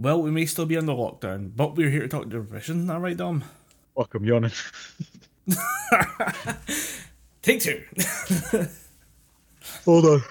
Well, we may still be under lockdown, but we're here to talk to rubbish. Isn't that right, Dom? Fuck, I'm yawning. Take two. Hold on.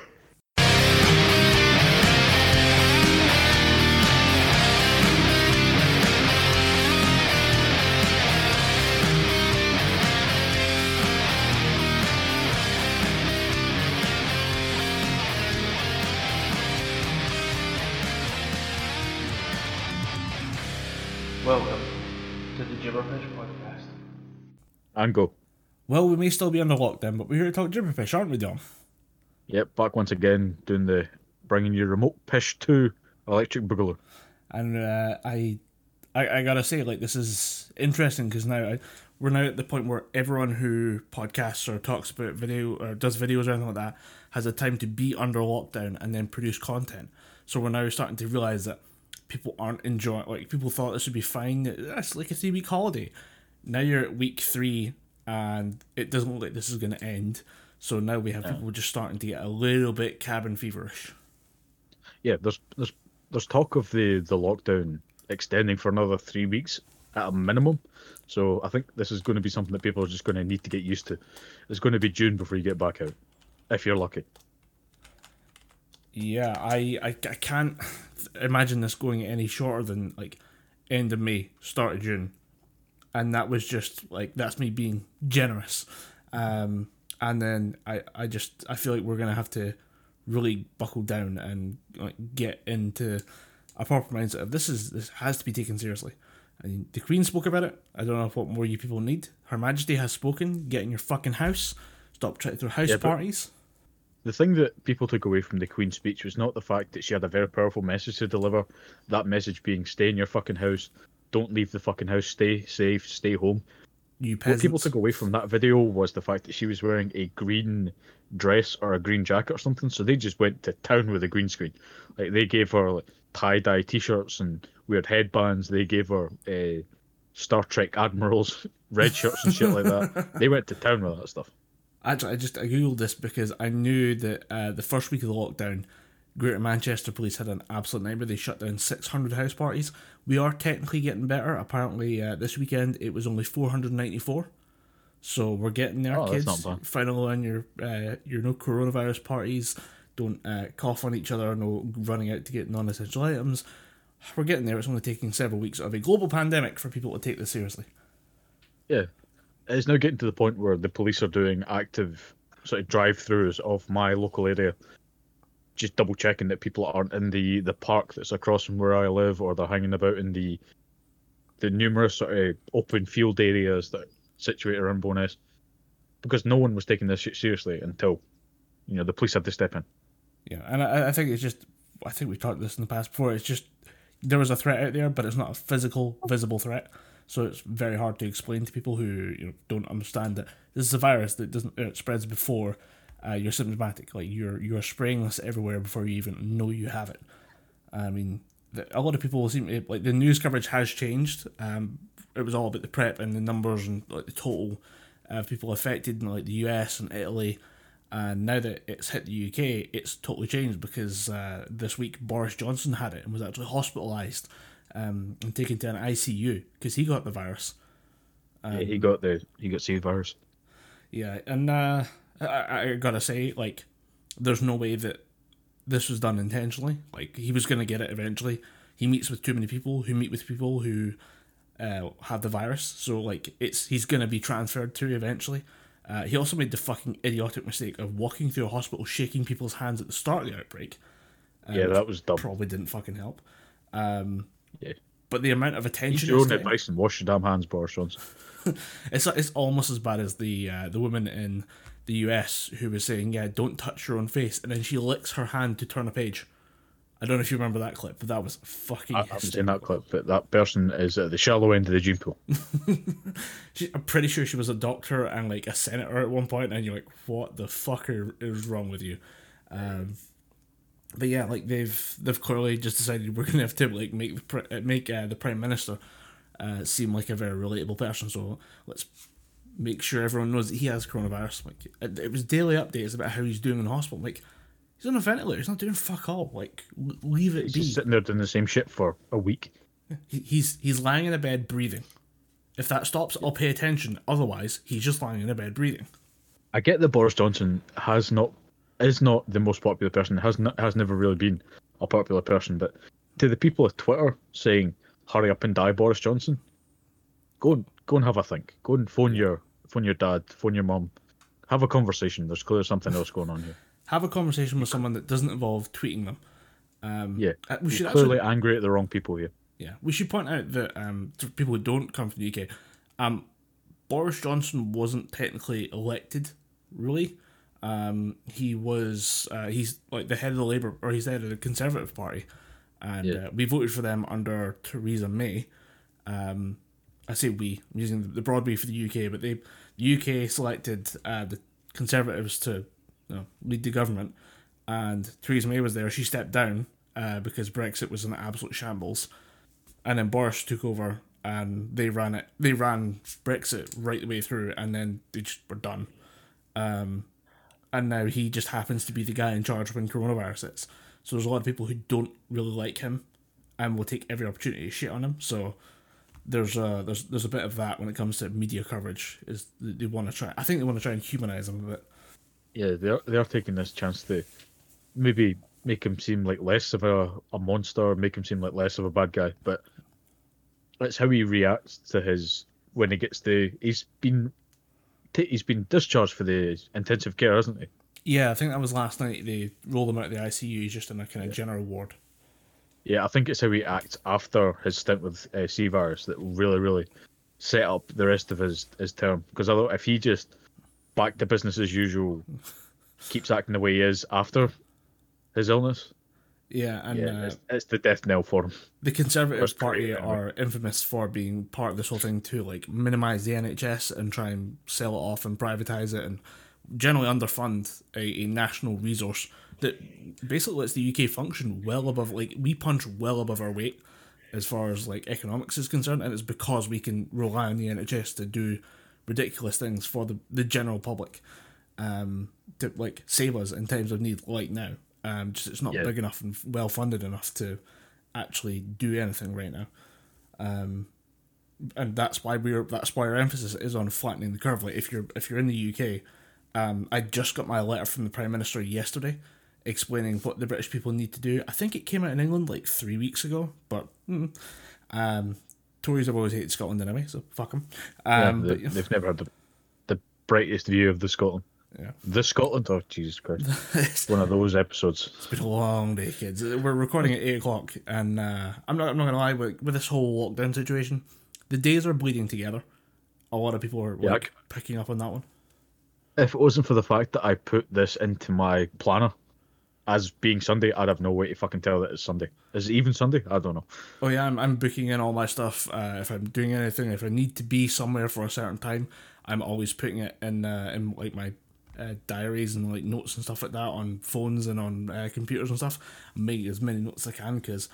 And go. well, we may still be under lockdown, but we're here to talk gibberpish, aren't we, Dom? Yep, back once again doing the bringing you remote pish to electric boogaloo. And uh, I, I, I gotta say, like this is interesting because now I, we're now at the point where everyone who podcasts or talks about video or does videos or anything like that has a time to be under lockdown and then produce content. So we're now starting to realize that people aren't enjoying. Like people thought this would be fine. That's like a three week holiday. Now you're at week three, and it doesn't look like this is going to end. So now we have people just starting to get a little bit cabin feverish. Yeah, there's there's there's talk of the the lockdown extending for another three weeks at a minimum. So I think this is going to be something that people are just going to need to get used to. It's going to be June before you get back out, if you're lucky. Yeah, I, I, I can't imagine this going any shorter than like end of May, start of June, and that was just like that's me being generous. Um, and then I, I just I feel like we're gonna have to really buckle down and like get into a proper mindset of this is this has to be taken seriously. I mean, the Queen spoke about it. I don't know what more you people need. Her Majesty has spoken. Get in your fucking house. Stop trying to throw house Yeah, parties. The thing that people took away from the Queen's speech was not the fact that she had a very powerful message to deliver. That message being stay in your fucking house, don't leave the fucking house, stay safe, stay home. You What people took away from that video was the fact that she was wearing a green dress or a green jacket or something. So they just went to town with a green screen. Like they gave her like, tie dye t-shirts and weird headbands. They gave her uh, Star Trek admirals red shirts and shit like that. They went to town with that stuff. Actually, I just I googled this because I knew that uh, the first week of the lockdown, Greater Manchester Police had an absolute nightmare. They shut down 600 house parties. We are technically getting better. Apparently, uh, this weekend it was only 494. So we're getting there, Oh, kids. Final on your uh, your no coronavirus parties. Don't uh, cough on each other. No running out to get non-essential items. We're getting there. It's only taking several weeks of a global pandemic for people to take this seriously. Yeah. It's now getting to the point where the police are doing active sort of drive-throughs of my local area, just double checking that people aren't in the the park that's across from where I live, or they're hanging about in the the numerous sort of open field areas that are situated around Bowness, because no one was taking this shit seriously until you know the police had to step in. Yeah, and I, I think it's just I think we've talked this in the past before. It's just there was a threat out there, but it's not a physical, visible threat. So it's very hard to explain to people who you know don't understand that this is a virus that doesn't it spreads before uh, you're symptomatic. Like you're you're spraying this everywhere before you even know you have it. I mean, the, a lot of people seem to like the news coverage has changed. Um, it was all about the prep and the numbers and like the total of people affected in like the US and Italy. And now that it's hit the UK, it's totally changed because uh, this week Boris Johnson had it and was actually hospitalised um, and taken to an ICU because he got the virus. yeah, he got the he got C virus. Yeah, and uh, I, I gotta say, like, there's no way that this was done intentionally. Like, he was gonna get it eventually. He meets with too many people who meet with people who uh, have the virus, so like, it's he's gonna be transferred to eventually. Uh, he also made the fucking idiotic mistake of walking through a hospital, shaking people's hands at the start of the outbreak. yeah, that was dumb. Probably didn't fucking help. Um, Yeah. but the amount of attention Use your own advice and wash your damn hands, Boris Johnson. It's it's almost as bad as the uh, the woman in the US who was saying, "Yeah, don't touch your own face," and then she licks her hand to turn a page. I don't know if you remember that clip, but that was fucking. I haven't seen that clip, but that person is at the shallow end of the gene pool. She, I'm pretty sure she was a doctor and like a senator at one point, and you're like, "What the fuck are, is wrong with you?" Um, but yeah, like they've they've clearly just decided we're gonna have to like make the make uh, the prime minister uh, seem like a very relatable person. So let's make sure everyone knows that he has coronavirus. Like it, it was daily updates about how he's doing in the hospital. Like He's on a ventilator. He's not doing fuck all. Like, leave it He's be. just sitting there doing the same shit for a week. He- he's he's lying in a bed breathing. If that stops, I'll pay attention. Otherwise, he's just lying in a bed breathing. I get that Boris Johnson has not is not the most popular person. Has not has never really been a popular person. But to the people of Twitter saying "Hurry up and die, Boris Johnson," go and go and have a think. Go and phone your phone your dad, phone your mum, have a conversation. There's clearly something else going on here. Have a conversation with someone that doesn't involve tweeting them. Um, Yeah, uh, we should you're actually clearly angry at the wrong people here. Yeah, we should point out that um, to people who don't come from the UK, um, Boris Johnson wasn't technically elected, really. Um, he was uh, he's like the head of the Labour or he's the head of the Conservative Party, and Yeah. uh, we voted for them under Theresa May. Um, I say we I'm using the broad we for the UK, but they the UK selected uh, the Conservatives to you know, lead the government, and Theresa May was there. She stepped down uh, because Brexit was an absolute shambles and then Boris took over and they ran it they ran Brexit right the way through and then they just were done. Um and now he just happens to be the guy in charge when coronavirus hits. So there's a lot of people who don't really like him and will take every opportunity to shit on him. So there's a there's there's a bit of that when it comes to media coverage is they, they want to try I think they want to try and humanize him a bit. Yeah, they're they're taking this chance to maybe make him seem like less of a, a monster, make him seem like less of a bad guy. But that's how he reacts to his when he gets the he's been he's been discharged for the intensive care, hasn't he? Yeah, I think that was last night they rolled him out of the ICU He's just in a kind of general ward. Yeah, I think it's how he acts after his stint with uh, C virus that really really set up the rest of his his term. Because although if he just back to business as usual, keeps acting the way he is after his illness, Yeah, and yeah, uh, it's, it's the death knell for him. the Conservative Party are infamous for being part of this whole thing to like minimize the NHS and try and sell it off and privatize it and generally underfund a, a national resource that basically lets the UK function well above like we punch well above our weight as far as like economics is concerned and it's because we can rely on the NHS to do ridiculous things for the, the general public um to like save us in times of need like now um just it's not Yeah. big enough and well funded enough to actually do anything right now. Um, and that's why we're that's why our emphasis is on flattening the curve. Like if you're if you're in the UK, um, I just got my letter from the Prime Minister yesterday explaining what the British people need to do. I think it came out in England like three weeks ago, but mm, um, Tories have always hated Scotland anyway, so fuck them. Um, yeah, but, they, have never had the, the brightest view of the Scotland. Yeah. The Scotland? Oh, Jesus Christ. it's One of those episodes. It's been a long day, kids. We're recording at eight o'clock, and uh, I'm not I'm not gonna lie with, with this whole lockdown situation, the days are bleeding together. A lot of people are like picking up on that one. If it wasn't for the fact that I put this into my planner as being Sunday, I'd have no way to fucking tell that it's Sunday. Is it even Sunday? I don't know. Oh yeah, I'm, I'm booking in all my stuff. Uh, if I'm doing anything, if I need to be somewhere for a certain time, I'm always putting it in uh, in like my uh, diaries and like notes and stuff like that on phones and on uh, computers and stuff. I'm making as many notes as I can because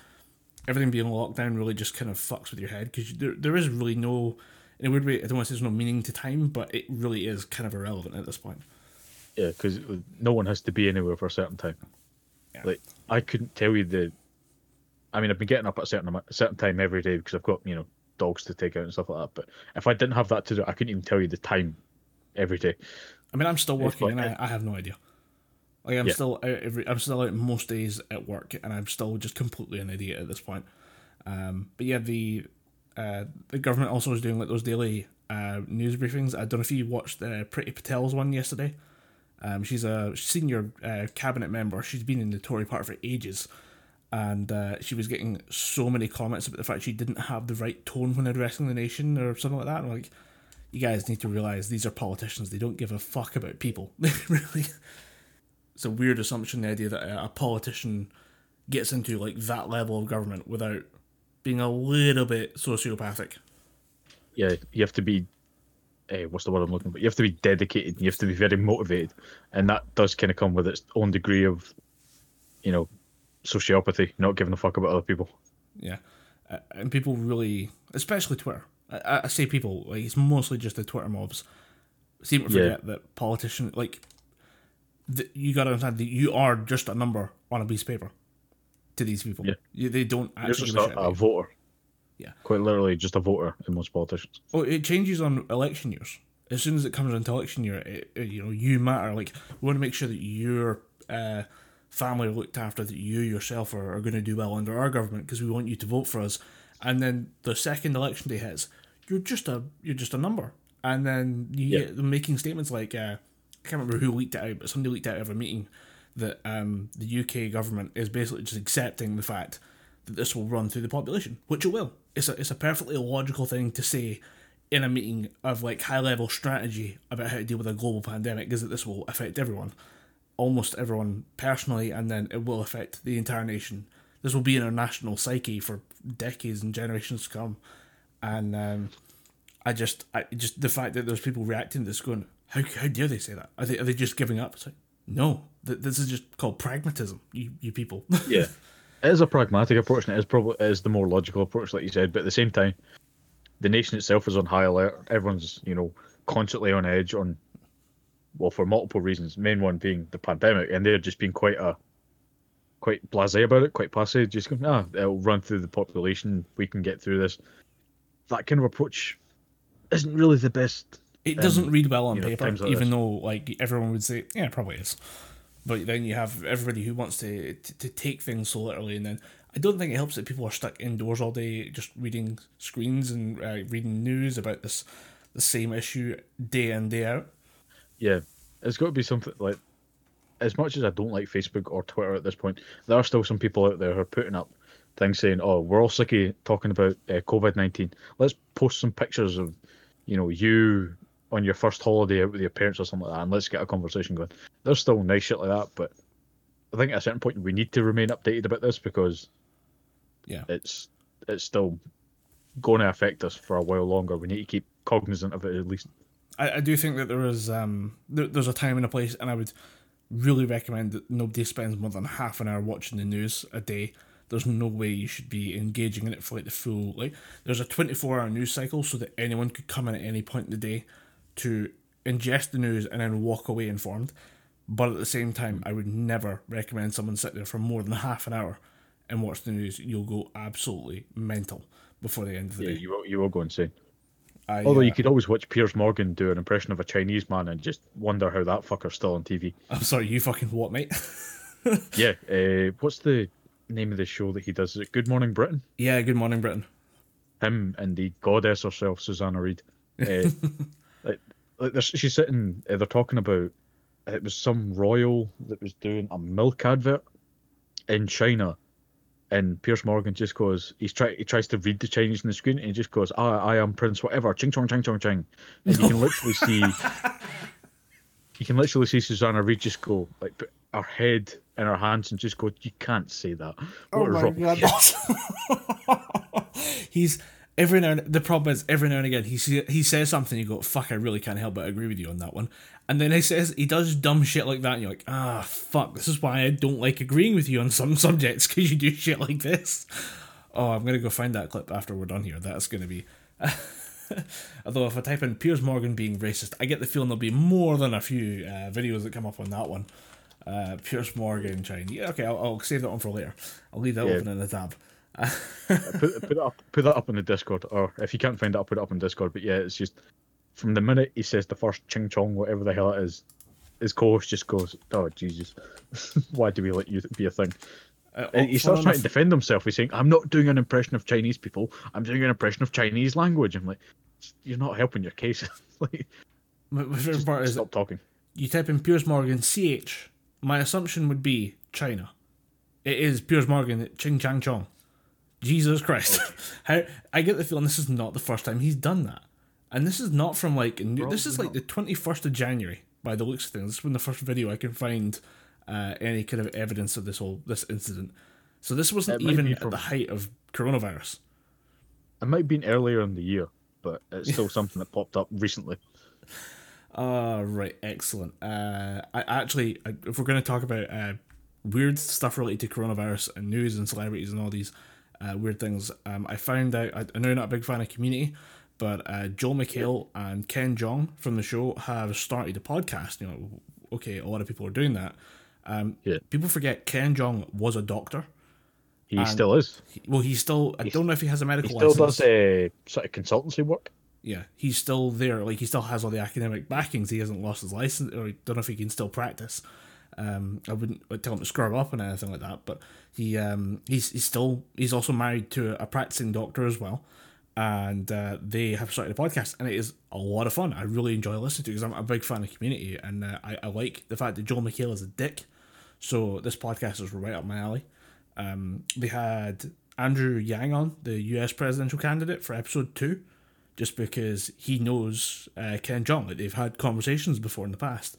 everything being locked down really just kind of fucks with your head because there there is really no in a weird way. I don't want to say there's no meaning to time, but it really is kind of irrelevant at this point. Yeah, because no one has to be anywhere for a certain time. Yeah. Like, I couldn't tell you the. I mean, I've been getting up at a certain, amount, a certain time every day because I've got, you know, dogs to take out and stuff like that. But if I didn't have that to do, I couldn't even tell you the time every day. I mean, I'm still working, and I, I have no idea. Like I'm Yeah. still out every, I'm still out most days at work, and I'm still just completely an idiot at this point. Um, but yeah, the uh, the government also is doing like those daily uh, news briefings. I don't know if you watched uh, Priti Patel's one yesterday. Um, she's a senior uh, cabinet member. She's been in the Tory party for ages, and uh, she was getting so many comments about the fact she didn't have the right tone when addressing the nation or something like that. Like, you guys need to realize these are politicians. They don't give a fuck about people. Really. It's a weird assumption the idea that a politician gets into like that level of government without being a little bit sociopathic. Yeah, you have to be. Uh, what's the word I'm looking for? You have to be dedicated. You have to be very motivated, and that does kind of come with its own degree of, you know, sociopathy, not giving a fuck about other people. Yeah, uh, and people really, especially Twitter. I- I, say people like it's mostly just the Twitter mobs seem to Yeah. forget that politicians like th- you got to understand that you are just a number on a piece of paper to these people. Yeah. You, they don't You're actually just give a a voter. Yeah. Quite literally, just a voter in most politicians. Oh, it changes on election years. As soon as it comes into election year, it, it- you know, you matter. Like, we want to make sure that your uh, family are looked after, that you yourself are, are going to do well under our government because we want you to vote for us. And then the second election day hits, you're just a you're just a number. And then you Yeah. get them making statements like, uh, I can't remember who leaked it out, but somebody leaked out of a meeting that um, the UK government is basically just accepting the fact that this will run through the population, which it will. It's a it's a perfectly logical thing to say in a meeting of like high level strategy about how to deal with a global pandemic, is that this will affect everyone, almost everyone personally, and then it will affect the entire nation. This will be in our national psyche for decades and generations to come, and um, I just I just the fact that there's people reacting to this going, how how dare they say that? Are they are they just giving up? It's like no, th- this is just called pragmatism. You you people. Yeah. It is a pragmatic approach, and it is probably it is the more logical approach, like you said. But at the same time, the nation itself is on high alert. Everyone's, you know, constantly on edge on, well, for multiple reasons. Main one being the pandemic, and they're just being quite a, quite blasé about it, quite passive. Just going, ah, it'll run through the population. We can get through this. That kind of approach isn't really the best. It doesn't read well on you know, paper, even this. though like everyone would say, yeah, it probably is. But then you have everybody who wants to, to to take things so literally, and then I don't think it helps that people are stuck indoors all day just reading screens and uh, reading news about this the same issue day in day out. Yeah, it's got to be something like. As much as I don't like Facebook or Twitter at this point, there are still some people out there who are putting up things saying, "Oh, we're all sick of talking about uh, COVID nineteen. Let's post some pictures of, you know, you on your first holiday out with your parents or something like that, and let's get a conversation going." There's still nice shit like that, but I think at a certain point we need to remain updated about this because Yeah, it's it's still going to affect us for a while longer. We need to keep cognizant of it at least. I, I do think that there is um there, there's a time and a place, and I would really recommend that nobody spends more than half an hour watching the news a day. There's no way you should be engaging in it for like the full like. There's a 24 hour news cycle so that anyone could come in at any point in the day to ingest the news and then walk away informed. But at the same time, I would never recommend someone sit there for more than half an hour and watch the news. You'll go absolutely mental before the end of the Yeah, day. you will, you will go insane. I, Although uh, you could always watch Piers Morgan do an impression of a Chinese man and just wonder how that fucker's still on TV. I'm sorry, you fucking what, mate? Yeah, uh, what's the name of the show that he does? Is it Good Morning Britain? yeah, good morning, Britain. Him and the goddess herself, Susanna Reid. Uh, like, she's sitting, uh, they're talking about it was some royal that was doing a milk advert in China. And Piers Morgan just goes, he's try he tries to read the Chinese on the screen, and he just goes, "I, I am Prince whatever, ching chong ching chong ching," and you can literally see, you can literally see Susanna Reid just go like put her head in her hands and just go, "You can't say that." What wrong with you?" He's every now and the problem is every now and again he he says something you go fuck I really can't help but agree with you on that one. And then he says he does dumb shit like that and you're like ah fuck this is why I don't like agreeing with you on some subjects because you do shit like this. Oh I'm gonna go find that clip after we're done here. That's gonna be although if I type in Piers Morgan being racist I get the feeling there'll be more than a few uh, videos that come up on that one. Uh, Piers Morgan Chinese yeah, okay I'll, I'll save that one for later. I'll leave that Yeah. open in the tab put, put it up, put that up in the Discord, or if you can't find it, I'll put it up in Discord. But yeah, it's just from the minute he says the first ching chong, whatever the hell it is, his co-host just goes, "Oh Jesus, why do we let you be a thing?" Uh, And he starts trying to defend himself. He's saying, "I'm not doing an impression of Chinese people. I'm doing an impression of Chinese language." I'm like, "You're not helping your case. like, My, my favorite part is stop talking." you type in Piers Morgan CH. My assumption would be China. It is Piers Morgan Ching Chang Chong. Jesus Christ. How I get the feeling this is not the first time he's done that. And this is not from like new, this is like the 21st of January by the looks of things. This is when the first video I can find uh, any kind of evidence of this whole this incident. So this wasn't even at the height of coronavirus. It might have been earlier in the year, but it's still something that popped up recently. Uh, right, excellent. Uh, I actually, if we're going to talk about uh, weird stuff related to coronavirus and news and celebrities and all these uh, weird things, um, I found out. I, I know you're not a big fan of Community, but uh, Joel McHale and Ken Jeong from the show have started a podcast. You know, okay, a lot of people are doing that. Um, Yeah. People forget Ken Jeong was a doctor. He still is. He- Well, he's still. I don't know if he has a medical. He still license. does uh, sort of consultancy work. Yeah, he's still there. Like he still has all the academic backings. He hasn't lost his license, or I don't know if he can still practice. Um, I wouldn't tell him to scrub up and anything like that, but he um he's he's still he's also married to a practicing doctor as well, and uh, they have started a podcast, and it is a lot of fun. I really enjoy listening to because I'm a big fan of Community, and uh, I I like the fact that Joel McHale is a dick, so this podcast is right up my alley. Um, they had Andrew Yang on, the U.S. presidential candidate, for episode two, just because he knows uh, Ken Jeong. Like they've had conversations before in the past,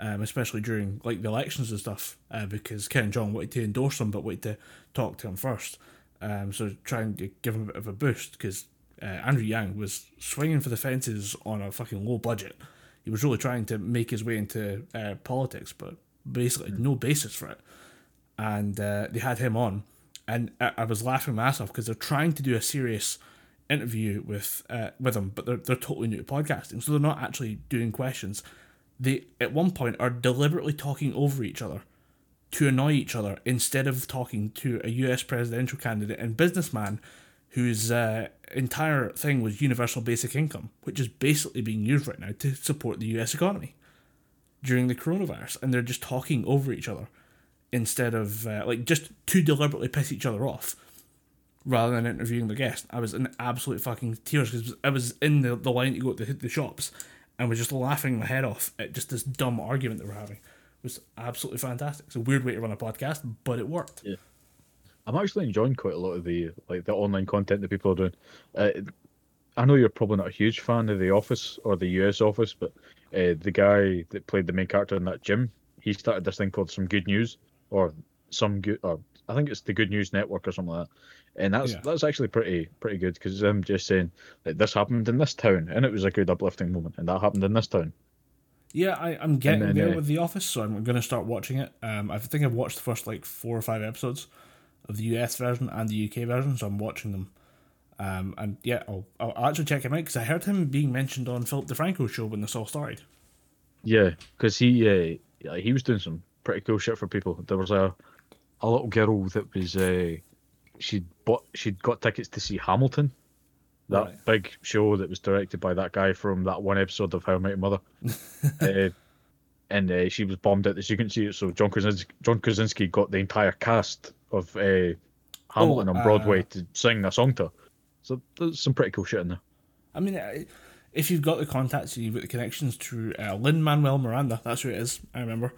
um, especially during like the elections and stuff, uh, because Ken Jeong wanted to endorse him but wanted to talk to him first. Um, so trying to give him a bit of a boost because uh, Andrew Yang was swinging for the fences on a fucking low budget. He was really trying to make his way into uh, politics, but basically no basis for it and uh, they had him on, and I, I was laughing my ass off because they're trying to do a serious interview with uh, with him, but they're they're totally new to podcasting, so they're not actually doing questions. They at one point are deliberately talking over each other to annoy each other instead of talking to a U.S. presidential candidate and businessman whose uh, entire thing was universal basic income, which is basically being used right now to support the U.S. economy during the coronavirus, and they're just talking over each other instead of uh, like just to deliberately piss each other off rather than interviewing the guest. I was in absolute fucking tears because I was in the, the line to go to the, the shops and was just laughing my head off at just this dumb argument that we're having. It was absolutely fantastic. It's a weird way to run a podcast, but it worked. Yeah. I'm actually enjoying quite a lot of the like the online content that people are doing. Uh, I know you're probably not a huge fan of The Office or the US Office, but uh, the guy that played the main character in that Jim, he started this thing called Some Good News or some good, or I think it's the Good News Network or something like that. And that's Yeah. that's actually pretty pretty good because I'm just saying that this happened in this town and it was a good uplifting moment, and that happened in this town. Yeah, I, I'm getting then, there uh, with The Office, so I'm going to start watching it. Um, I think I've watched the first like four or five episodes of the US version and the UK version, so I'm watching them. Um, and yeah, I'll, I'll actually check him out because I heard him being mentioned on Philip DeFranco's show when this all started. Yeah, because he uh, yeah, he was doing some pretty cool shit for people. There was a a little girl that was uh, she'd bought she'd got tickets to see Hamilton, that Right. big show that was directed by that guy from that one episode of How I Met Your Mother. uh, and uh, she was bombed out that she couldn't see it, so John Krasinski, John Krasinski got the entire cast of uh, Hamilton Oh, on Broadway uh, to sing a song to her. So there's some pretty cool shit in there. I mean, I- if you've got the contacts and you've got the connections to uh, Lin Manuel Miranda, that's who it is. I remember.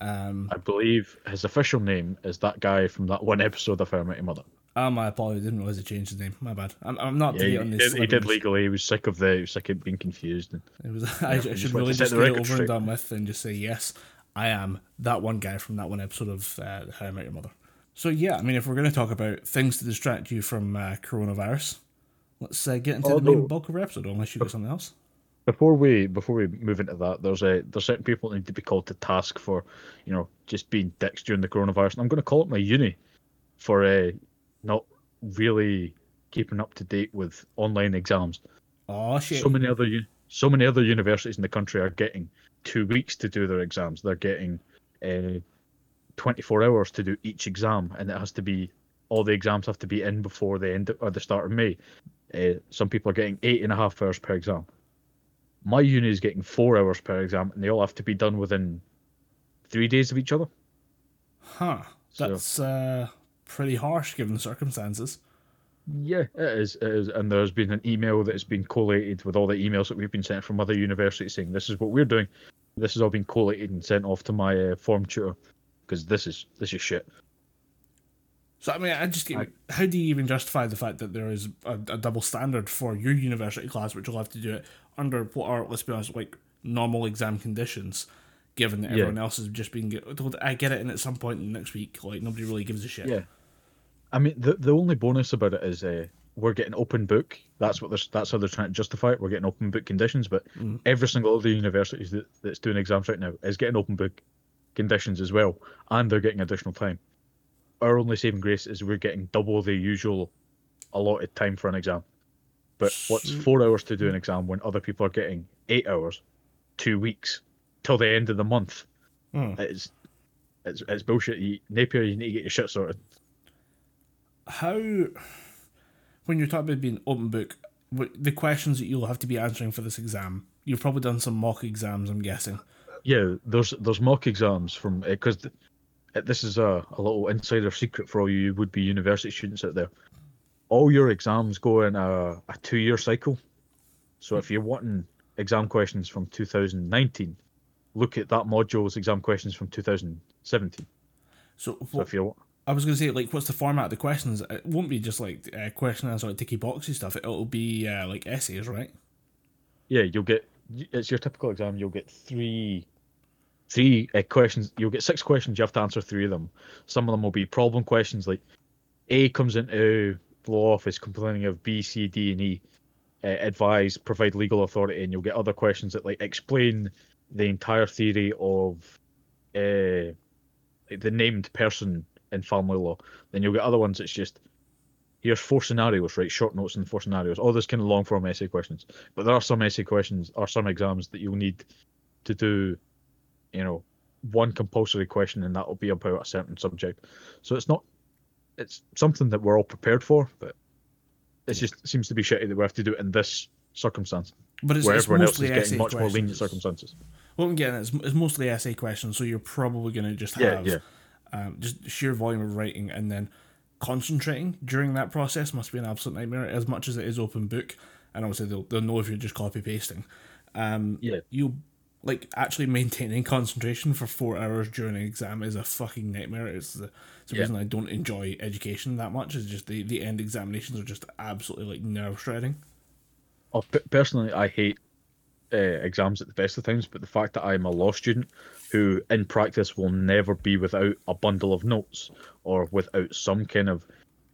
Um, I believe his official name is that guy from that one episode of How I Met Your Mother. oh, my apologies, I didn't realize he changed his name. My bad. I'm, I'm not Yeah, he, on he this. did, he did legally. He was sick of the. He was sick of being confused. And It was. I, I just should want really just get it over straight. and done with and just say yes, I am that one guy from that one episode of uh, How I Met Your Mother. So yeah, I mean, if we're going to talk about things to distract you from uh, coronavirus, let's uh, get into the main bulk of our episode. Unless you got something else. Before we before we move into that, there's a there's certain people that need to be called to task for, you know, just being dicks during the coronavirus. And I'm going to call it my uni for uh, not really keeping up to date with online exams. Oh shit! So many other so many other universities in the country are getting two weeks to do their exams. They're getting uh, 24 hours to do each exam, and it has to be all the exams have to be in before the end or the start of May. Uh, some people are getting eight and a half hours per exam. My uni is getting four hours per exam, and they all have to be done within three days of each other. Huh? So- That's uh, pretty harsh given the circumstances. Yeah, it is. It is. And there's been an email that has been collated with all the emails that we've been sent from other universities saying this is what we're doing. This has all been collated and sent off to my uh, form tutor because this is this is shit. So I mean, I just get, how do you even justify the fact that there is a, a double standard for your university class, which will have to do it under what are let's be honest, like normal exam conditions, given that Yeah. everyone else has just been told. I get it, and at some point next week, like nobody really gives a shit. Yeah. I mean, the the only bonus about it is uh, we're getting open book. That's what they're, that's how they're trying to justify it. We're getting open book conditions, but every single other universities that, that's doing exams right now is getting open book conditions as well, and they're getting additional time. Our only saving grace is we're getting double the usual allotted time for an exam. But what's four hours to do an exam when other people are getting eight hours, two weeks, till the end of the month? Hmm. It's it's it's bullshit. You, Napier, you need to get your shit sorted. How, when you're talking about being open book, the questions that you'll have to be answering for this exam, you've probably done some mock exams, I'm guessing. Yeah, there's there's mock exams from because th- uh, this is a, a little insider secret for all you would be university students out there. All your exams go in a, a two year cycle. So if you're wanting exam questions from 2019, look at that module's exam questions from 2017. So, So if you're I was going to say, like, what's the format of the questions? It won't be just like uh, question answer, like ticky boxy stuff. It'll be uh, like essays, right? yeah, you'll get it's your typical exam. You'll get three three uh, questions. You'll get six questions. You have to answer three of them. Some of them will be problem questions, like A comes into law office complaining of B, C, D, and E. Uh, advise, provide legal authority, and you'll get other questions that like explain the entire theory of uh, the named person in family law. Then you'll get other ones that's just here's four scenarios, right? Short notes and four scenarios. All those kind of long form essay questions. But there are some essay questions or some exams that you'll need to do, you know, one compulsory question and that will be about a certain subject. So it's not it's something that we're all prepared for, but it just seems to be shitty that we have to do it in this circumstance. But it's, where it's everyone else mostly is essay getting much more lenient circumstances. Getting at is it's mostly essay questions, so you're probably going to just have yeah. Um, just sheer volume of writing and then concentrating during that process must be an absolute nightmare as much as it is open book and obviously they'll, they'll know if you're just copy pasting um Yeah. you like actually maintaining concentration for four hours during an exam is a fucking nightmare it's the, it's the Yeah. reason i don't enjoy education that much is just the, the end examinations are just absolutely like nerve shredding Oh, p- personally, I hate uh, exams at the best of times, but the fact that I'm a law student who, in practice, will never be without a bundle of notes or without some kind of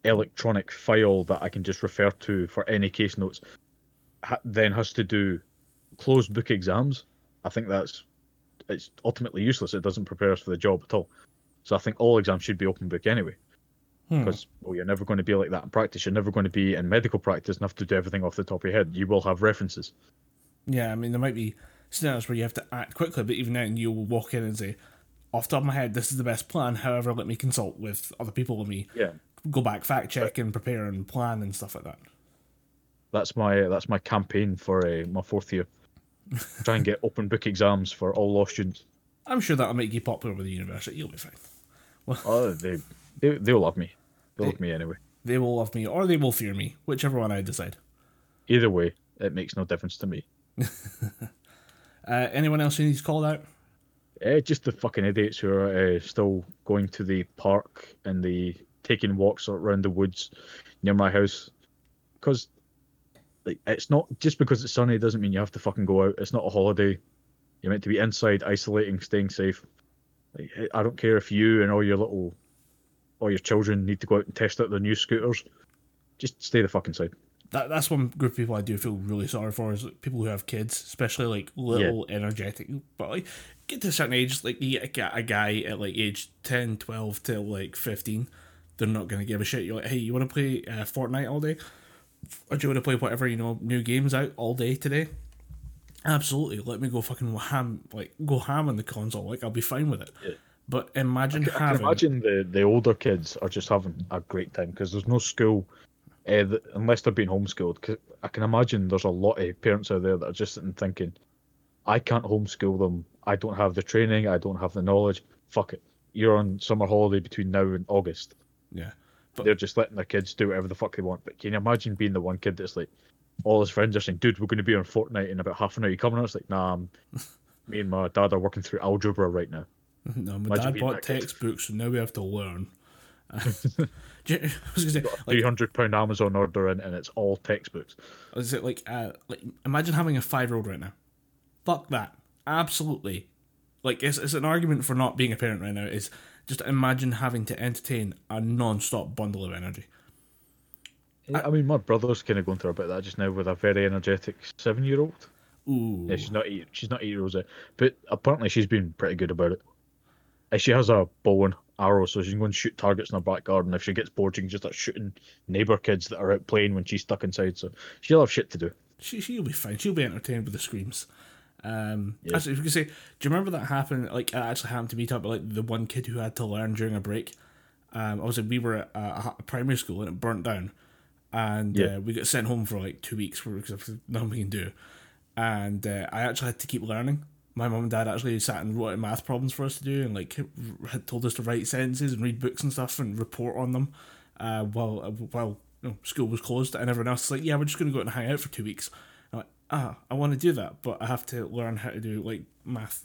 electronic file that I can just refer to for any case notes, ha- then has to do closed book exams. I think that's it's ultimately useless. It doesn't prepare us for the job at all. So I think all exams should be open book anyway because well, you're never going to be like that in practice. You're never going to be in medical practice and have to do everything off the top of your head. You will have references. Yeah, I mean, there might be scenarios where you have to act quickly, but even then, you'll walk in and say, off the top of my head, this is the best plan. However, let me consult with other people. Let me Yeah, go back, fact check, and prepare and plan and stuff like that. that's my that's my campaign for uh, my fourth year. Try and get open book exams for all law students. I'm sure that'll make you popular with the university. You'll be fine. Well, Oh, they they they'll love me. They'll love me anyway. They will love me or they will fear me, whichever one I decide. Either way, it makes no difference to me. Uh, anyone else who needs called out? Eh, just the fucking idiots who are uh, still going to the park and the taking walks around the woods near my house. Because like it's not just because it's sunny doesn't mean you have to fucking go out. It's not a holiday. You're meant to be inside, isolating, staying safe. Like, I don't care if you and all your little, all your children need to go out and test out their new scooters. Just stay the fucking side. That, that's one group of people I do feel really sorry for is like, people who have kids, especially like little energetic. But like get to a certain age, like you get a, guy- a guy at like age 10, 12 to like 15, they're not going to give a shit. You're like, hey, you want to play uh, Fortnite all day? Or do you want to play whatever, you know, new games out all day today? Absolutely. Let me go fucking ham, like go ham on the console. Like I'll be fine with it. But imagine I can having. imagine the, the older kids are just having a great time because there's no school, uh, that, unless they're being homeschooled. Cause I can imagine there's a lot of parents out there that are just sitting thinking, I can't homeschool them. I don't have the training. I don't have the knowledge. Fuck it. You're on summer holiday between now and August. yeah. But They're just letting their kids do whatever the fuck they want. But can you imagine being the one kid that's like, all his friends are saying, dude, we're going to be on Fortnite in about half an hour. You coming? It's like, nah, I'm, me and my dad are working through algebra right now. no, my Imagine dad bought textbooks, so now we have to learn. You- I was gonna say, like, Three hundred pound Amazon order in, and it's all textbooks. Is it like uh like imagine having a five year old right now? Fuck that. Absolutely. Like it's it's an argument for not being a parent right now is just imagine having to entertain a non stop bundle of energy. I, mean, my brother's kind of going through a bit of that just now with a very energetic seven-year-old. Ooh. Yeah, she's not eight. She's not eight years old, but apparently she's been pretty good about it. Uh, She has a bow and arrow, so she can go and shoot targets in her back garden. If she gets bored, she can just start shooting neighbour kids that are out playing when she's stuck inside. So she'll have shit to do. She she'll be fine. She'll be entertained with the screams. Um, Yeah. Actually, if you can say, do you remember that happened? Like, it actually happened to me, talk about like the one kid who had to learn during a break. Um, obviously, we were at a, a primary school and it burnt down, and Yeah. uh, we got sent home for like two weeks because nothing we can do. And uh, I actually had to keep learning. My mum and dad actually sat and wrote math problems for us to do, and like had told us to write sentences and read books and stuff and report on them. Uh, while while you know, school was closed, and everyone else was like, "Yeah, we're just going to go out and hang out for two weeks." Ah, I want to do that, but I have to learn how to do like math.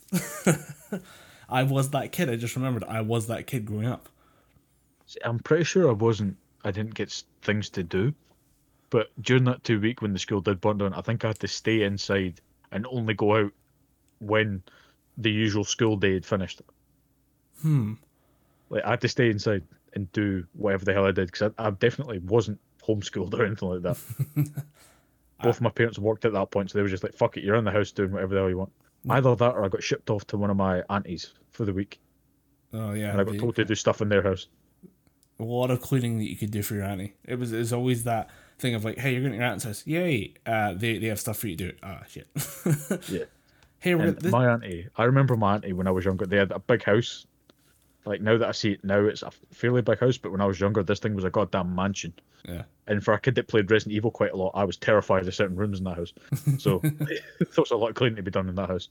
I was that kid. I just remembered I was that kid growing up. See, I'm pretty sure I wasn't. I didn't get things to do, but during that two week when the school did burn down, I think I had to stay inside and only go out when the usual school day had finished. Hmm. Like I had to stay inside and do whatever the hell I did because I, I definitely wasn't homeschooled or anything like that. Both of my parents worked at that point, so they were just like, "Fuck it, you're in the house doing whatever the hell you want." Either that, or I got shipped off to one of my aunties for the week, Oh yeah. and I got the- told to do stuff in their house. a lot of cleaning that you could do for your auntie. It was it's always that thing of like, hey, you're going to your aunt's house. Yay! Uh, they they have stuff for you to do. Ah, shit. Yeah. Hey, we're this, my auntie, I remember my auntie when I was younger. They had a big house. Like now that I see it now, it's a fairly big house. But when I was younger, this thing was a goddamn mansion. yeah. And for a kid that played Resident Evil quite a lot, I was terrified of certain rooms in that house. So there was a lot of cleaning to be done in that house.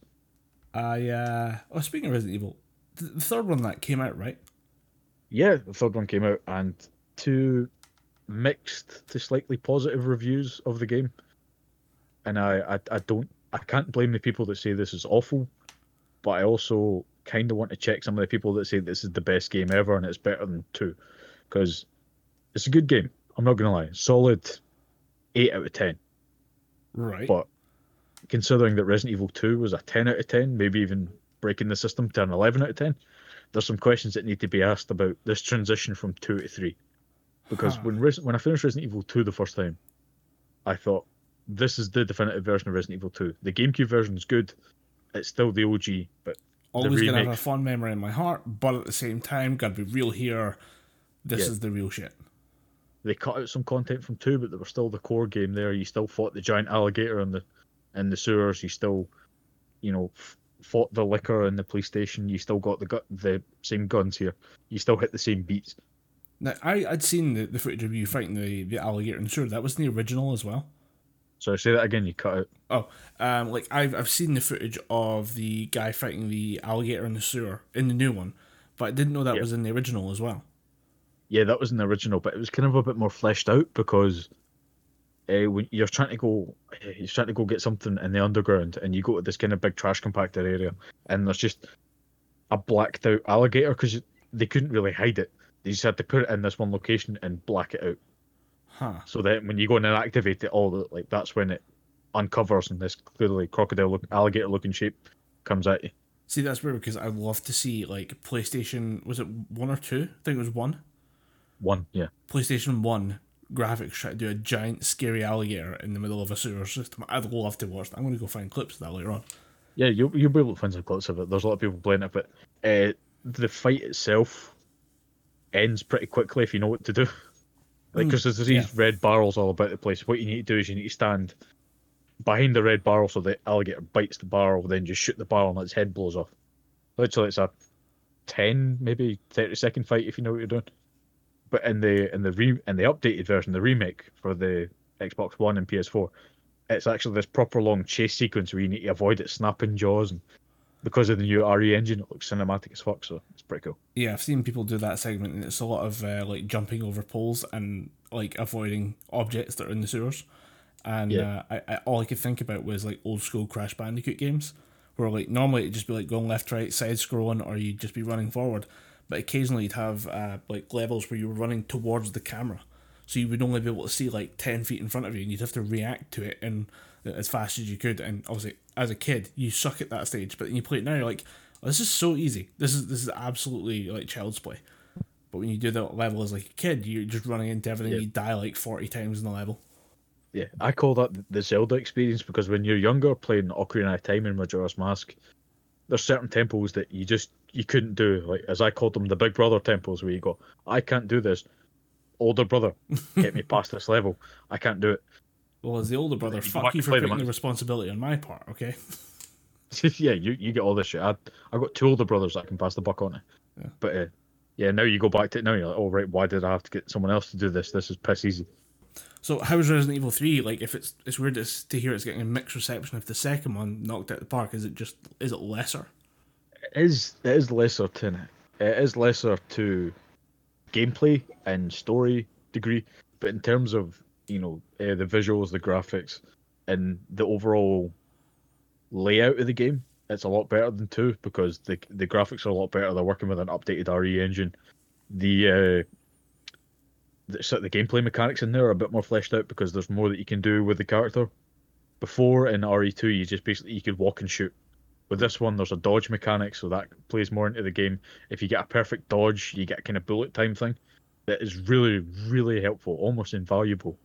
I uh, oh, speaking of Resident Evil, the, the third one that came out right. Yeah, the third one came out, and two mixed to slightly positive reviews of the game. And I, I, I don't, I can't blame the people that say this is awful, but I also kind of want to check some of the people that say this is the best game ever and it's better than two, because it's a good game. I'm not gonna lie, solid eight out of ten. Right. But considering that Resident Evil 2 was a 10 out of 10, maybe even breaking the system to an 11 out of 10, there's some questions that need to be asked about this transition from 2 to 3. Because Huh. when Res- when I finished Resident Evil 2 the first time, I thought, this is the definitive version of Resident Evil 2. The GameCube version is good. It's still the OG, but Always gonna have a fond memory in my heart, but at the same time, gotta be real here. This Yeah. is the real shit. they cut out some content from 2, but there was still the core game there. You still fought the giant alligator in the in the sewers. You still, you know, f- fought the Licker in the police station. You still got the gu- the same guns here. You still hit the same beats. Now, I I'd seen the, the footage of you fighting the, the alligator in the sewer. That was in the original as well. So I say that again. You cut out. Oh, um, like I've I've seen the footage of the guy fighting the alligator in the sewer in the new one, but I didn't know that Yeah. was in the original as well. Yeah, that was in the original, but it was kind of a bit more fleshed out because uh, when you're trying to go, eh, you're trying to go get something in the underground, and you go to this kind of big trash compactor area, and there's just a blacked out alligator because they couldn't really hide it. They just had to put it in this one location and black it out. Huh. So that when you go in and activate it, all the, like that's when it uncovers and this clearly crocodile look, alligator looking shape comes at you. See, that's weird because I'd love to see like PlayStation. Was it one or two? I think it was one. One, yeah. PlayStation One graphics try to do a giant scary alligator in the middle of a sewer system. I'd love to watch that. I'm gonna go find clips of that later on. Yeah, you'll you'll be able to find some clips of it. There's a lot of people playing it, but uh, the fight itself ends pretty quickly if you know what to do. Like, mm. because there's these yeah. red barrels all about the place. What you need to do is you need to stand behind the red barrel so the alligator bites the barrel, then just shoot the barrel and its head blows off. Literally, it's a ten, maybe thirty second fight if you know what you're doing. But in the in the re in the updated version, the remake for the Xbox One and PS4, it's actually this proper long chase sequence where you need to avoid it snapping jaws and because of the new RE engine, it looks cinematic as fuck, so it's pretty cool. Yeah, I've seen people do that segment, and it's a lot of uh, like jumping over poles and like avoiding objects that are in the sewers. And Yeah. uh, I, I all I could think about was like old school Crash Bandicoot games, where like normally it'd just be like going left, right, side scrolling, or you'd just be running forward. But occasionally you'd have uh, like levels where you were running towards the camera, so you would only be able to see like ten feet in front of you, and you'd have to react to it and as fast as you could. And obviously, as a kid, you suck at that stage, but then you play it now, you're like, oh, this is so easy. This is this is absolutely like child's play. But when you do that level as like a kid, you're just running into everything. Yeah. You die like forty times in the level. Yeah, I call that the Zelda experience because when you're younger playing Ocarina of Time and Majora's Mask, there's certain temples that you just you couldn't do. Like as I called them, the Big Brother temples, where you go, I can't do this. Older brother, get me past this level. I can't do it. Well, as the older brother, You fuck you for putting the as- responsibility on my part. Okay. yeah, you, you get all this shit. I I got two older brothers that I can pass the buck on it. Yeah. But uh, yeah, now you go back to it. Now you're like, oh right, why did I have to get someone else to do this? This is piss easy. So how is Resident Evil Three like? If it's it's weird to, to hear it's getting a mixed reception. If the second one knocked out the park, is it just is it lesser? It is it is lesser to it is lesser to gameplay and story degree, but in terms of you know uh, the visuals, the graphics, and the overall layout of the game, it's a lot better than two because the the graphics are a lot better. They're working with an updated RE engine. The uh, the, so the gameplay mechanics in there are a bit more fleshed out because there's more that you can do with the character. Before in RE2, you just basically you could walk and shoot. With this one, there's a dodge mechanic, so that plays more into the game. If you get a perfect dodge, you get a kind of bullet time thing that is really, really helpful, almost invaluable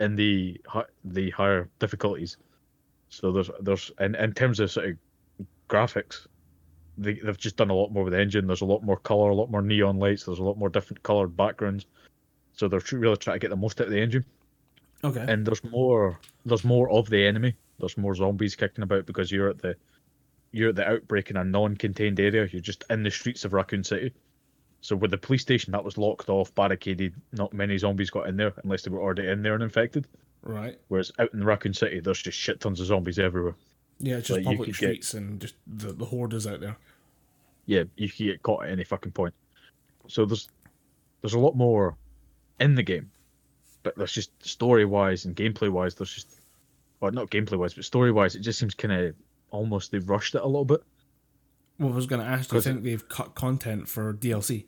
in the the higher difficulties. So there's there's in, in terms of sort of graphics, they, they've just done a lot more with the engine. There's a lot more color, a lot more neon lights. There's a lot more different colored backgrounds. So they're tr- really trying to get the most out of the engine Okay. and there's more there's more of the enemy there's more zombies kicking about because you're at the you're at the outbreak in a non-contained area you're just in the streets of raccoon city so with the police station that was locked off barricaded not many zombies got in there unless they were already in there and infected right. whereas out in raccoon city there's just shit tons of zombies everywhere Yeah, it's just Like, public could get- streets and just the the horde is out there. yeah you can get caught at any fucking point so there's there's a lot more in the game but there's just story wise and gameplay wise there's just well not gameplay wise but story wise it just seems kind of almost they've rushed it a little bit Well, I was going to ask, do you think they've cut content for DLC?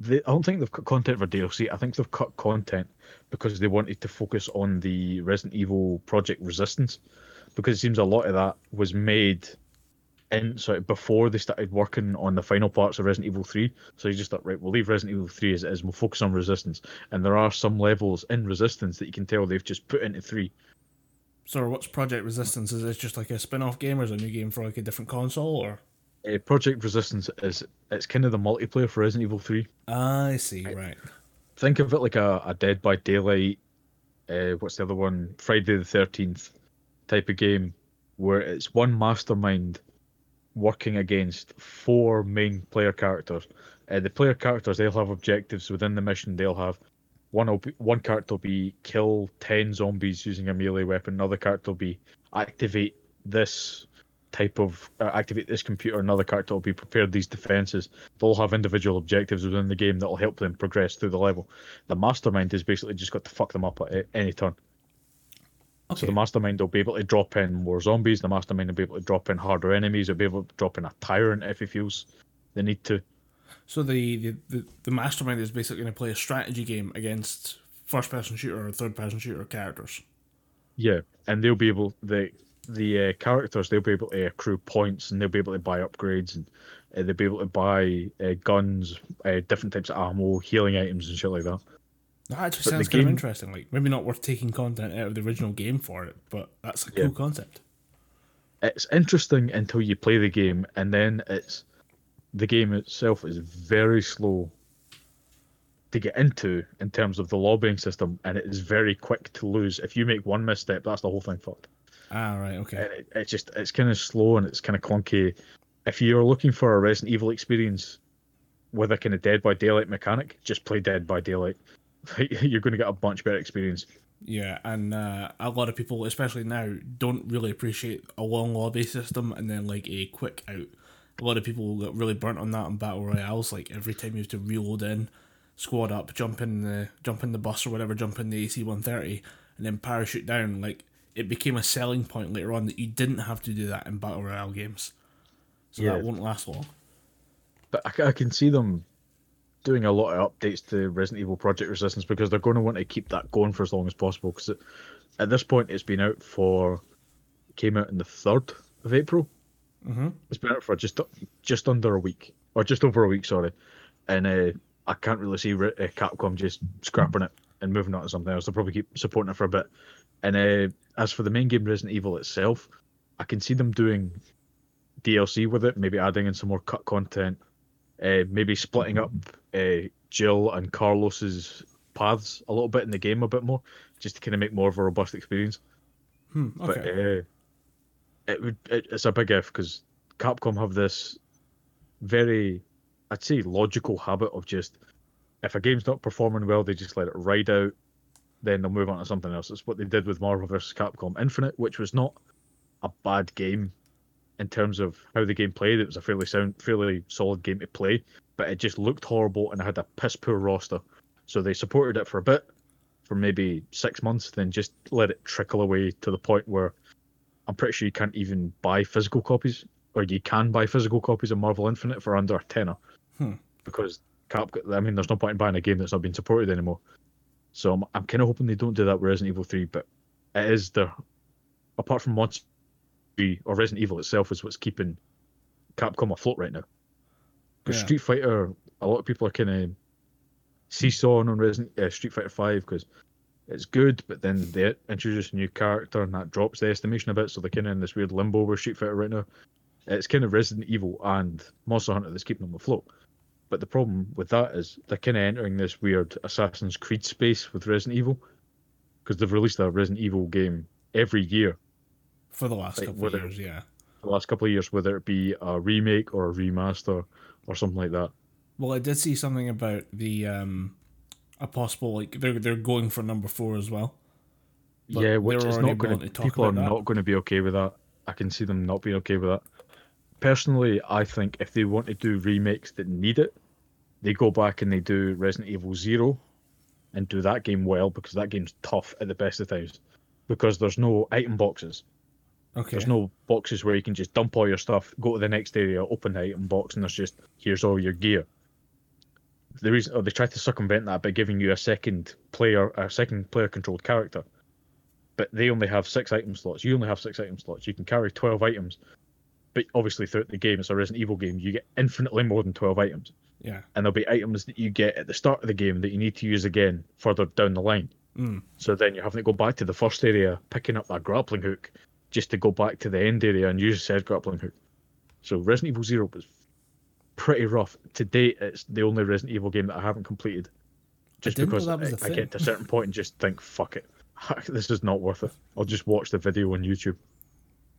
They, I don't think they've cut content for DLC. I think they've cut content because they wanted to focus on the Resident Evil Project Resistance, because it seems a lot of that was made in sort of before they started working on the final parts of Resident Evil 3. So you just thought, right, we'll leave Resident Evil 3 as it is. We'll focus on Resistance, and there are some levels in Resistance that you can tell they've just put into three. So what's Project Resistance? Is it just like a spin-off game or is it a new game for like a different console or? Uh, Project Resistance is it's kind of the multiplayer for Resident Evil 3. I see, right. think of it like a, a Dead by Daylight, uh, what's the other one? Friday the Thirteenth type of game, where it's one mastermind working against four main player characters. Uh, the player characters they'll have objectives within the mission. They'll have one will be, one character will be kill ten zombies using a melee weapon. Another character will be activate this type of uh, activate this computer. Another character will be prepared these defenses. They'll have individual objectives within the game that will help them progress through the level. The mastermind has basically just got to fuck them up at any turn. Okay. So the mastermind will be able to drop in more zombies. The mastermind will be able to drop in harder enemies. It'll be able to drop in a tyrant if he feels the need to. So the, the, the, the mastermind is basically going to play a strategy game against first person shooter or third person shooter characters. Yeah, and they'll be able the the uh, characters they'll be able to accrue points and they'll be able to buy upgrades and uh, they'll be able to buy uh, guns, uh, different types of ammo, healing items and shit like that. That actually But sounds kind of interesting. Like maybe not worth taking content out of the original game for it, but that's a cool Yeah. concept. It's interesting until you play the game, and then it's the game itself is very slow to get into in terms of the lobbying system, and it is very quick to lose. If you make one misstep, that's the whole thing fucked. Ah, right, okay. and it, it's just it's kind of slow and it's kind of clunky. If you're looking for a Resident Evil experience with a kind of Dead by Daylight mechanic, just play Dead by Daylight. you're going to get a bunch better experience. Yeah, and uh, a lot of people, especially now, don't really appreciate a long lobby system and then like a quick out. A lot of people get really burnt on that in battle royales. Like every time you have to reload in, squad up, jump in the jump in the bus or whatever, jump in the AC one thirty, and then parachute down. Like it became a selling point later on that you didn't have to do that in battle royale games. So Yeah. that won't last long. But I, I can see them doing a lot of updates to Resident Evil Project Resistance because they're going to want to keep that going for as long as possible. Because at this point, it's been out for came out in the third of April. Mm-hmm. It's been out for just just under a week, or just over a week, sorry. And uh, I can't really see uh, Capcom just scrapping it and moving on to something else. They'll probably keep supporting it for a bit. And uh, as for the main game, Resident Evil itself, I can see them doing DLC with it, maybe adding in some more cut content, uh, maybe splitting up uh, Jill and Carlos's paths a little bit in the game a bit more, just to kind of make more of a robust experience. Hmm, but uh, it would it, it's a big if because Capcom have this very, I'd say, logical habit of just if a game's not performing well, they just let it ride out, then they'll move on to something else. It's what they did with Marvel vs. Capcom Infinite, which was not a bad game in terms of how the game played. It was a fairly sound, fairly solid game to play, but it just looked horrible and it had a piss poor roster. So they supported it for a bit, for maybe six months, then just let it trickle away to the point where I'm pretty sure you can't even buy physical copies, or you can buy physical copies of Marvel Infinite for under a tenner, Hmm. because Cap. I mean, there's no point in buying a game that's not being supported anymore. So I'm, I'm kind of hoping they don't do that with Resident Evil 3, but it is the apart from Monster 3 or Resident Evil itself is what's keeping Capcom afloat right now. Because Yeah. Street Fighter, a lot of people are kind of seesawing on Resident uh, Street Fighter 5 because it's good, but then they introduce a new character and that drops the estimation a bit, so they're kind of in this weird limbo with Street Fighter right now. It's kind of Resident Evil and Monster Hunter that's keeping them afloat. But the problem with that is they're kind of entering this weird Assassin's Creed space with Resident Evil because they've released a Resident Evil game every year For the last Like, couple of years, yeah. the last couple of years, whether it be a remake or a remaster or something like that. Well, I did see something about the um a possible like they're they're going for number four as well. But yeah, which is not going to. to People are that. not going to be okay with that. I can see them not being okay with that. Personally, I think if they want to do remakes that need it, they go back and they do Resident Evil Zero, and do that game well because that game's tough at the best of times. Because there's no item boxes. Okay. There's no boxes where you can just dump all your stuff, go to the next area, open the item box, and there's just here's all your gear. The reason or they try to circumvent that by giving you a second player, a second player controlled character, but they only have six item slots. You only have six item slots. You can carry twelve items, but obviously throughout the game, it's a Resident Evil game. You get infinitely more than twelve items, yeah. and there'll be items that you get at the start of the game that you need to use again further down the line. Mm. So then you're having to go back to the first area, picking up that grappling hook, just to go back to the end area and use said grappling hook. So Resident Evil Zero was pretty rough. To date, it's the only Resident Evil game that I haven't completed. Just because I, I, get to a certain point and just think, fuck it. This is not worth it. I'll just watch the video on YouTube.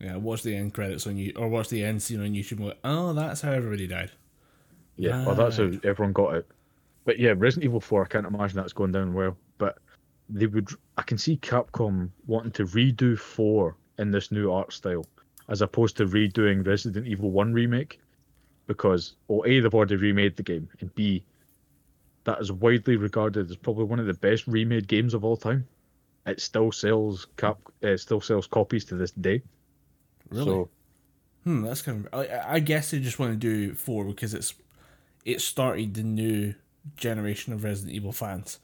Yeah. Watch the end credits on you or watch the end scene on YouTube and go, Oh, that's how everybody died. Yeah, well, that's how everyone got it. But yeah, Resident Evil 4, I can't imagine that's going down well. But they would, I can see Capcom wanting to redo 4 in this new art style, as opposed to redoing Resident Evil 1 remake, because, well, A, they've already remade the game, and B, that is widely regarded as probably one of the best remade games of all time. It still sells cap, uh, still sells copies to this day. Really? So Hmm, that's kind of. I, I guess they just want to do four because it's it started the new generation of Resident Evil fans.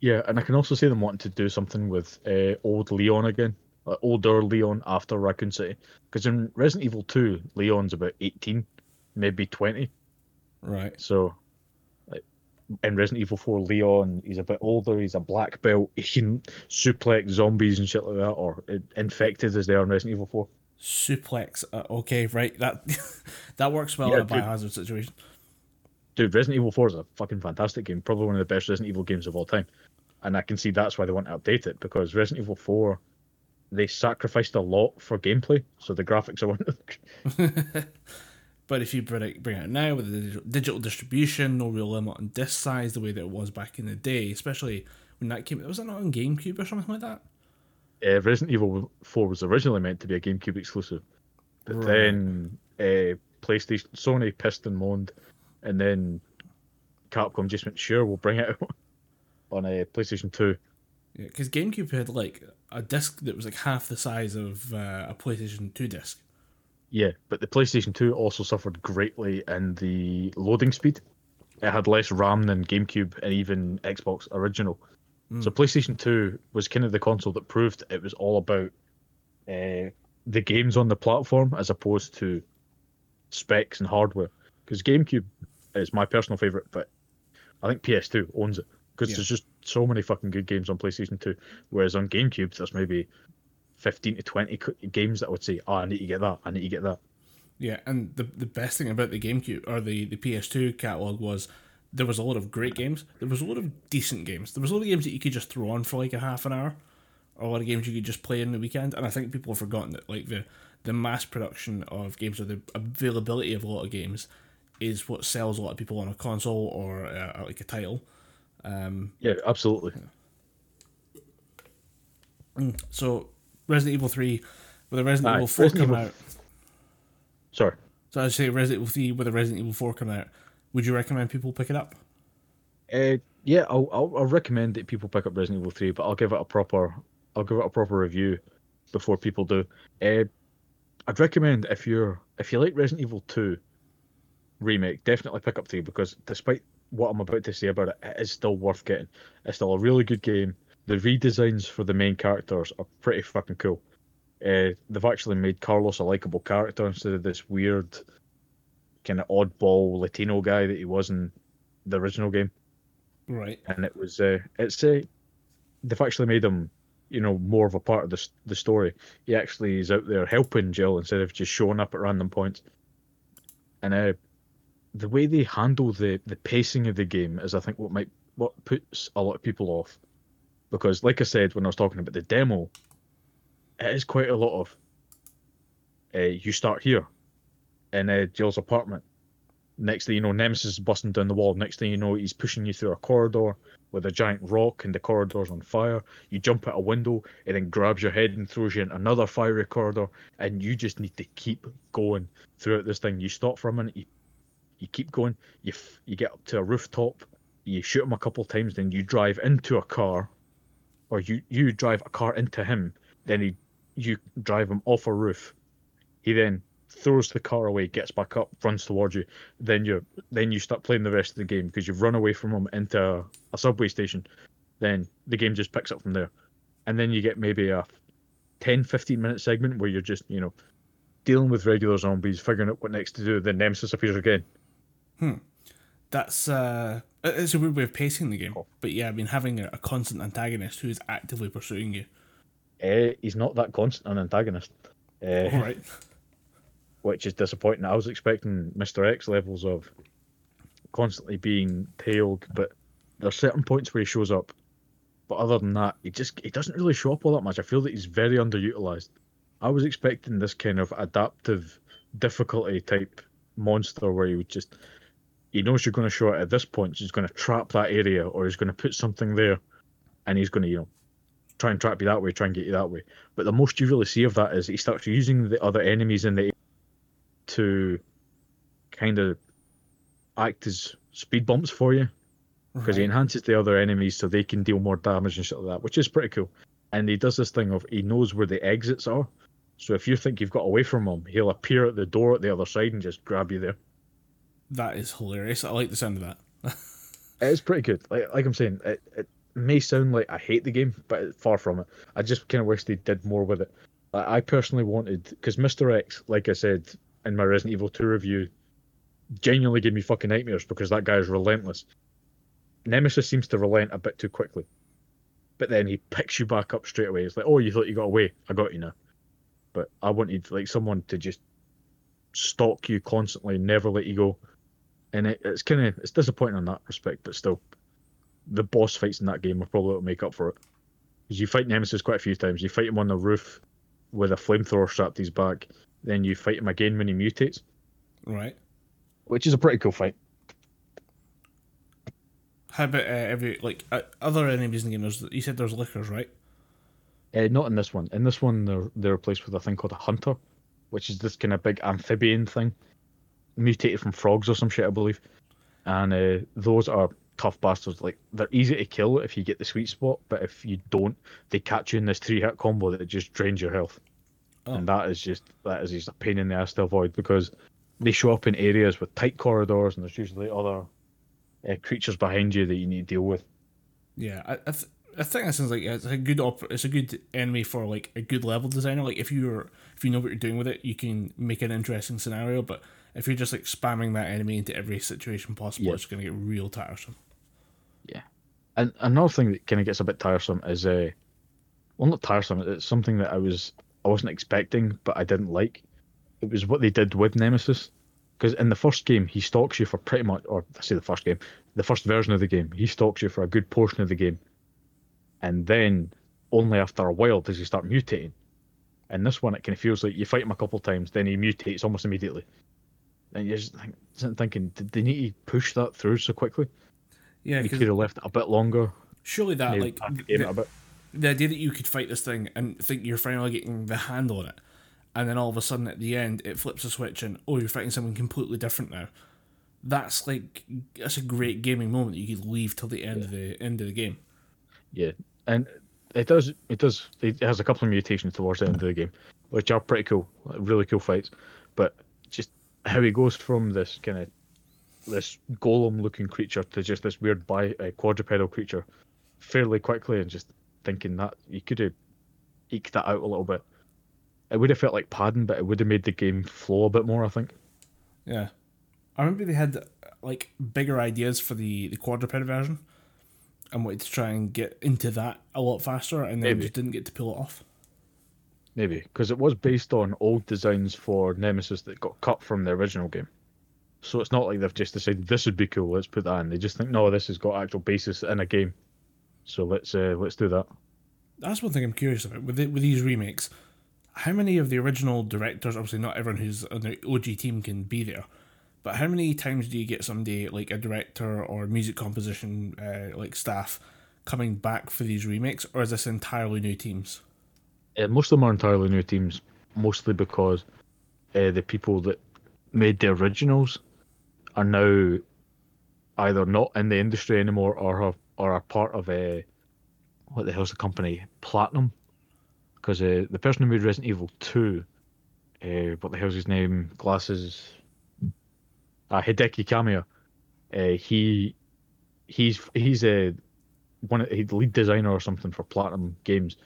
Yeah, and I can also see them wanting to do something with uh, old Leon again, like older Leon after Raccoon City. Because in Resident Evil 2, Leon's about 18, maybe 20. Right. So, like, in Resident Evil 4, Leon, he's a bit older, he's a black belt, he can suplex zombies and shit like that, or uh, infected as they are in Resident Evil 4. Suplex. Uh, okay, right. That that works well Yeah, in a dude. biohazard situation. Dude, Resident Evil 4 is a fucking fantastic game, probably one of the best Resident Evil games of all time. And I can see that's why they want to update it, because Resident Evil 4, they sacrificed a lot for gameplay, so the graphics are one of the But if you bring it, bring it out now with the digital, digital distribution, no real limit on disc size, the way that it was back in the day, especially when that came, was that not on GameCube or something like that? Uh, Resident Evil 4 was originally meant to be a GameCube exclusive, but Right. then uh, PlayStation, Sony pissed and moaned, and then Capcom just went, "Sure, we'll bring it out on a PlayStation 2." Yeah, because GameCube had like a disc that was like half the size of uh, a PlayStation Two disc. Yeah, but the PlayStation 2 also suffered greatly in the loading speed. It had less RAM than GameCube and even Xbox original. So PlayStation 2 was kind of the console that proved it was all about uh, the games on the platform as opposed to specs and hardware. Because GameCube is my personal favorite, but I think PS2 owns it because Yeah. there's just so many fucking good games on PlayStation 2. Whereas on GameCube, there's maybe 15 to 20 games that I would say, oh, I need to get that, I need to get that. Yeah, and the the best thing about the GameCube or the, the PS2 catalog was there was a lot of great games. There was a lot of decent games. There was a lot of games that you could just throw on for like a half an hour or a lot of games you could just play in the weekend. And I think people have forgotten that like the the mass production of games or the availability of a lot of games is what sells a lot of people on a console or uh, like a title. Um, Yeah, absolutely. so Resident Evil Three, with the Resident Aye, Evil Four Resident come Evil- out. Sorry. So I'd say Resident Evil Three with the Resident Evil Four come out. Would you recommend people pick it up? Uh, yeah, I'll, I'll I'll recommend that people pick up Resident Evil Three, but I'll give it a proper I'll give it a proper review before people do. Uh, I'd recommend if you're if you like Resident Evil Two remake, definitely pick up three because despite what I'm about to say about it, it is still worth getting. It's still a really good game. The redesigns for the main characters are pretty fucking cool. Uh, they've actually made Carlos a likable character instead of this weird kind of oddball Latino guy that he was in the original game Right. and it was uh, it's uh, they've actually made him you know more of a part of the the story. He actually is out there helping Jill instead of just showing up at random points. And uh, the way they handle the the pacing of the game is, I think, what might what puts a lot of people off, because like I said when I was talking about the demo, it is quite a lot of. Uh, you start here, in uh, Jill's apartment. Next thing you know, Nemesis is busting down the wall. Next thing you know, he's pushing you through a corridor with a giant rock, and the corridor's on fire. You jump out a window, it then grabs your head and throws you in another fiery corridor, and you just need to keep going throughout this thing. You stop for a minute, you, you keep going, you f- you get up to a rooftop, you shoot him a couple times, then you drive into a car, or you you drive a car into him, then he you drive him off a roof. He then throws the car away, gets back up, runs towards you. Then you then you start playing the rest of the game because you've run away from him into a, a subway station. Then the game just picks up from there, and then you get maybe a 10, 15 minute segment where you're just you know dealing with regular zombies, figuring out what next to do. Then Nemesis appears again. Hmm, that's uh, it's a weird way of pacing the game. But yeah, I mean, having a, a constant antagonist who is actively pursuing you. Uh, he's not that constant an antagonist. Uh, All right. Which is disappointing. I was expecting Mr. X levels of constantly being tailed, but there's certain points where he shows up. But other than that, he just he doesn't really show up all that much. I feel that he's very underutilized. I was expecting this kind of adaptive difficulty type monster where he would just he knows you're going to show it at this point, so he's going to trap that area, or he's going to put something there, and he's going to you know try and trap you that way, try and get you that way. But the most you really see of that is he starts using the other enemies in the to kind of act as speed bumps for you because he enhances the other enemies so they can deal more damage and shit like that, which is pretty cool. And he does this thing of he knows where the exits are. So if you think you've got away from him, he'll appear at the door at the other side and just grab you there. That is hilarious. I like the sound of that. It is pretty good. Like like I'm saying, it, it may sound like I hate the game, but far from it. I just kind of wish they did more with it. I personally wanted because Mr. X, like I said in my Resident Evil 2 review, genuinely gave me fucking nightmares because that guy is relentless. Nemesis seems to relent a bit too quickly, but then he picks you back up straight away. It's like, oh, you thought you got away? I got you now. But I wanted like someone to just stalk you constantly, never let you go and it, it's kind of it's disappointing in that respect, but still, the boss fights in that game are probably make up for it. Because you fight Nemesis quite a few times. You fight him on the roof with a flamethrower strapped to his back. Then you fight him again when he mutates, Right. which is a pretty cool fight. How about uh, every like uh, other enemies in the game? There's, you said there's lickers, right? Uh, not in this one. In this one, they're they're replaced with a thing called a hunter, which is this kind of big amphibian thing, mutated from frogs or some shit, I believe. And uh, those are tough bastards. Like they're easy to kill if you get the sweet spot, but if you don't, they catch you in this three hit combo that just drains your health. Oh. And that is just that is just a pain in the ass to avoid because they show up in areas with tight corridors, and there's usually other uh, creatures behind you that you need to deal with. Yeah, I, I, th- I think that sounds like it's a good op- it's a good enemy for like a good level designer. Like if you're if you know what you're doing with it, you can make an interesting scenario. But if you're just like spamming that enemy into every situation possible, Yeah. it's gonna get real tiresome. Yeah, and another thing that kind of gets a bit tiresome is, uh, well, not tiresome. It's something that I was I wasn't expecting, but I didn't like. It was what they did with Nemesis, because in the first game he stalks you for pretty much, or I say the first game, the first version of the game, he stalks you for a good portion of the game, and then only after a while does he start mutating. And this one, it kind of feels like you fight him a couple times, then he mutates almost immediately. And you're just think, thinking, did they need to push that through so quickly? Yeah, because could have left it a bit longer. surely that maybe like the the, idea that you could fight this thing and think you're finally getting the handle on it, and then all of a sudden at the end it flips a switch and oh you're fighting something completely different now. That's like that's a great gaming moment that you could leave till the end of the end of the game. Yeah, and it does. It does. It has a couple of mutations towards the end of the game, which are pretty cool. like, Really cool fights. But just how he goes from this kind of this golem-looking creature to just this weird bi- uh, quadrupedal creature fairly quickly, and just thinking that you could have eked that out a little bit. It would have felt like padding, but it would have made the game flow a bit more. I think. Yeah, I remember they had like bigger ideas for the the quadruped version, and wanted to try and get into that a lot faster, and then Maybe. just didn't get to pull it off. Maybe because it was based on old designs for Nemesis that got cut from the original game. So it's not like they've just decided this would be cool. Let's put that in. They just think no, this has got actual basis in a game. So let's uh, let's do that. That's one thing I'm curious about with the, with these remakes. How many of the original directors? Obviously, not everyone who's on the OG team can be there, but how many times do you get somebody like a director or music composition uh, like staff coming back for these remakes, or is this entirely new teams? Uh, most of them are entirely new teams, mostly because uh, the people that made the originals are now either not in the industry anymore or have, or are part of a what the hell's the company Platinum, because uh, the person who made Resident Evil Two, uh, what the hell's his name? Glasses. Uh, Hideki Kamiya. Uh, he he's he's a one of, he's lead designer or something for Platinum Games.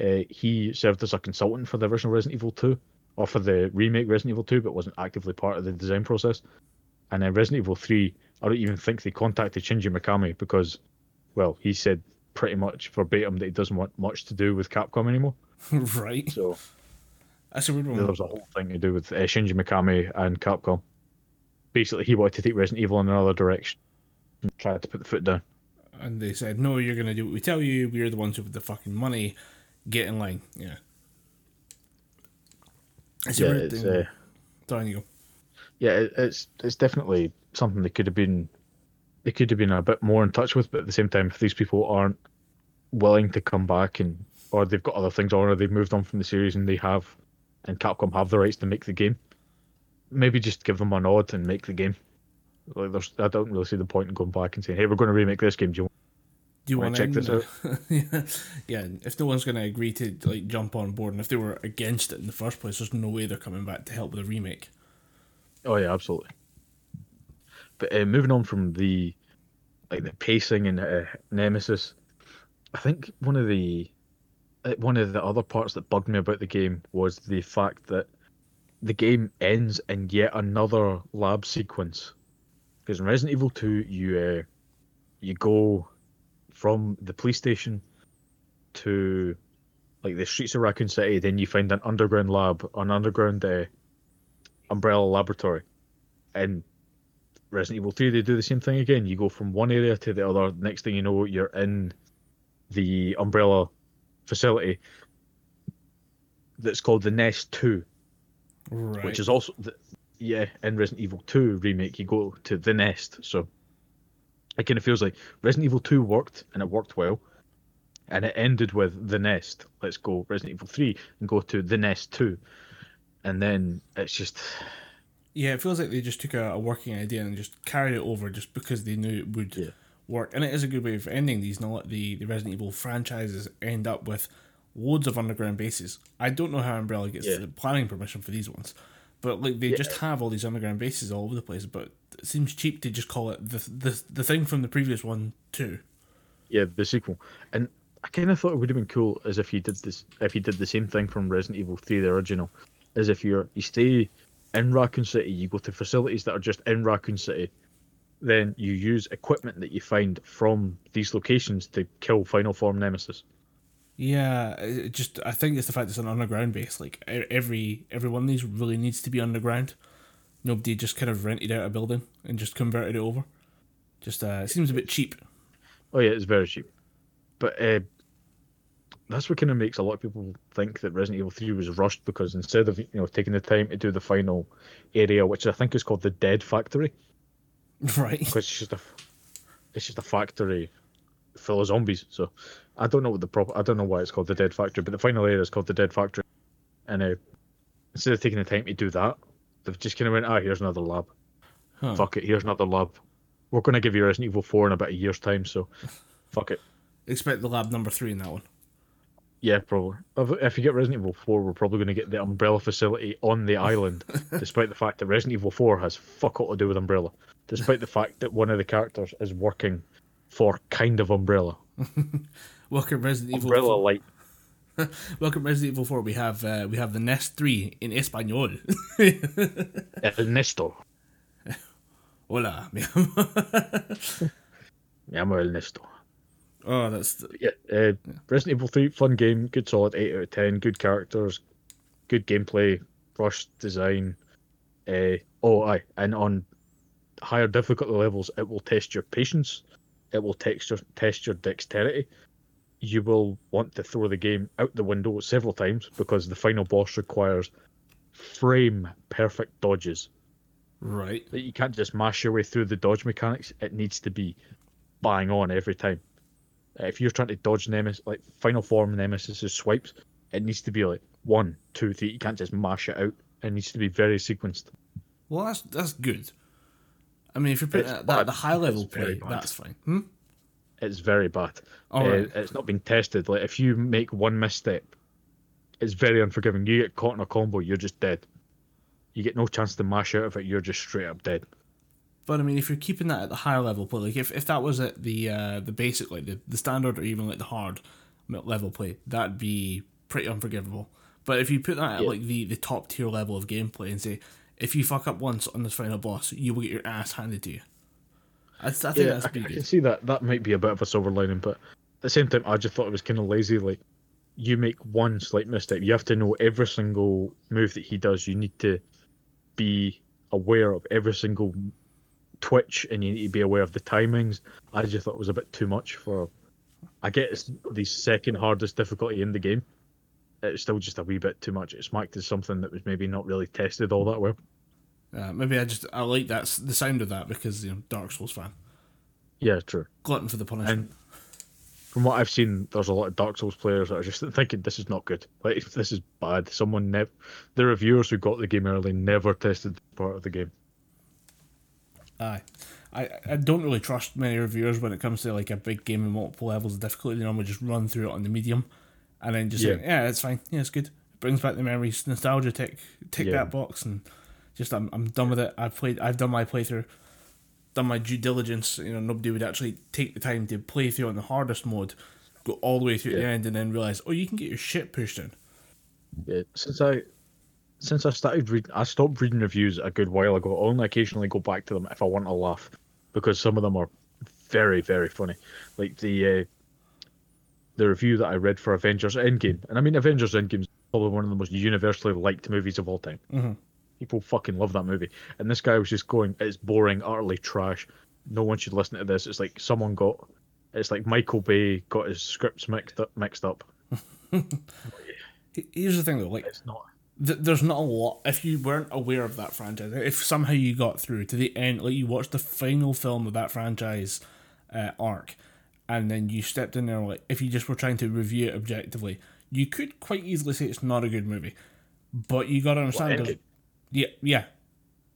Uh, he served as a consultant for the original Resident Evil 2, or for the remake Resident Evil 2, but wasn't actively part of the design process. And then Resident Evil 3, I don't even think they contacted Shinji Mikami because, well, he said pretty much verbatim that he doesn't want much to do with Capcom anymore. right, So that's a weird one. there was a whole thing to do with uh, Shinji Mikami and Capcom. Basically, he wanted to take Resident Evil in another direction and tried to put the foot down. and they said, "No, you're gonna do what we tell you. We're the ones with the fucking money. Get in line." Yeah. It's a Yeah, weird it's, thing. uh, Down you go. yeah, it's it's definitely something that could have been they could have been a bit more in touch with, but at the same time, if these people aren't willing to come back and or they've got other things on or they've moved on from the series and they have and Capcom have the rights to make the game, maybe just give them a nod and make the game. Like there's, I don't really see the point in going back and saying, "Hey, we're going to remake this game. Do you want Do you check to this yeah, yeah. If no one's gonna agree to like jump on board, and if they were against it in the first place, there's no way they're coming back to help with the remake. Oh yeah, absolutely. But uh, moving on from the like the pacing and uh, Nemesis, I think one of the uh, one of the other parts that bugged me about the game was the fact that the game ends in yet another lab sequence. Because in Resident Evil Two, you uh, you go from the police station to like the streets of Raccoon City, then you find an underground lab, an underground uh, umbrella laboratory. And Resident Evil 3, they do the same thing again. You go from one area to the other. Next thing you know, you're in the umbrella facility that's called the Nest 2, Right. which is also, the, yeah, in Resident Evil 2 remake, you go to the Nest. So it kind of feels like Resident Evil 2 worked and it worked well. And it ended with the Nest. Let's go Resident Evil 3 and go to the Nest 2. And then it's just. Yeah, it feels like they just took a, a working idea and just carried it over just because they knew it would Yeah. work. And it is a good way of ending these, not let the, the Resident Evil franchises end up with loads of underground bases. I don't know how Umbrella gets Yeah. the planning permission for these ones. But like they just have all these underground bases all over the place, but it seems cheap to just call it the the, the thing from the previous one too. Yeah, the sequel. And I kind of thought it would have been cool as if you did this, if you did the same thing from Resident Evil 3, the original, as if you're you stay in Raccoon City, you go to facilities that are just in Raccoon City, then you use equipment that you find from these locations to kill Final Form Nemesis. Yeah, it just I think it's the fact it's an underground base. Like every every one of these really needs to be underground. Nobody just kind of rented out a building and just converted it over. Just uh, it seems a bit cheap. Oh yeah, it's very cheap. But uh, that's what kind of makes a lot of people think that Resident Evil 3 was rushed because instead of you know taking the time to do the final area, which I think is called the Dead Factory, Right. because it's just a it's just a factory full of zombies. So I don't know what the proper I don't know why it's called the Dead Factory, but the final area is called the Dead Factory. And uh, instead of taking the time to do that, they've just kind of went, ah, here's another lab. Huh. Fuck it, here's another lab. We're going to give you Resident Evil 4 in about a year's time, so fuck it. Expect the lab number three in that one. Yeah, probably. If, you get Resident Evil 4, we're probably going to get the Umbrella facility on the island, despite the fact that Resident Evil 4 has fuck all to do with Umbrella. Despite the fact that one of the characters is working for kind of Umbrella. Welcome Resident Evil. Umbrella 4. Light. Welcome Resident Evil Four. We have uh, we have the Nest Three in Espanol. Ernesto. Hola. Me llamo Ernesto. Oh, that's the... Yeah, uh, Resident Evil 3, fun game, good solid 8 out of 10, good characters, good gameplay, rush design. Uh, oh, aye, and on higher difficulty levels, it will test your patience, it will test your, test your dexterity. You will want to throw the game out the window several times because the final boss requires frame perfect dodges. right. That you can't just mash your way through the dodge mechanics, it needs to be bang on every time. Uh, if you're trying to dodge Nemesis, like Final Form Nemesis' swipes, it needs to be like one, two, three. You can't just mash it out. It needs to be very sequenced. Well, that's that's good. I mean, if you're putting that, at the high level It's play, that's fine. Hmm? It's very bad. All Uh. It's not been tested. Like if you make one misstep, it's very unforgiving. You get caught in a combo, you're just dead. You get no chance to mash out of it. You're just straight up dead. But I mean, if you're keeping that at the higher level play, like if, if that was at the uh, the basic, like the, the standard or even like the hard level play, that'd be pretty unforgivable. But if you put that at Yeah. like the, the top tier level of gameplay and say, if you fuck up once on this final boss, you will get your ass handed to you. I, I think yeah, that's I, I can see that. That might be a bit of a silver lining, but at the same time, I just thought it was kind of lazy. Like, you make one slight misstep, you have to know every single move that he does. You need to be aware of every single twitch, and you need to be aware of the timings. I just thought it was a bit too much for. I get it's the second hardest difficulty in the game. It's still just a wee bit too much. It smacked as something that was maybe not really tested all that well. Uh, maybe I just I like that the sound of that because you know Dark Souls fan, Yeah, true. glutton for the punishment. And from what I've seen, there's a lot of Dark Souls players that are just thinking this is not good. Like this is bad. Someone never, the reviewers who got the game early never tested part of the game. Aye. I, I don't really trust many reviewers when it comes to like a big game with multiple levels of difficulty. They normally just run through it on the medium and then just yeah, Yeah. say, yeah it's fine. Yeah, it's good. It brings back the memories, nostalgia, tick tick Yeah. that box and just I'm I'm done with it. I've played I've done my playthrough, done my due diligence. You know, nobody would actually take the time to play through on the hardest mode, go all the way through to the end and then realise, oh you can get your shit pushed in. Yeah, since I since I started reading, I stopped reading reviews a good while ago. I only occasionally go back to them if I want to laugh, because some of them are very very funny. Like the uh, the review that I read for Avengers Endgame, and I mean Avengers Endgame is probably one of the most universally liked movies of all time. Mhm. People fucking love that movie, and this guy was just going, "It's boring, utterly trash. No one should listen to this." It's like someone got, it's like Michael Bay got his scripts mixed up. Mixed up. He- Here's the thing though, like It's not. Th- there's not a lot if you weren't aware of that franchise if somehow you got through to the end like you watched the final film of that franchise uh, arc and then you stepped in there like if you just were trying to review it objectively you could quite easily say it's not a good movie but you gotta understand there's- Endgame? yeah yeah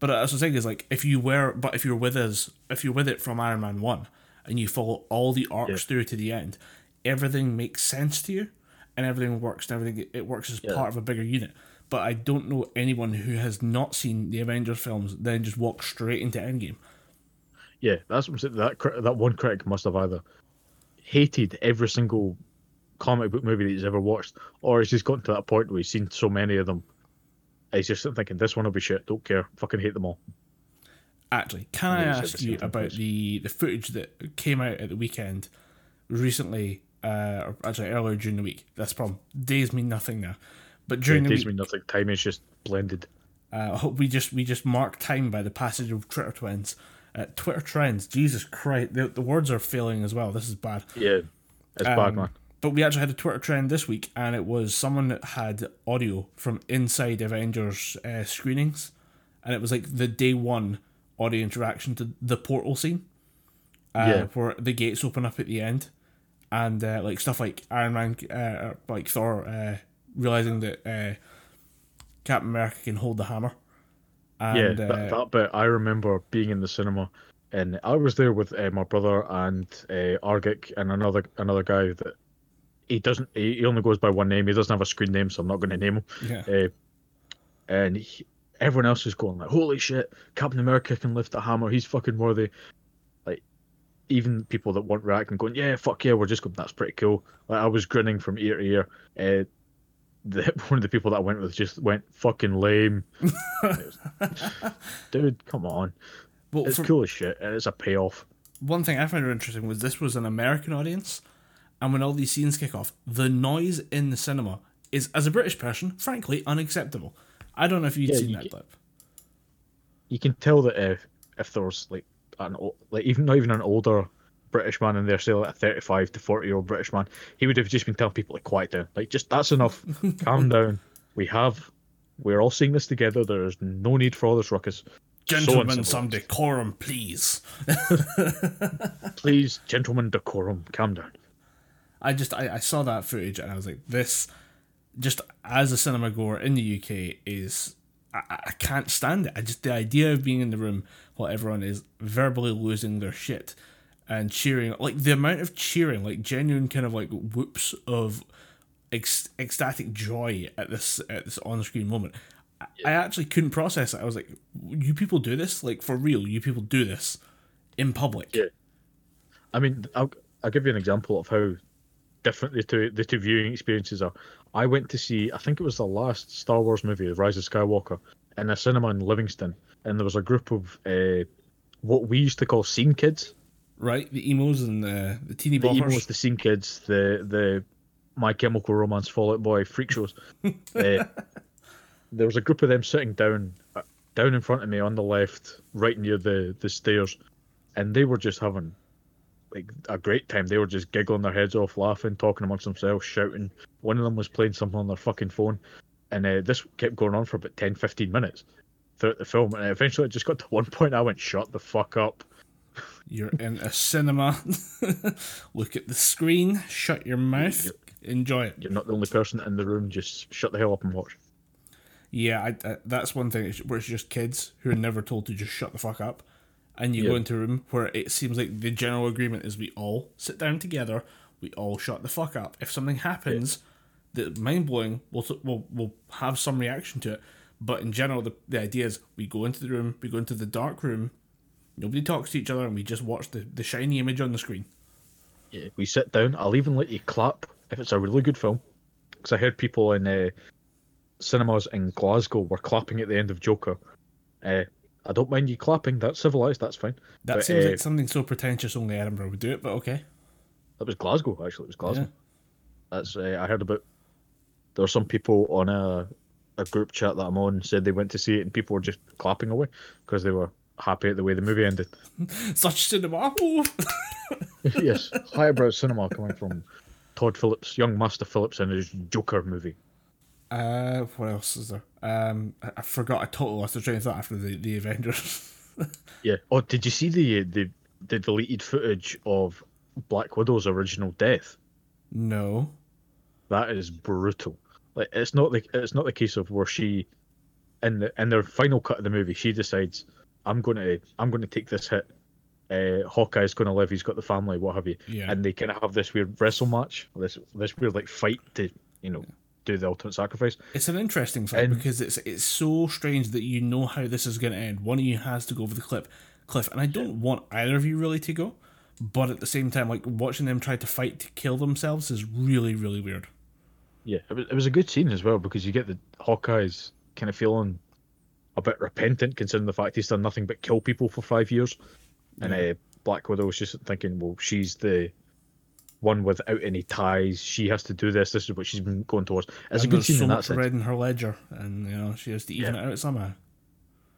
but as I was saying is like if you were but if you're with us if you're with it from Iron Man 1 and you follow all the arcs Yeah. through to the end everything makes sense to you and everything works and everything it works as part of a bigger unit but I don't know anyone who has not seen the Avengers films then just walk straight into Endgame. Yeah, that's what I'm saying. That cri- that one critic must have either hated every single comic book movie that he's ever watched, or he's just gotten to that point where he's seen so many of them. He's just thinking this one will be shit. Don't care. Fucking hate them all. Actually, can I ask you about the the footage that came out at the weekend recently, uh, or actually earlier during the week? That's the problem. Days mean nothing now, but during the days week, nothing. Time is just blended. uh, we just we just mark time by the passage of Twitter twins. Uh, Twitter trends, Jesus Christ, the, the words are failing as well. This is bad. Yeah, it's bad, Um, man. but we actually had a Twitter trend this week, and it was someone that had audio from inside Avengers uh, screenings, and it was like the day one audio interaction to the portal scene, uh, Yeah. where the gates open up at the end, and uh, like stuff like Iron Man, uh, like Thor, uh, realizing that uh, Captain America can hold the hammer. And, yeah, uh, that, that bit I remember being in the cinema, and I was there with uh, my brother and uh, Argic and another another guy that he doesn't. He, only goes by one name. He doesn't have a screen name, so I'm not going to name him. yeah. Uh, and he, everyone else is going like, "Holy shit! Captain America can lift a hammer. He's fucking worthy." Like, even people that weren't reacting, going, "Yeah, fuck yeah, we're just going. That's pretty cool." Like, I was grinning from ear to ear. Uh, the, one of the people that I went with just went fucking lame. Dude, come on. Well, It's cool as shit, and it's a payoff. one thing I found interesting was this was an American audience, and when all these scenes kick off, the noise in the cinema is, as a British person, frankly unacceptable. I don't know if you'd Yeah, seen you that get- clip. You can tell that if if there was like an like even not even an older British man in there, say like a thirty-five to forty-year-old British man, he would have just been telling people to "Quiet down, like just that's enough, calm down. We have, we're all seeing this together. There is no need for all this ruckus. Gentlemen, uncivilized. some decorum, please. Please, gentlemen, decorum, calm down." I just I, I saw that footage and I was like, this, just as a cinema goer in the UK is I, I I can't stand it. I just the idea of being in the room while everyone is verbally losing their shit and cheering, like the amount of cheering, like genuine kind of like whoops of ec- ecstatic joy at this at this on screen moment. I, I actually couldn't process it. I was like, you people do this like for real? You people do this in public? Yeah. I mean, I'll I'll give you an example of how different the two the two viewing experiences are. I went to see, I think it was the last Star Wars movie, The Rise of Skywalker, in a cinema in Livingston, and there was a group of uh, what we used to call scene kids. Right, the emos and the the teeny The boppers. emos, the scene kids, the the My Chemical Romance, Fallout Boy, freak shows. uh, there was a group of them sitting down, uh, down in front of me on the left, right near the the stairs, and they were just having like a great time. They were just giggling their heads off, laughing, talking amongst themselves, shouting. One of them was playing something on their fucking phone, and uh, this kept going on for about 10, 15 minutes throughout the film. And eventually, it just got to one point. I went, "Shut the fuck up." You're in a cinema. Look at the screen. Shut your mouth. Enjoy it. You're not the only person in the room. Just shut the hell up and watch. Yeah, I, I, that's one thing where it's just kids who are never told to just shut the fuck up, and you go into a room where it seems like the general agreement is we all sit down together, we all shut the fuck up. If something happens that's mind blowing, we'll, we'll we'll have some reaction to it. But in general, the, the idea is we go into the room, we go into the dark room, nobody talks to each other, and we just watch the, the shiny image on the screen. Yeah, we sit down. I'll even let you clap if it's a really good film. Because I heard people in uh, cinemas in Glasgow were clapping at the end of Joker. Uh, I don't mind you clapping. That's civilized. That's fine. That But, seems uh, like something so pretentious only Edinburgh would do it, but okay. That was Glasgow. Actually, it was Glasgow. Yeah. That's uh, I heard about. There were some people on a a group chat that I'm on said they went to see it and people were just clapping away because they were happy at the way the movie ended. Such cinema. Yes, highbrow cinema coming from Todd Phillips, young Master Phillips, in his Joker movie. Uh, what else is there? Um, I, I forgot. I totally lost the train of thought after the, the Avengers. Yeah. Oh, did you see the the the deleted footage of Black Widow's original death? no. That is brutal. Like it's not like it's not the case of where she, in the in their final cut of the movie, she decides, I'm going to I'm going to take this hit. Uh, Hawkeye's going to live. He's got the family, what have you. Yeah. And they kind of have this weird wrestle match, this this weird like fight to you know do the ultimate sacrifice. It's an interesting fight And- because it's it's so strange that you know how this is going to end. One of you has to go over the cliff, cliff, and I don't want either of you really to go. But at the same time, like watching them try to fight to kill themselves is really, really weird. Yeah, it was, it was a good scene as well because you get the Hawkeye's kind of feeling a bit repentant considering the fact he's done nothing but kill people for five years, and uh, Black Widow was just thinking, well, she's the one without any ties. She has to do this. This is what she's been going towards. It's a good scene so in that much sense. red in her ledger, and you know she has to even Yeah. it out somehow.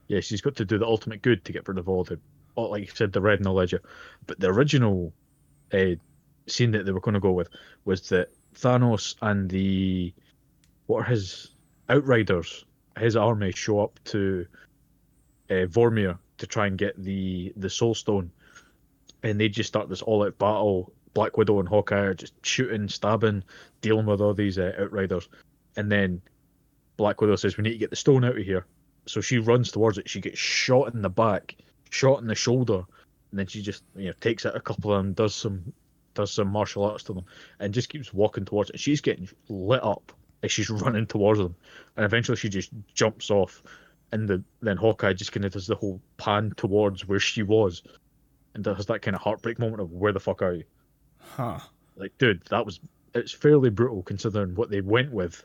Yeah, she's got to do the ultimate good to get rid of all the, all, like you said, the red in the ledger. But the original uh, scene that they were going to go with was that Thanos and the what are his outriders, his army show up to uh, Vormir to try and get the the Soul Stone, and they just start this all out battle. Black Widow and Hawkeye are just shooting, stabbing, dealing with all these uh, outriders, and then Black Widow says, "We need to get the stone out of here." So she runs towards it. She gets shot in the back, shot in the shoulder, and then she just you know takes out a couple of them, does some does some martial arts to them, and just keeps walking towards it. She's getting lit up as she's running towards them, and eventually she just jumps off, and the, then Hawkeye just kind of does the whole pan towards where she was, and does that kind of heartbreak moment of where the fuck are you? Huh. Like, dude, that was it's fairly brutal considering what they went with.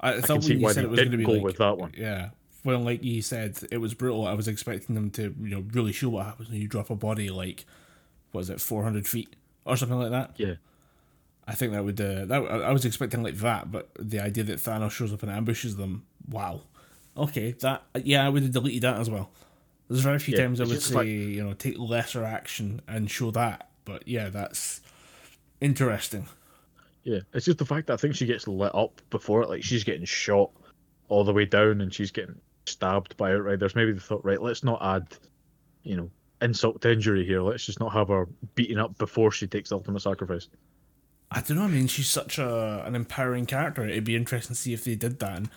I, I thought can see you why said they it was going to didn't be go like, with that one. Yeah. Well, like you said, it was brutal. I was expecting them to, you know, really show what happens when you drop a body like, what is it, four hundred feet or something like that. Yeah, I think that would. Uh, that I was expecting like that, but the idea that Thanos shows up and ambushes them, wow. Okay, that yeah, I would have deleted that as well. There's very few Yeah, times I would say like- you know take lesser action and show that, but yeah, that's interesting. yeah. It's just the fact that I think she gets lit up before it. Like she's getting shot all the way down, and she's getting stabbed by outriders. Maybe they thought, right, let's not add, you know, insult to injury here. Let's just not have her beaten up before she takes the ultimate sacrifice. I don't know. I mean, she's such a an empowering character. It'd be interesting to see if they did that. And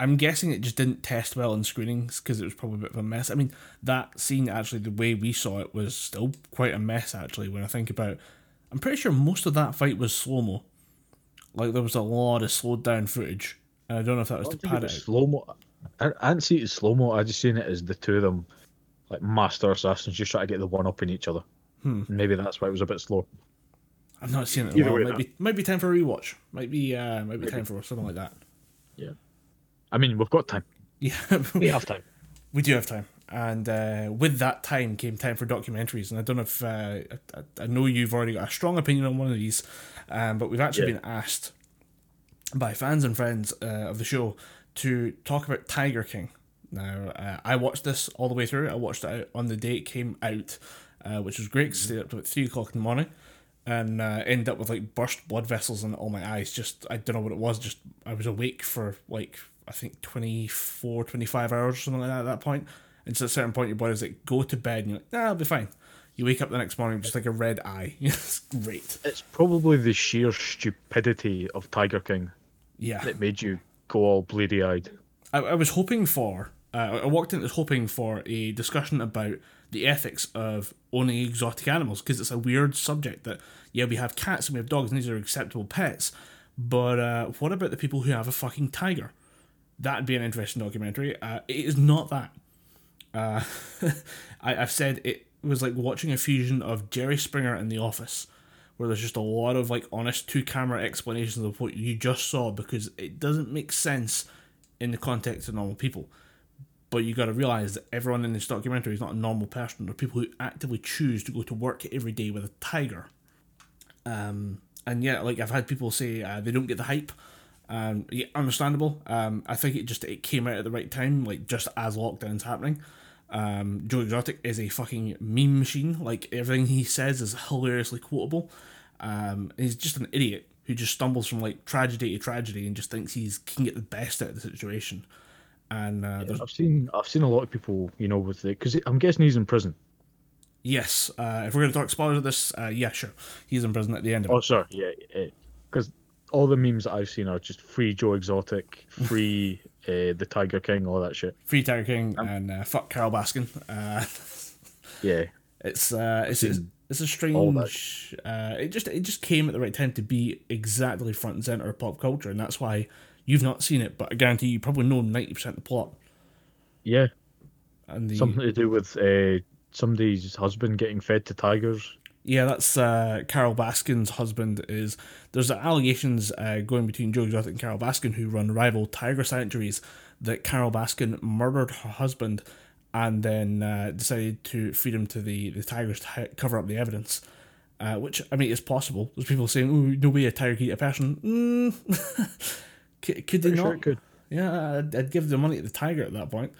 I'm guessing it just didn't test well in screenings because it was probably a bit of a mess. I mean, that scene actually, the way we saw it, was still quite a mess. Actually, when I think about, it. I'm pretty sure most of that fight was slow mo. Like there was a lot of slowed down footage. And I don't know if that was to pad it it. was out. slow mo. I, I didn't see it as slow mo. I just seen it as the two of them, like master assassins, just trying to get the one up in each other. Hmm. Maybe that's why it was a bit slow. I've not seen it in Either way, Might be might be time for a rewatch. Might be uh might be Maybe. time for something like that. Yeah, I mean, we've got time. Yeah, We have time. We do have time, and uh, with that time came time for documentaries. And I don't know if uh, I, I know you've already got a strong opinion on one of these, um, but we've actually Yeah. been asked by fans and friends uh, of the show to talk about Tiger King. Now, uh, I watched this all the way through. I watched it out on the day it came out, uh, which was great. 'cause I Stayed up to about three o'clock in the morning, and uh, ended up with like burst blood vessels in all my eyes. Just I don't know what it was. Just I was awake for like I think 24, 25 hours or something like that at that point. And so at a certain point, your body's like, go to bed, and you're like, nah, I'll be fine. You wake up the next morning just like a red eye. it's great. It's probably the sheer stupidity of Tiger King Yeah. that made you go all bleedy eyed. I, I was hoping for. Uh, I walked in hoping for a discussion about the ethics of owning exotic animals because it's a weird subject. That yeah, we have cats and we have dogs, and these are acceptable pets. But uh, what about the people who have a fucking tiger? That'd be an interesting documentary. Uh, it is not that. Uh, I, I've said it was like watching a fusion of Jerry Springer and The Office, where there's just a lot of like honest two camera explanations of what you just saw because it doesn't make sense in the context of normal people. But you got to realize that everyone in this documentary is not a normal person. They're people who actively choose to go to work every day with a tiger. Um, and yeah, like I've had people say uh, they don't get the hype. Um, yeah, understandable. Um, I think it just it came out at the right time, like just as lockdown's happening. Um, Joe Exotic is a fucking meme machine. Like everything he says is hilariously quotable. Um, he's just an idiot who just stumbles from like tragedy to tragedy and just thinks he's can get the best out of the situation. And uh, there's I've seen I've seen a lot of people, you know, with it because I'm guessing he's in prison. Yes, uh, if we're gonna talk spoilers of this, uh, yeah, sure, he's in prison at the end of it. Oh, sorry, yeah, because all the memes that I've seen are just free Joe Exotic, free uh, the Tiger King, all that shit. Free Tiger King and uh, fuck Carole Baskin. Uh, Yeah, It's uh, it's it's, it's a strange. Uh, it just it just came at the right time to be exactly front and center of pop culture, and that's why you've not seen it, but I guarantee you probably know ninety percent of the plot. yeah, And the something to do with uh, somebody's husband getting fed to tigers. yeah, that's uh, Carole Baskin's husband. Is there's allegations uh, going between Joe Exotic and Carole Baskin, who run rival tiger sanctuaries, that Carole Baskin murdered her husband and then uh, decided to feed him to the the tigers to cover up the evidence. Uh, which I mean is possible. There's people saying, "Oh, no way a tiger could eat a person." Mm. could, could they not? sure it could. Yeah, I'd, I'd give the money to the tiger at that point.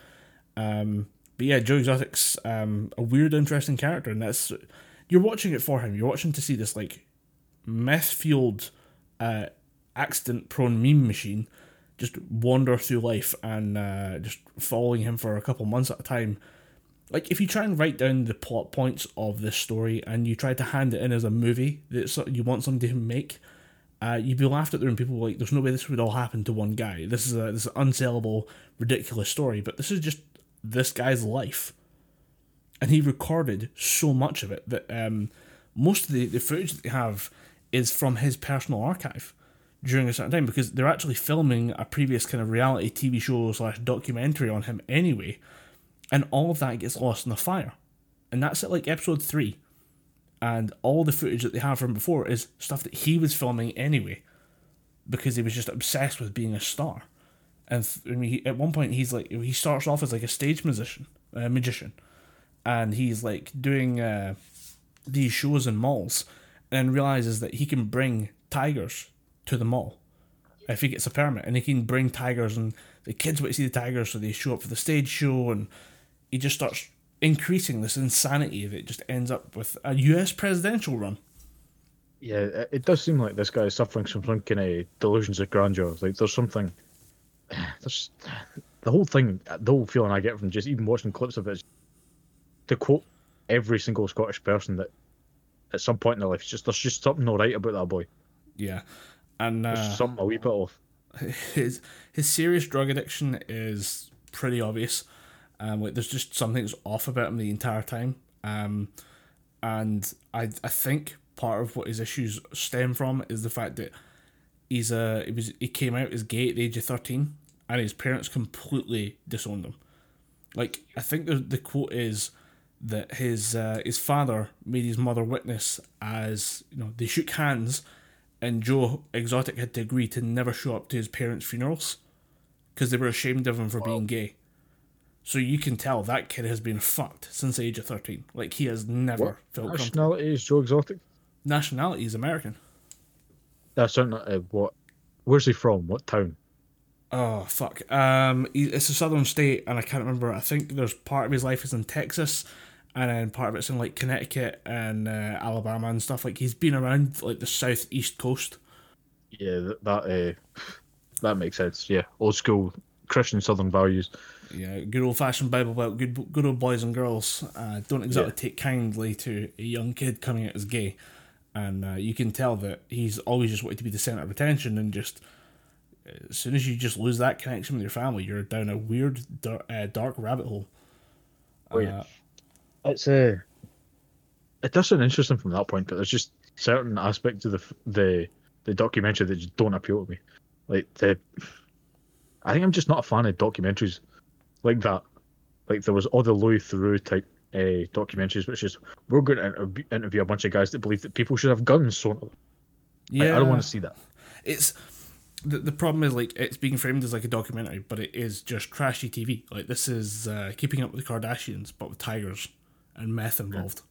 Um, but yeah, Joe Exotic's um, a weird, interesting character, and that's you're watching it for him. You're watching to see this like meth fueled, uh, accident prone meme machine just wander through life and uh, just following him for a couple months at a time. Like if you try and write down the plot points of this story and you try to hand it in as a movie that you want somebody to make, uh, you'd be laughed at there and people were like, "There's no way this would all happen to one guy. This is a this is an unsellable, ridiculous story." But this is just this guy's life, and he recorded so much of it that um, most of the the footage that they have is from his personal archive during a certain time because they're actually filming a previous kind of reality TV show slash documentary on him anyway, and all of that gets lost in the fire, and that's at like episode three, and all the footage that they have from before is stuff that he was filming anyway, because he was just obsessed with being a star, and th- I mean, he, at one point he's like he starts off as like a stage musician, uh, magician, and he's like doing uh, these shows in malls, and realizes that he can bring tigers to the mall if he gets a permit and he can bring tigers and the kids want to see the tigers so they show up for the stage show and he just starts increasing this insanity that just ends up with a US presidential run. Yeah, it- it does seem like this guy is suffering from some kind of delusions of grandeur. Like there's something. There's the whole thing. The whole feeling I get from just even watching clips of it is to quote every single Scottish person that at some point in their life, it's just there's just something not right about that boy. Yeah. And There's uh, something a wee bit off. his his serious drug addiction is pretty obvious. Um, like there's just something's off about him the entire time. Um, and I I think part of what his issues stem from is the fact that he's a he was he came out as gay at the age of thirteen, and his parents completely disowned him. Like I think the the quote is that his uh, his father made his mother witness as you know they shook hands, and Joe Exotic had to agree to never show up to his parents' funerals because they were ashamed of him for being gay. So you can tell that kid has been fucked since the age of thirteen. Like he has never What felt nationality is Joe Exotic? Nationality is American. That's not uh, what. Where's he from? What town? Oh fuck. Um, he- it's a southern state, and I can't remember. I think there's part of his life is in Texas, and then part of it's in like Connecticut and uh, Alabama and stuff. Like he's been around like the southeast coast. Yeah, that that, uh, that makes sense. Yeah, old school Christian Southern values. Yeah, good old fashioned Bible Belt, good good old boys and girls. Uh, don't exactly take kindly to a young kid coming out as gay, and uh, you can tell that he's always just wanted to be the center of attention, and just as soon as you just lose that connection with your family, you're down a weird dark, uh, dark rabbit hole. Oh, yeah. Uh, It's uh, it does sound interesting from that point, but there's just certain aspects of the the the documentary that just don't appeal to me. Like the, I think I'm just not a fan of documentaries like that. Like there was all the Louis Theroux type uh, documentaries, which is we're going to interview, a bunch of guys that believe that people should have guns. So like, yeah, I don't want to see that. it's the, the problem is like it's being framed as like a documentary, but it is just trashy TV. Like this is uh, keeping up with the Kardashians, but with tigers and meth involved.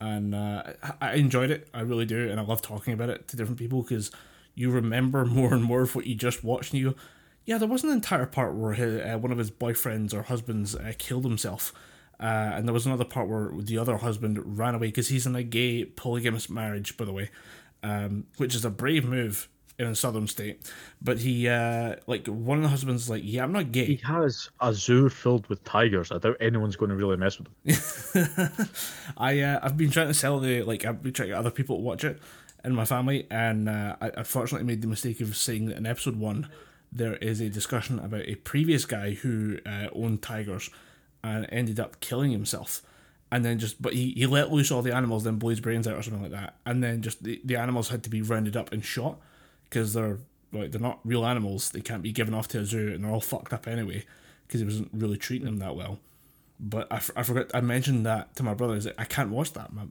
And uh, I- I enjoyed it, I really do, and I love talking about it to different people because you remember more and more of what you just watched, and you go, yeah, there was an entire part where his, uh, one of his boyfriends or husbands uh, killed himself. Uh, and there was another part where the other husband ran away because he's in a gay polygamous marriage, by the way, um, which is a brave move in a southern state. But he, uh, like, one of the husbands, like, yeah, I'm not gay. He has a zoo filled with tigers. I doubt anyone's going to really mess with him. I, uh, I've been trying to sell the, like, I've been trying to get other people to watch it in my family, and uh, I unfortunately made the mistake of saying that in episode one, there is a discussion about a previous guy who uh, owned tigers and ended up killing himself. And then just, but he, he let loose all the animals, then blew his brains out or something like that. And then just the, the animals had to be rounded up and shot because they're like they're not real animals. They can't be given off to a zoo, and they're all fucked up anyway because he wasn't really treating them that well. But I, I forgot I mentioned that to my brother. Is that I can't watch that. My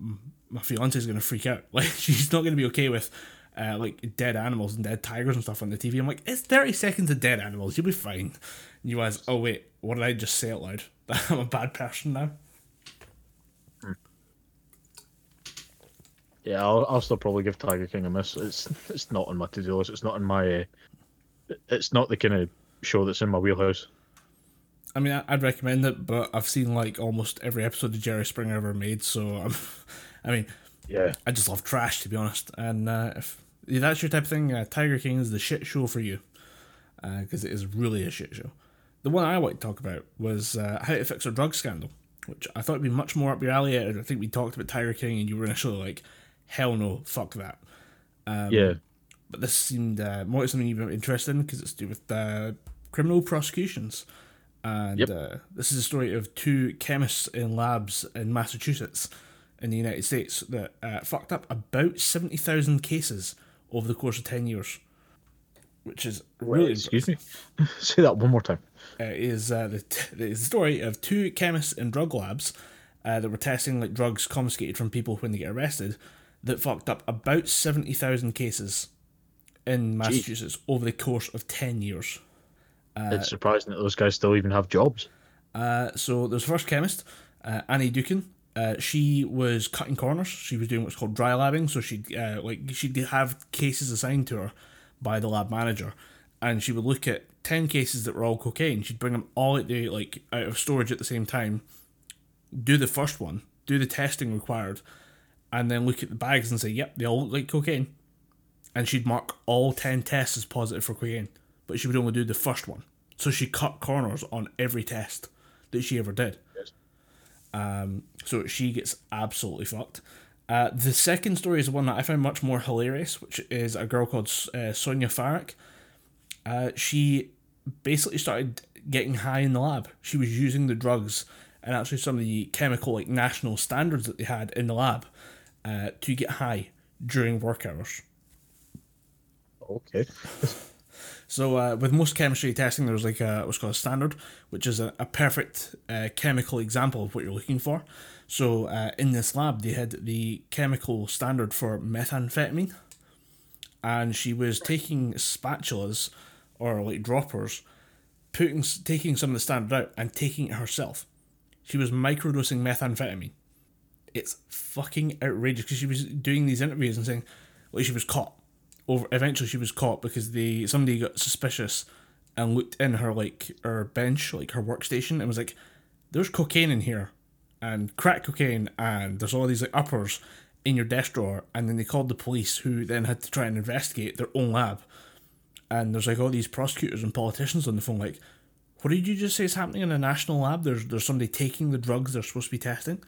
my fiance is gonna freak out. Like she's not gonna be okay with uh, like dead animals and dead tigers and stuff on the TV. I'm like, it's thirty seconds of dead animals. You'll be fine. And you guys, oh wait, what did I just say out loud? I'm a bad person now. Yeah, I'll, I'll still probably give Tiger King a miss. It's it's not on my to do list. It's not in my. Uh, it's not the kind of show that's in my wheelhouse. I mean, I- I'd recommend it, but I've seen like almost every episode of Jerry Springer ever made. So I'm, I mean, Yeah. I just love trash, to be honest. And uh, if that's your type of thing, uh, Tiger King is the shit show for you. Because it is really a shit show. The one I want to talk about was uh, How to Fix a Drug Scandal, which I thought would be much more up your alley. I think we talked about Tiger King, and you were initially like, hell no, fuck that. Um, yeah. But this seemed uh, more something you've been interested in because it's to do with uh, criminal prosecutions. And Yep. uh, this is a story of two chemists in labs in Massachusetts in the United States that uh, fucked up about 70,000 cases over the course of 10 years. Which is really Excuse me. Say that one more time. uh, is uh, the, t- the story of two chemists in drug labs uh, that were testing like drugs confiscated from people when they get arrested that fucked up about 70,000 cases in Massachusetts over the course of 10 years. it's surprising that those guys still even have jobs. Uh, so there's the first chemist, uh, Annie Dookhan. Uh, she was cutting corners. She was doing what's called dry labbing. So she'd uh, like she'd have cases assigned to her by the lab manager, and she would look at ten cases that were all cocaine. She'd bring them all at the like out of storage at the same time, do the first one, do the testing required, and then look at the bags and say, "Yep, they all look like cocaine." And she'd mark all ten tests as positive for cocaine, but she would only do the first one. So she cut corners on every test that she ever did. Um, so she gets absolutely fucked. Uh, the second story is one that I found much more hilarious, which is a girl called uh, Sonja Farak. Uh, she basically started getting high in the lab. She was using the drugs and actually some of the chemical like national standards that they had in the lab uh, to get high during work hours. Okay. So uh, with most chemistry testing, there's like a what's called a standard, which is a, a perfect uh, chemical example of what you're looking for. So uh, in this lab, they had the chemical standard for methamphetamine, and she was taking spatulas or like droppers, putting taking some of the standard out and taking it herself. She was microdosing methamphetamine. It's fucking outrageous because she was doing these interviews and saying, like she was caught. Over eventually she was caught because they somebody got suspicious and looked in her like her bench, like her workstation, and was like, "There's cocaine in here, and crack cocaine, and there's all these like uppers in your desk drawer." And then they called the police, who then had to try and investigate their own lab. And there's like all these prosecutors and politicians on the phone, like, "What did you just say is happening in a national lab? There's there's somebody taking the drugs they're supposed to be testing."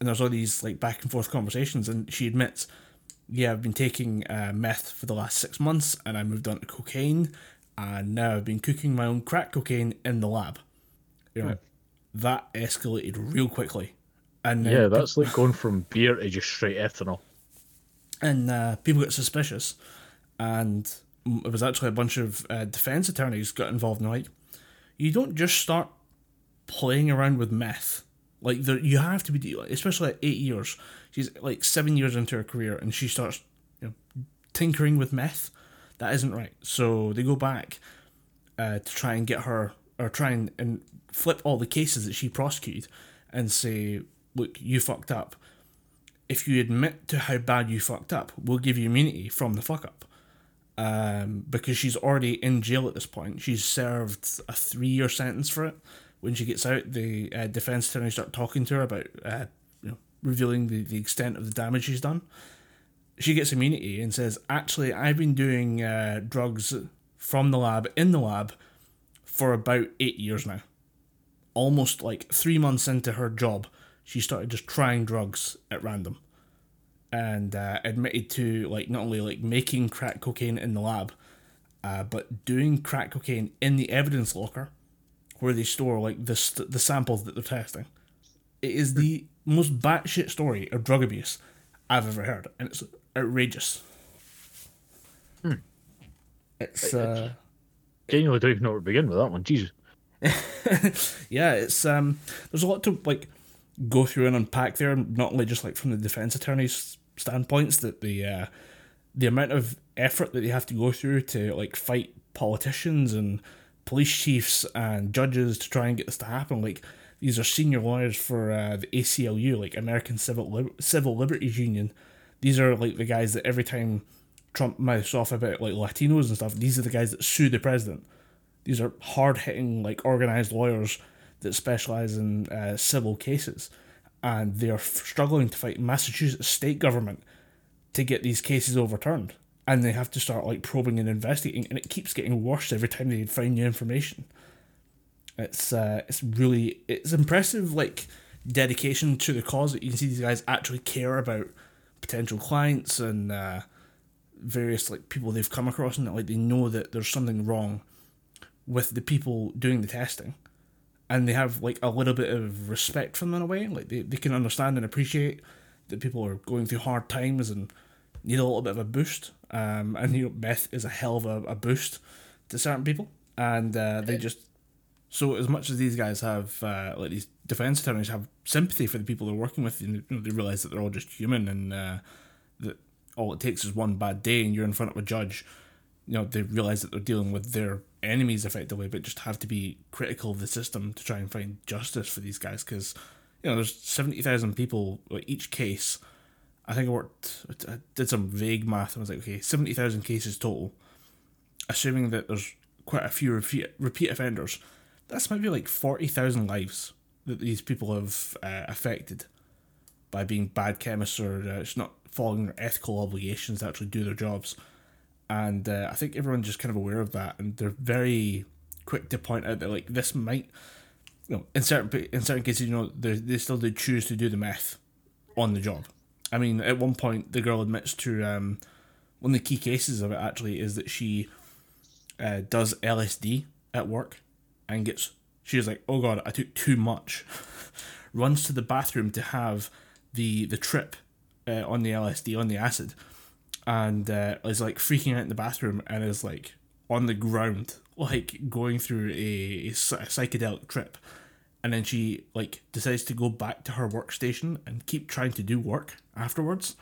And there's all these like back and forth conversations, and she admits yeah, I've been taking uh, meth for the last six months and I moved on to cocaine and now I've been cooking my own crack cocaine in the lab. You know, that escalated real quickly. And then Yeah, that's like going from beer to just straight ethanol. and uh, people got suspicious, and it was actually a bunch of uh, defense attorneys got involved. And like, you don't just start playing around with meth. Like, there, you have to be, especially at eight years. She's like seven years into her career, and she starts, you know, tinkering with meth. That isn't right. So they go back uh, to try and get her, or try and, and flip all the cases that she prosecuted, and say, look, you fucked up if you admit to how bad you fucked up, we'll give you immunity from the fuck up. Um, because she's already in jail at this point. She's served a three year sentence for it. When she gets out, the uh, defense attorney start talking to her about, uh, you know, revealing the, the extent of the damage she's done. She gets immunity and says, "Actually, I've been doing uh, drugs from the lab in the lab for about eight years now. Almost like three months into her job, she started just trying drugs at random. And uh, admitted to like not only like making crack cocaine in the lab uh, but doing crack cocaine in the evidence locker where they store like the, st- the samples that they're testing. It is the most batshit story of drug abuse i've ever heard and it's outrageous. It's uh Genuinely don't even know where to begin with that one. Jesus. yeah, it's um, there's a lot to like go through and unpack there. Not only just like from the defense attorneys' standpoints, that the uh, the amount of effort that they have to go through to like fight politicians and police chiefs and judges to try and get this to happen. Like these are senior lawyers for uh, the ACLU, like American Civil Civil Liberties Union. These are like the guys that every time Trump mouths off about like Latinos and stuff, these are the guys that sue the president. These are hard hitting, like organized lawyers that specialize in uh, civil cases, and they are struggling to fight Massachusetts state government to get these cases overturned. And they have to start like probing and investigating, and it keeps getting worse every time they find new information. It's uh, it's really it's impressive like dedication to the cause that you can see these guys actually care about potential clients and uh, various like people they've come across and that like they know that there's something wrong with the people doing the testing. And they have like a little bit of respect for them in a way. Like they, they can understand and appreciate that people are going through hard times and need a little bit of a boost. Um, and you know meth is a hell of a, a boost to certain people. And uh, they just so as much as these guys have uh, like these defense attorneys have sympathy for the people they're working with and you know, they realize that they're all just human and uh, all it takes is one bad day and you're in front of a judge you know they realize that they're dealing with their enemies effectively but just have to be critical of the system to try and find justice for these guys because you know there's 70,000 people each case. I think I worked I did some vague math and I was like okay 70,000 cases total. Assuming that there's quite a few repeat, repeat offenders that's maybe like 40,000 lives that these people have uh, affected by being bad chemists or uh, not following their ethical obligations to actually do their jobs. And uh, I think everyone's just kind of aware of that, and they're very quick to point out that like this might, you know, in certain in certain cases, you know, they they still do choose to do the meth on the job. I mean, at one point, the girl admits to um, one of the key cases of it actually is that she uh, does LSD at work and gets she's like, oh god, I took too much. Runs to the bathroom to have the the trip uh, on the LSD on the acid, and uh, is like freaking out in the bathroom and is like on the ground, like going through a, a psychedelic trip, and then she like decides to go back to her workstation and keep trying to do work afterwards,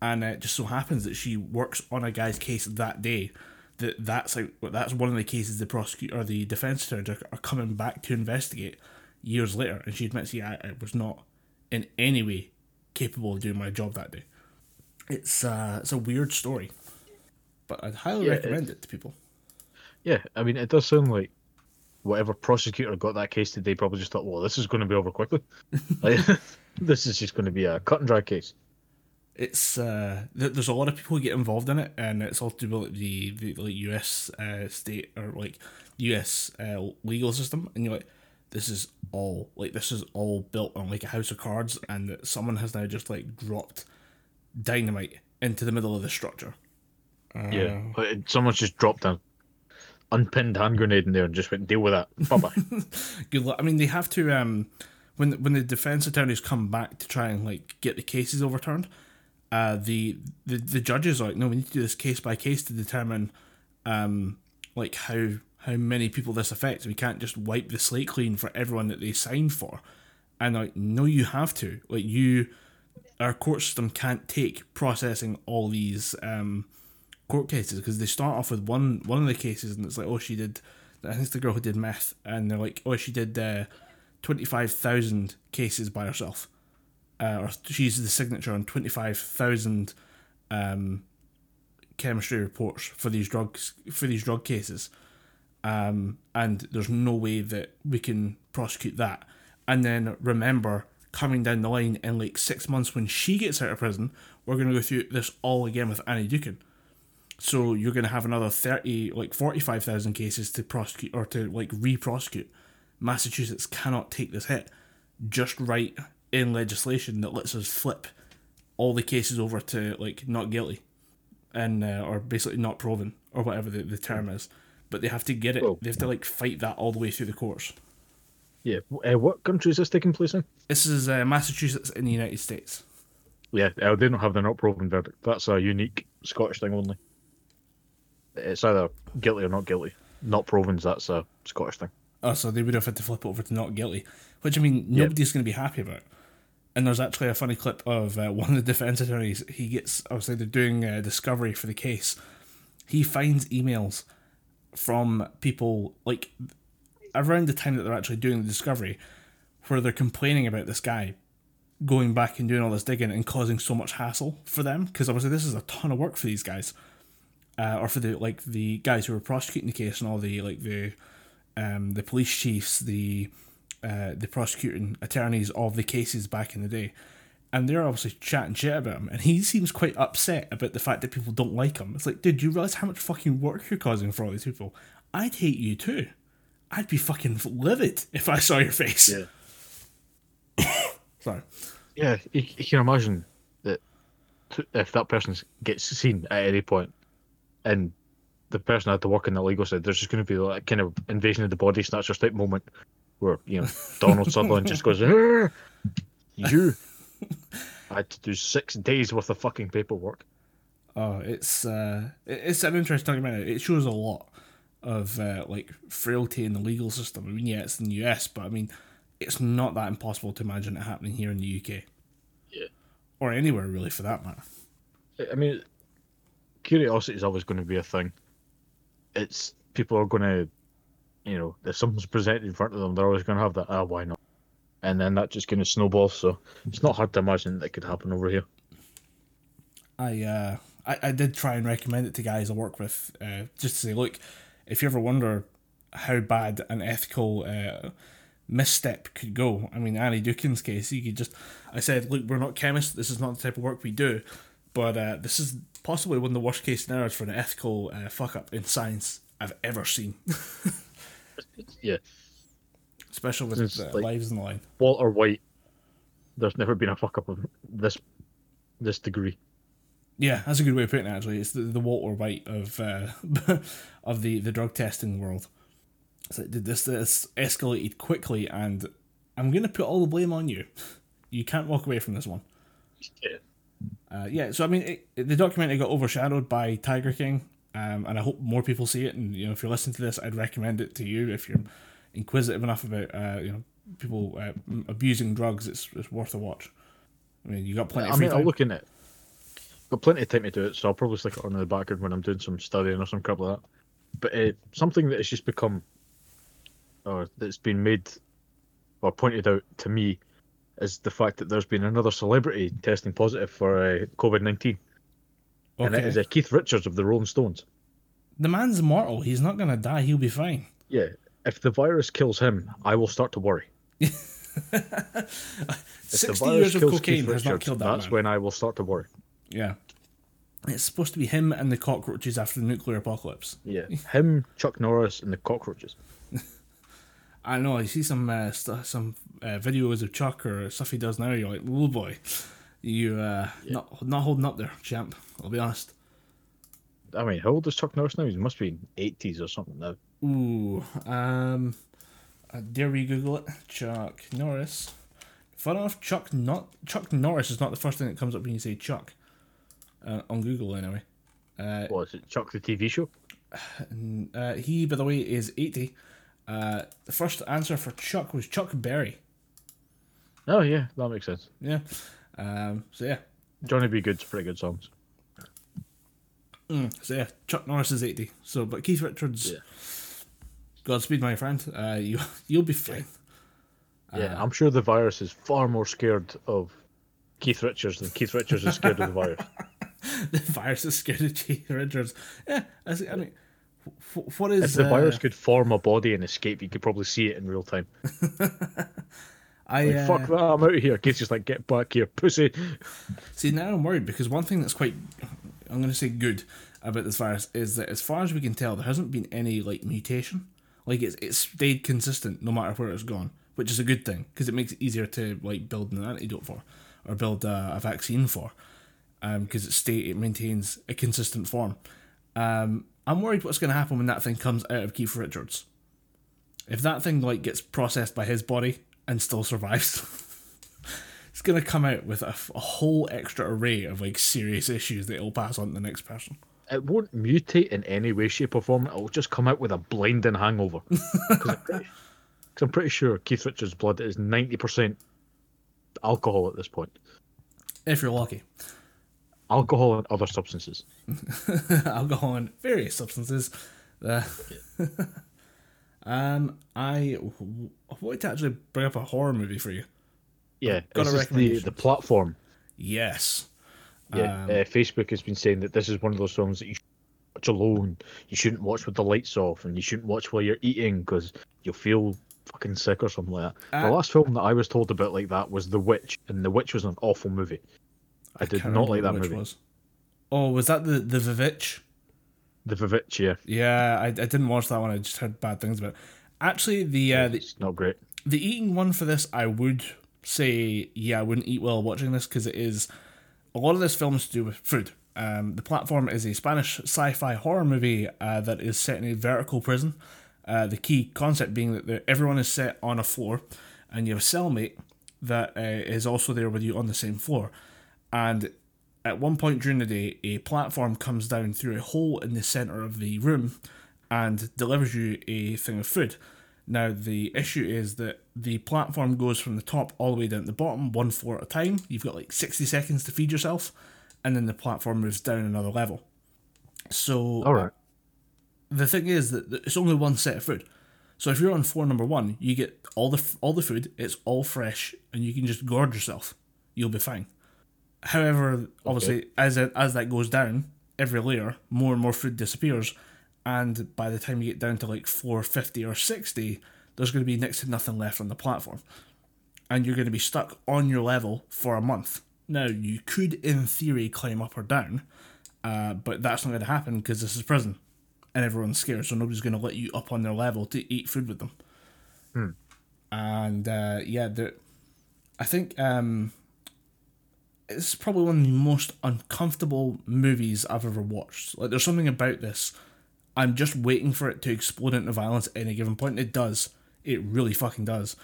and it just so happens that she works on a guy's case that day that that's like that's one of the cases the prosecutor or the defense attorney are, coming back to investigate years later, and she admits, yeah, I, I was not in any way capable of doing my job that day. It's uh, it's a weird story, but I'd highly yeah, recommend it to people. Yeah, I mean, it does sound like whatever prosecutor got that case today probably just thought, well, this is going to be over quickly. like, this is just going to be a cut and dry case it's uh, there's a lot of people who get involved in it, and it's all to do with the, the like U.S. Uh, state or like U.S. Uh, legal system, and you're like, this is all like this is all built on like a house of cards, and that someone has now just like dropped dynamite into the middle of the structure. Uh, yeah, someone's just dropped a unpinned hand grenade in there and just went deal with that. Bye bye. Good luck. I mean, they have to um when when the defense attorneys come back to try and like get the cases overturned uh, the, the the judges are like, no, we need to do this case by case to determine, um, like how how many people this affects. We can't just wipe the slate clean for everyone that they signed for. And like, no, you have to. Like you, our court system can't take processing all these um, court cases because they start off with one one of the cases and it's like, oh, she did. I think it's the girl who did meth, and they're like, oh, she did uh, twenty five thousand cases by herself uh, or she's the signature on 25,000 um, chemistry reports for these drugs for these drug cases. Um, and there's no way that we can prosecute that. And then remember, coming down the line in like six months when she gets out of prison, we're going to go through this all again with Annie Dookhan. So you're going to have another 30, like 45,000 cases to prosecute or to like re prosecute. Massachusetts cannot take this hit. Just write in legislation that lets us flip all the cases over to like not guilty and uh, or basically not proven or whatever the, the term is but they have to get it. Well, they have to like fight that all the way through the courts. Yeah. Uh, what country is this taking place in? This is uh, massachusetts in the united states. Yeah uh, they don't have the not proven verdict. That's a unique scottish thing only. It's either guilty or not guilty. Not proven that's a scottish thing. Oh so they would have had to flip over to not guilty. Which i mean nobody's yep. going to be happy about and there's actually a funny clip of uh, one of the defense attorneys. He gets obviously they're doing a discovery for the case. He finds emails from people like around the time that they're actually doing the discovery, where they're complaining about this guy going back and doing all this digging and causing so much hassle for them because obviously this is a ton of work for these guys, uh, or for the like the guys who are prosecuting the case and all the like the um the police chiefs the uh, the prosecuting attorneys of the cases back in the day, and they're obviously chatting shit about him, and he seems quite upset about the fact that people don't like him. It's like, dude, you realize how much fucking work you're causing for all these people? I'd hate you too. I'd be fucking livid if I saw your face. Yeah. Sorry. Yeah, you, you can imagine that if that person gets seen at any point, and the person had to work in the legal side, there's just going to be like kind of invasion of the body snatcher type moment where you know Donald Sutherland just goes, "Arr! "You, I had to do six days worth of fucking paperwork." Oh, it's uh, it's an interesting documentary. It shows a lot of uh, like frailty in the legal system. I mean, yeah, it's in the US, but I mean, it's not that impossible to imagine it happening here in the UK. Yeah. Or anywhere really, for that matter. I mean, curiosity is always going to be a thing. It's people are going to, you know, if something's presented in front of them, they're always going to have that. Ah, why not? And then that just going to snowball. So it's not hard to imagine that could happen over here. I uh, I, I did try and recommend it to guys I work with, uh, just to say, look, if you ever wonder how bad an ethical uh, misstep could go, I mean, Annie Dookhan's case, you could just, I said, look, we're not chemists. This is not the type of work we do, but uh, this is possibly one of the worst case scenarios for an ethical uh, fuck up in science I've ever seen, Yeah, especially with It's uh, like- lives in the line. Walter White. There's never been a fuck up of this this degree. Yeah, that's a good way of putting it. Actually, it's the, the Walter White of uh, of the, the drug testing world. So did this this escalated quickly, and I'm gonna put all the blame on you. You can't walk away from this one. Yeah. Uh, yeah, so I mean, it, it- the documentary got overshadowed by Tiger King, um, and I hope more people see it. And you know, if you're listening to this, I'd recommend it to you if you're inquisitive enough about uh, you know people uh, abusing drugs. It's, it's worth a watch. I mean, you got plenty of I mean, I'll time. look in it. Got plenty of time to do it, so I'll probably stick it on in the background when I'm doing some studying or some crap like that. But uh, something that has just become, or that's been made, or pointed out to me, is the fact that there's been another celebrity testing positive for uh, COVID nineteen, and it Okay. is uh, Keith Richards of the Rolling Stones. The man's immortal. He's not gonna die. He'll be fine. Yeah, if the virus kills him, I will start to worry. If the Sixty virus years of cocaine Keith has not killed that That's man. when I will start to worry. Yeah, it's supposed to be him and the cockroaches after the nuclear apocalypse. Yeah, him, Chuck Norris, and the cockroaches. I know. You see some uh, st- some uh, videos of Chuck or stuff he does now. You're like, oh boy, you uh, not not holding up there, champ. I'll be honest. I mean, how old is Chuck Norris now? He must be in eighties or something now. Ooh, um, uh, dare we Google it? Chuck Norris. Fun enough, Chuck not Chuck Norris is not the first thing that comes up when you say Chuck, uh, on Google anyway. Uh, What is it? Chuck the TV show? Uh, he, by the way, is 80. Uh, the first answer for Chuck was Chuck Berry. Oh yeah, that makes sense. Yeah. Um, so, yeah. Johnny B. Goode's pretty good songs. So, yeah, Chuck Norris is 80. So, but Keith Richards, Yeah. Godspeed, my friend. Uh, you, you'll be fine. Yeah, I'm sure the virus is far more scared of Keith Richards than Keith Richards is scared of the virus. the virus is scared of Keith Richards. Yeah, I, see, I mean, wh- what is. If the uh, virus could form a body and escape, you could probably see it in real time. I, Like, uh, fuck that, I'm out of here. Keith's just like, get back here, pussy. See, now I'm worried because one thing that's quite, I'm going to say good about this virus is that as far as we can tell, there hasn't been any like mutation. Like it's it's stayed consistent no matter where it's gone, which is a good thing because it makes it easier to like build an antidote for or build a, a vaccine for, um, because it stay it maintains a consistent form. Um, I'm worried what's going to happen when that thing comes out of Keith Richards. If that thing like gets processed by his body and still survives. It's gonna come out with a, a whole extra array of like serious issues that it'll pass on to the next person. It won't mutate in any way, shape, or form. It'll just come out with a blinding hangover. Because I'm, pretty- I'm pretty sure Keith Richards' blood is 90% alcohol at this point. If you're lucky, Alcohol and other substances. alcohol and various substances. Uh, um, I w- wanted to actually bring up a horror movie for you. Yeah, Got a is the, the platform. Yes, Yeah, Um, uh, Facebook has been saying that this is one of those films that you should watch alone. You shouldn't watch with the lights off, and you shouldn't watch while you're eating because you'll feel fucking sick or something like that. Uh, the last film that I was told about like that was The Witch, and The Witch was an awful movie. I, did Can't like that which movie. Was. Oh, was that the the Vivitch? The Vivitch, yeah, Yeah, I, I didn't watch that one. I just heard bad things about. it. Actually, the uh, the it's not great. the eating one for this, I would say, yeah, I wouldn't eat while watching this because it is a lot of this film is to do with food. Um, the platform is a Spanish sci-fi horror movie uh, that is set in a vertical prison. Uh, the key concept being that everyone is set on a floor, and you have a cellmate that uh, is also there with you on the same floor. And at one point during the day, a platform comes down through a hole in the center of the room and delivers you a thing of food. Now, the issue is that the platform goes from the top all the way down to the bottom, one floor at a time. You've got like 60 seconds to feed yourself, and then the platform moves down another level. So, All right. the thing is that it's only one set of food. So if you're on floor number one, you get all the all the food. It's all fresh, and you can just gorge yourself. You'll be fine. However, obviously, as it, as that goes down, every layer, more and more food disappears, and by the time you get down to like 450 or sixty, there's going to be next to nothing left on the platform, and you're going to be stuck on your level for a month. Now, you could, in theory, climb up or down, uh, but that's not going to happen because this is prison and everyone's scared, so nobody's going to let you up on their level to eat food with them. And uh, yeah, the, I think um, it's probably one of the most uncomfortable movies I've ever watched. Like, there's something about this. I'm just waiting for it to explode into violence at any given point. It does. It really fucking does.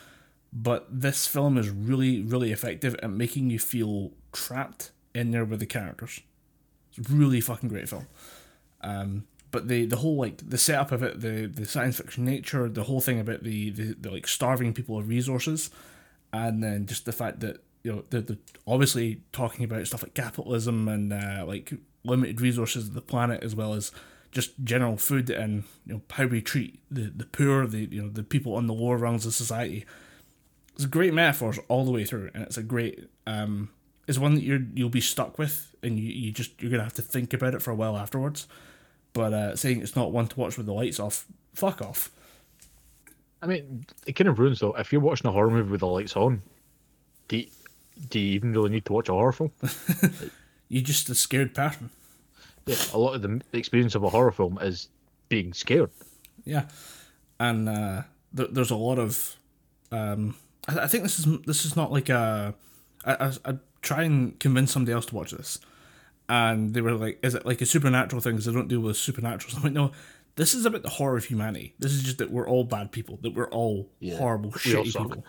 But this film is really, really effective at making you feel trapped in there with the characters. It's a really fucking great film. Um, but the the whole like the setup of it, the the science fiction nature, the whole thing about the the, the like starving people of resources, and then just the fact that you know they're, they're obviously talking about stuff like capitalism and uh, like limited resources of the planet as well as just general food and you know how we treat the the poor, the you know the people on the lower rungs of society. It's a great metaphors all the way through, and it's a great um, it's one that you're you'll be stuck with, and you, you just you're gonna have to think about it for a while afterwards. But uh, saying it's not one to watch with the lights off, fuck off. I mean, it kind of ruins though. If you're watching a horror movie with the lights on, do you, do you even really need to watch a horror film? You're just a scared person. Yeah, a lot of the experience of a horror film is being scared. Yeah, and uh, th- there's a lot of. Um, I, I think this is this is not like a. I, I, I try and convince somebody else to watch this, and they were like, "Is it like a supernatural thing?" Because they don't deal with supernaturals. I'm like, no. This is about the horror of humanity. This is just that we're all bad people. That we're all horrible, We shitty suck. people.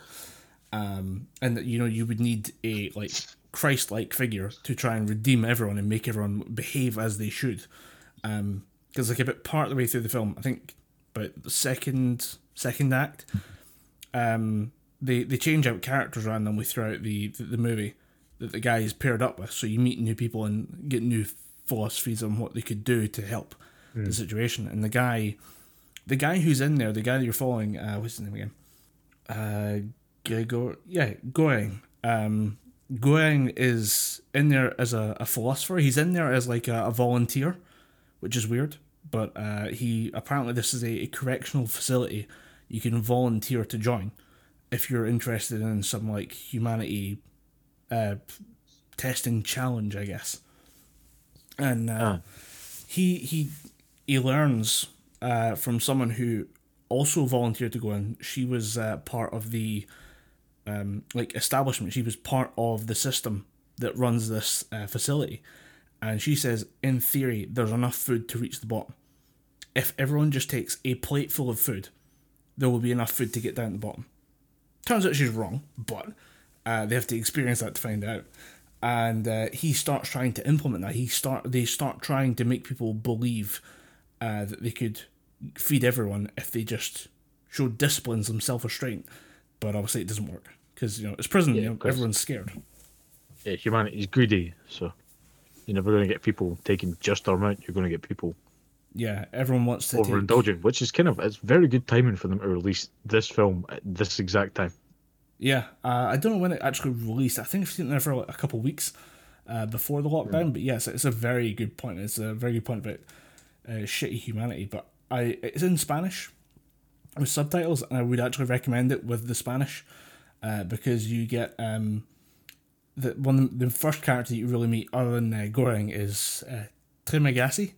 Um, and that you know you would need a like Christ-like figure to try and redeem everyone and make everyone behave as they should. Um, because like about part of the way through the film, I think about the second second act, um, they they change out characters randomly throughout the, the the movie that the guy is paired up with. So you meet new people and get new philosophies on what they could do to help the situation. And the guy, the guy who's in there, the guy that you're following, uh, what's his name again? Uh, Gregor, yeah, Goreng. Um, Goreng is in there as a, a philosopher. He's in there as like a, a volunteer, which is weird. But uh, he apparently this is a, a correctional facility. You can volunteer to join if you're interested in some like humanity uh, testing challenge, I guess. And uh, he he he learns uh, from someone who also volunteered to go in. She was uh, part of the um, like establishment. She was part of the system that runs this uh, facility, and she says, in theory, there's enough food to reach the bottom. If everyone just takes a plate full of food, there will be enough food to get down to the bottom. Turns out she's wrong, but uh, they have to experience that to find out. And uh, he starts trying to implement that. He start they start trying to make people believe uh, that they could feed everyone if they just showed discipline, some self restraint. But obviously, it doesn't work because you know it's prison. Yeah, you know, everyone's scared. Yeah, humanity is greedy, so you're never going to get people taking just their amount. You're going to get people Yeah, everyone wants to take. overindulging, which is kind of it's very good timing for them to release this film at this exact time. Yeah, uh, I don't know when it actually released. I think it's been there for like a couple of weeks uh, before the lockdown. But yes, it's a very good point. It's a very good point about uh, shitty humanity. But I, it's in Spanish, with subtitles, and I would actually recommend it with the Spanish, uh, because you get um, the one the first character you really meet other than uh, Goreng is uh, Trimagasi,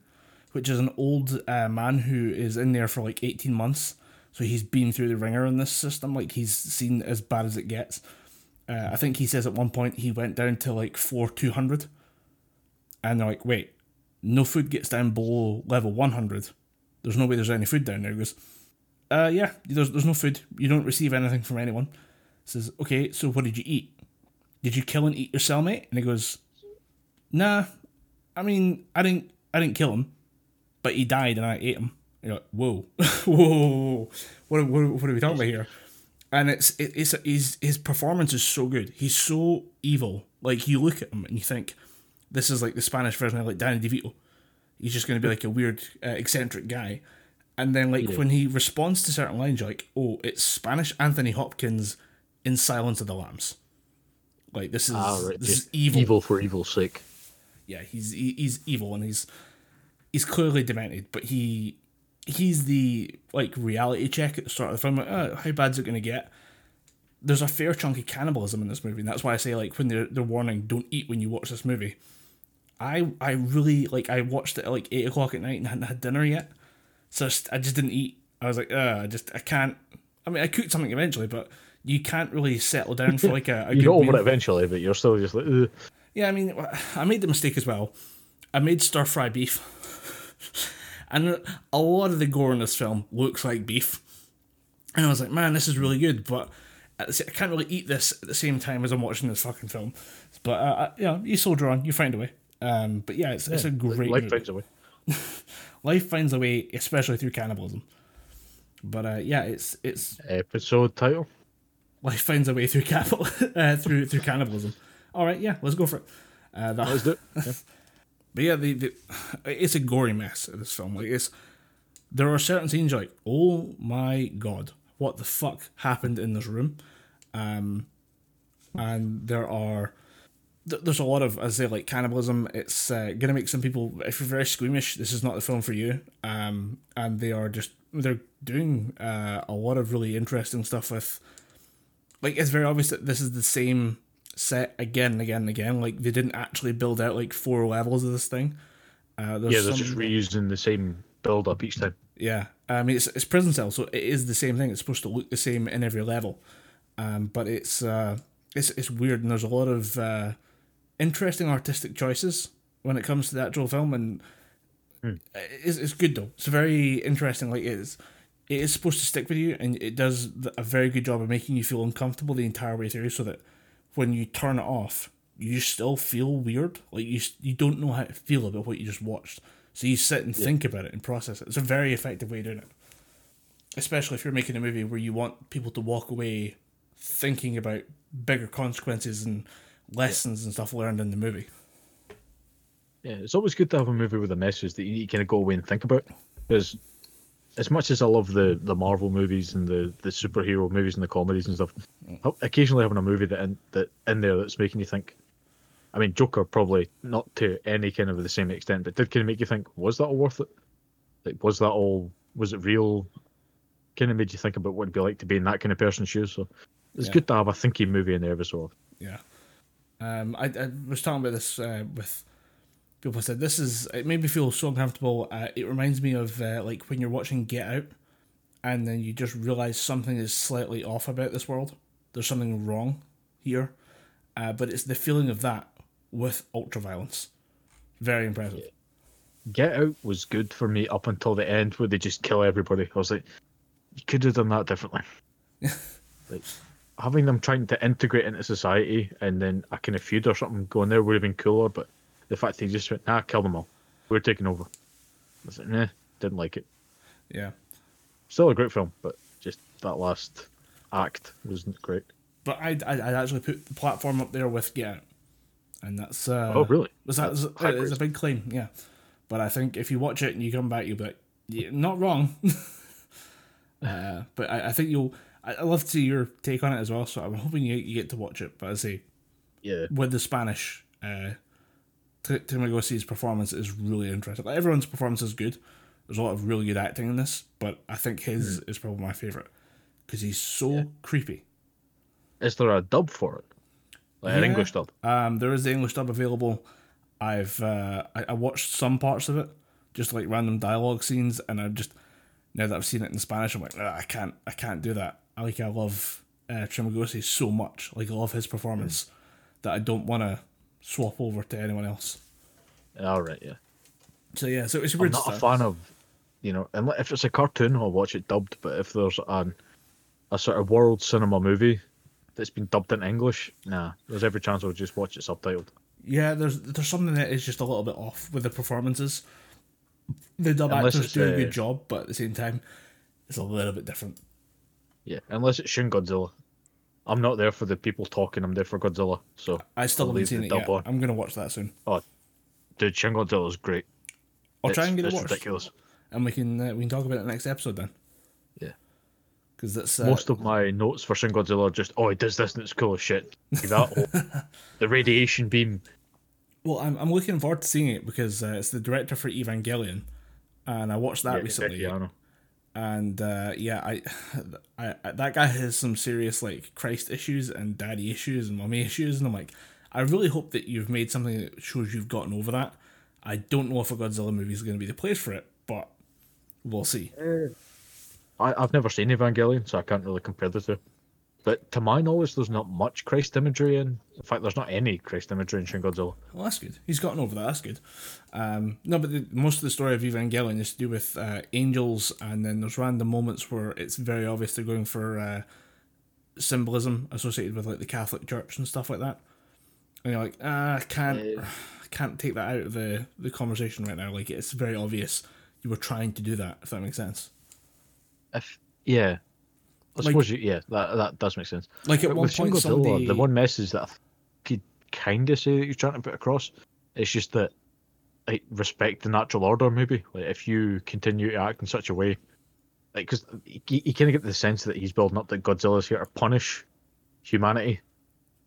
which is an old uh, man who is in there for like eighteen months. So he's been through the ringer in this system. Like he's seen as bad as it gets. Uh, I think he says at one point he went down to like four two hundred, and they're like, "Wait, no food gets down below level one hundred. There's no way there's any food down there." He goes, "Uh, yeah, there's there's no food. You don't receive anything from anyone." Says, "Okay, so what did you eat? Did you kill and eat your cellmate?" And he goes, "Nah, I mean, I didn't I didn't kill him, but he died and I ate him." You're like, "Whoa, whoa, what, what, what are we talking about here?" and it's it, it's his his performance is so good. He's so evil. Like you look at him and you think, this is like the Spanish version of like Danny DeVito. He's just going to be like a weird uh, eccentric guy, and then like Yeah. when he responds to certain lines, you're like, oh, it's Spanish Anthony Hopkins in Silence of the Lambs. Like this is Ah, right. this is evil. evil for evil's sake. Yeah, he's he, he's evil and he's he's clearly demented, but he he's the like reality check at the start of the film. Like, oh, how bad's it gonna get? There's a fair chunk of cannibalism in this movie, and that's why I say like when they're they're warning, don't eat when you watch this movie. I I really like I watched it at like eight o'clock at night and hadn't had dinner yet, so I just, I just didn't eat. I was like, uh, I just I can't. I mean, I cooked something eventually, but you can't really settle down for like a, a You good got over meal. it eventually, but you're still just like, Ugh. Yeah, I mean, I made the mistake as well. I made stir fry beef, and a lot of the gore in this film looks like beef. And I was like, man, this is really good, but at the sa- I can't really eat this at the same time as I'm watching this fucking film. But uh, you know, you soldier on, you find a way. Um, but yeah, it's, it's a great life movie. finds a way. Life finds a way, especially through cannibalism. But uh, yeah, it's it's Episode title. Life finds a way through capital uh, through through cannibalism. All right, yeah, let's go for it. Uh, that, Let's do it. Yeah. But yeah, the, the it's a gory mess. This film, like it's there are certain scenes you're like, oh my god, what the fuck happened in this room? Um, and there are th- there's a lot of as I say like cannibalism. It's uh, gonna make some people if you're very squeamish, this is not the film for you. Um, and they are just they're doing uh, a lot of really interesting stuff with like it's very obvious that this is the same set again and again and again. Like they didn't actually build out like four levels of this thing. Uh, there's Yeah, they're some- just reusing the same build up each time. yeah, I mean it's it's prison cell, so it is the same thing. It's supposed to look the same in every level, um, but it's uh, it's it's weird, and there's a lot of uh, interesting artistic choices when it comes to the actual film, and it's it's good though. It's very interesting. Like it's it is supposed to stick with you, and it does a very good job of making you feel uncomfortable the entire way through, so that when you turn it off, you still feel weird. Like you you don't know how to feel about what you just watched. So you sit and think about it and process it. It's a very effective way of doing it. Especially if you're making a movie where you want people to walk away thinking about bigger consequences and lessons and stuff learned in the movie. Yeah, it's always good to have a movie with a message that you need to kind of go away and think about. Because as much as I love the, the Marvel movies and the, the superhero movies and the comedies and stuff, occasionally having a movie that in, that in there that's making you think. I mean, Joker probably not to any kind of the same extent, but did kind of make you think, was that all worth it? Like, was that all? Was it real? Kind of made you think about what it'd be like to be in that kind of person's shoes. So it's Yeah. good to have a thinking movie in there every so often. Yeah. Um, I, I was talking about this uh, with people said this is it made me feel so uncomfortable. Uh, it reminds me of uh, like when you're watching Get Out, and then you just realize something is slightly off about this world. There's something wrong here, uh, but it's the feeling of that with ultra violence. Very impressive. Get Out was good for me up until the end where they just kill everybody. I was like, you could have done that differently. like having them trying to integrate into society and then a kind of feud or something going there would have been cooler, but the fact they just went, nah, kill them all. We're taking over. I was like, nah, didn't like it. Yeah, Still a great film, but just that last act wasn't great. but I I I'd actually put the platform up there with Get Out, and that's uh, Oh, really? Was that is- it's a big claim, yeah. But I think if you watch it and you come back, you'll be like, yeah, not wrong. uh, but I, I think you'll. I I love to see your take on it as well. So I'm hoping you, you get to watch it. But I say Yeah. with the Spanish, uh, T- Trimagasi's performance is really interesting. Like everyone's performance is good, There's a lot of really good acting in this, but I think his is probably my favorite because he's so creepy. Is there a dub for it? Like an English dub? Um, there is the English dub available. I've uh, I, I watched some parts of it, just like random dialogue scenes, and I've just now that I've seen it in Spanish, I'm like, "Ah, I can't, I can't do that. I like, I love uh, Trimagasi so much, like I love his performance, that I don't want to swap over to anyone else. All right, yeah. So yeah, so it's weird. I'm not a fan of, you know, and if it's a cartoon, I'll watch it dubbed. But if there's an a sort of world cinema movie that's been dubbed in English, nah, there's every chance I'll just watch it subtitled. Yeah, there's there's something that is just a little bit off with the performances. The dub Unless actors do a uh, good job, but at the same time, it's a little bit different. Yeah, unless it's Shin Godzilla. I'm not there for the people talking. I'm there for Godzilla. So I still I'll haven't seen it yet. on. I'm gonna watch that soon. Oh, dude, Shin Godzilla is great. I'll try and get it it's watched, ridiculous. and we can uh, we can talk about it next episode then. Yeah. because that's uh, Most of my notes for Shin Godzilla are just, oh, he does this and it's cool as shit. That the radiation beam. well, I'm I'm looking forward to seeing it because uh, it's the director for Evangelion, and I watched that Yeah, recently. Anno. And uh, yeah, I, I, that guy has some serious like Christ issues and daddy issues and mommy issues, and I'm like, I really hope that you've made something that shows you've gotten over that. I don't know if a Godzilla movie is going to be the place for it, but we'll see. I, I've never seen Evangelion, so I can't really compare the two. But to my knowledge, there's not much Christ imagery in. In fact, there's not any Christ imagery in Shin Godzilla. Well, that's good. He's gotten over that. That's good. Um, no, but the, most of the story of Evangelion is to do with uh, angels, and then there's random moments where it's very obvious they're going for uh, symbolism associated with like the Catholic Church and stuff like that. And you're like, ah, I can't, Uh, can't take that out of the the conversation right now. Like it's very obvious you were trying to do that. If that makes sense. If yeah, I Like- suppose you, yeah, that that does make sense. Like at But one point, somebody the one message that I could kind of say that you're trying to put across is just that like respect the natural order. Maybe like if you continue to act in such a way, like because you, you kind of get the sense that he's building up that Godzilla's here to punish humanity.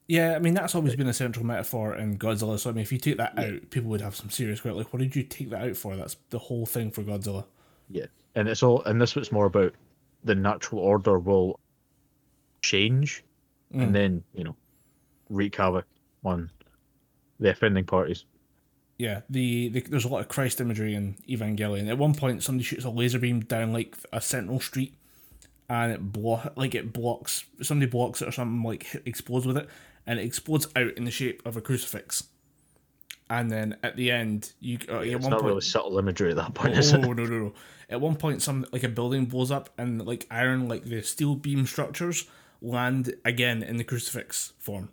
Yeah, I mean that's always been a central metaphor in Godzilla. So I mean, if you take that out, people would have some serious. Like, what did you take that out for? That's the whole thing for Godzilla. Yeah, and it's all and this was more about the natural order will change, Mm. and then you know wreak havoc on the offending parties. Yeah, the, the there's a lot of Christ imagery in Evangelion. At one point, somebody shoots a laser beam down like a central street, and it block like it blocks somebody blocks it or something like explodes with it, and it explodes out in the shape of a crucifix. And then at the end, you uh, at It's one not point, really subtle imagery at that point, is oh it? no no no! At one point, some like a building blows up, and like iron like the steel beam structures land again in the crucifix form,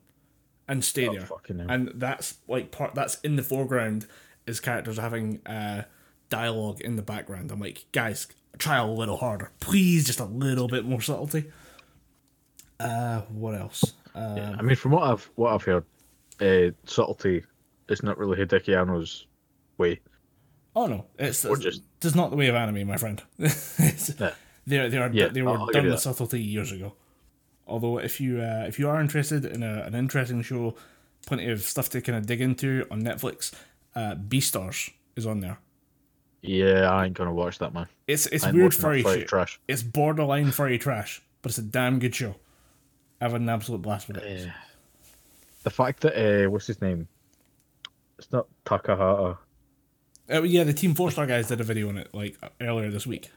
and stay Oh, there. And that's like part that's in the foreground is characters having uh dialogue in the background. I'm like, guys, try a little harder, please, just a little bit more subtlety. Uh, what else? Uh, Yeah, I mean, from what I've what I've heard, uh, subtlety is not really Hideki Anno's way. Oh no, it's, it's just- it's not the way of anime, my friend. It's- Yeah. They they are Yeah, they were I'll done with that. subtlety years ago. Although if you uh, if you are interested in a, an interesting show, plenty of stuff to kind of dig into on Netflix. Uh, Beastars is on there. Yeah, I ain't gonna watch that man. It's it's weird furry furry shit. trash. It's borderline furry trash, but it's a damn good show. I've had an absolute blast with it. Uh, the fact that uh, what's his name? It's not Takahata. Uh, yeah, the Team Four Star guys did a video on it like earlier this week.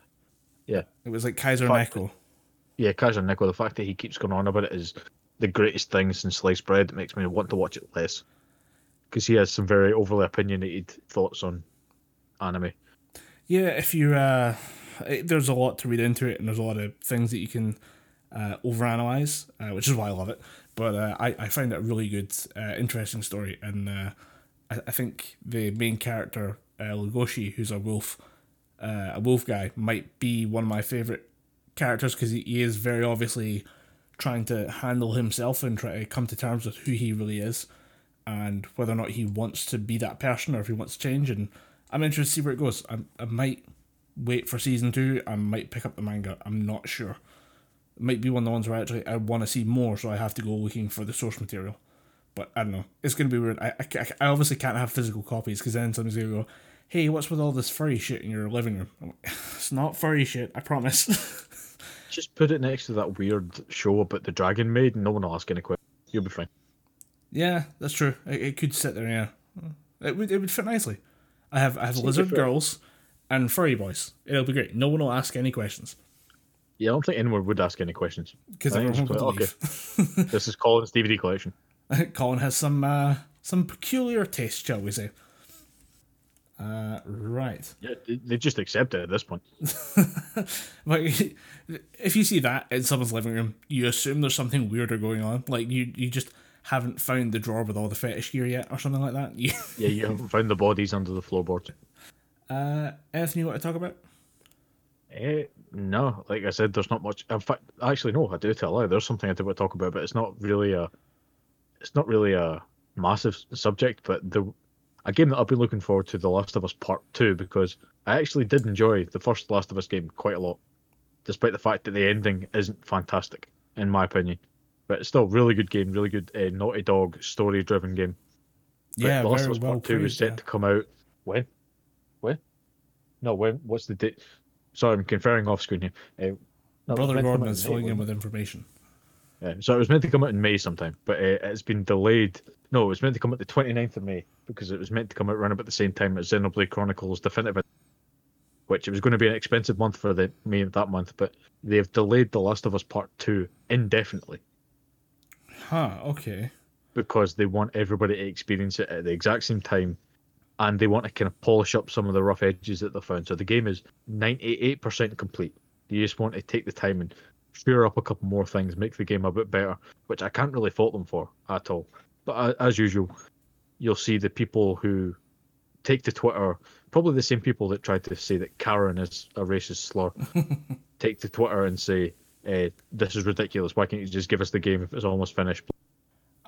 Yeah, It was like Kaiser. Neko. yeah, Kaiser Neko. The fact that he keeps going on about it is the greatest thing since sliced bread. It makes me want to watch it less because he has some very overly opinionated thoughts on anime. Yeah, if you uh, it, there's a lot to read into it, and there's a lot of things that you can uh, overanalyze, uh, which is why I love it. But uh, I I find it a really good, uh, interesting story, and uh, I, I think the main character uh, Legoshi, who's a wolf, uh, a wolf guy, might be one of my favorite characters because he, he is very obviously trying to handle himself and try to come to terms with who he really is and whether or not he wants to be that person or if he wants to change. And I'm interested to see where it goes. I, I might wait for season two. I might pick up the manga. I'm not sure. It might be one of the ones where actually I want to see more, so I have to go looking for the source material. But I don't know. It's going to be weird. I, I, I obviously can't have physical copies because then somebody's going to go, "Hey, what's with all this furry shit in your living room?" I'm like, it's not furry shit, I promise. Just put it next to that weird show about the Dragon Maid, and no one will ask any questions. You'll be fine. yeah, that's true. It, it could sit there. Yeah, it would it would fit nicely. I have I have Seems lizard girls and furry boys. It'll be great. No one will ask any questions Yeah, I don't think anyone would ask any questions. because I think everyone it's would like, leave. This is Colin's DVD collection. Colin has some uh, some peculiar taste, shall we say? Uh, right. Yeah, they, just accept it at this point. Like, if you see that in someone's living room, you assume there's something weirder going on. Like you, you just haven't found the drawer with all the fetish gear yet, or something like that. Yeah, you haven't found the bodies under the floorboards. uh, anything you want to talk about? Eh, no, like I said, there's not much. In fact, actually, no, I do tell you. There's something I do want to talk about, but it's not really a, it's not really a massive subject. But the, a game that I've been looking forward to, The Last of Us Part Two, because I actually did enjoy the first Last of Us game quite a lot, despite the fact that the ending isn't fantastic in my opinion. But it's still a really good game, really good uh, Naughty Dog story-driven game. But Yeah, The Last of Us well Part Two is set yeah. to come out when? When? No, when? What's the date? Sorry, I'm conferring off screen here. Uh, no, Brother Gordon is filling in with information. Yeah, so it was meant to come out in May sometime, but uh, it's been delayed. No, it was meant to come out the 29th of May because it was meant to come out around about the same time as Xenoblade Chronicles Definitive, which it was going to be an expensive month for the May of that month, but they've delayed The Last of Us Part Two indefinitely Huh. Okay. because they want everybody to experience it at the exact same time and they want to kind of polish up some of the rough edges that they found. So the game is 98% complete. You just want to take the time and sure up a couple more things, make the game a bit better, which I can't really fault them for at all. But a- as usual, you'll see the people who take to Twitter, probably the same people that tried to say that Karen is a racist slur, take to Twitter and say, eh, this is ridiculous. Why can't you just give us the game if it's almost finished?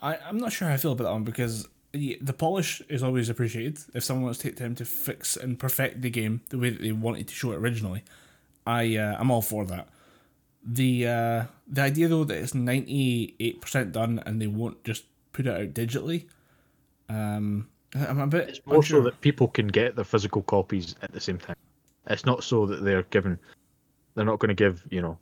I, I'm not sure how I feel about that one because the, the polish is always appreciated. If someone wants to take time to fix and perfect the game the way that they wanted to show it originally, I uh, I'm all for that. The uh, the idea though that it's ninety eight percent done and they won't just put it out digitally, um, I'm a bit It's more so that people can get their physical copies at the same time. It's not so that they're given. They're not going to give. You know,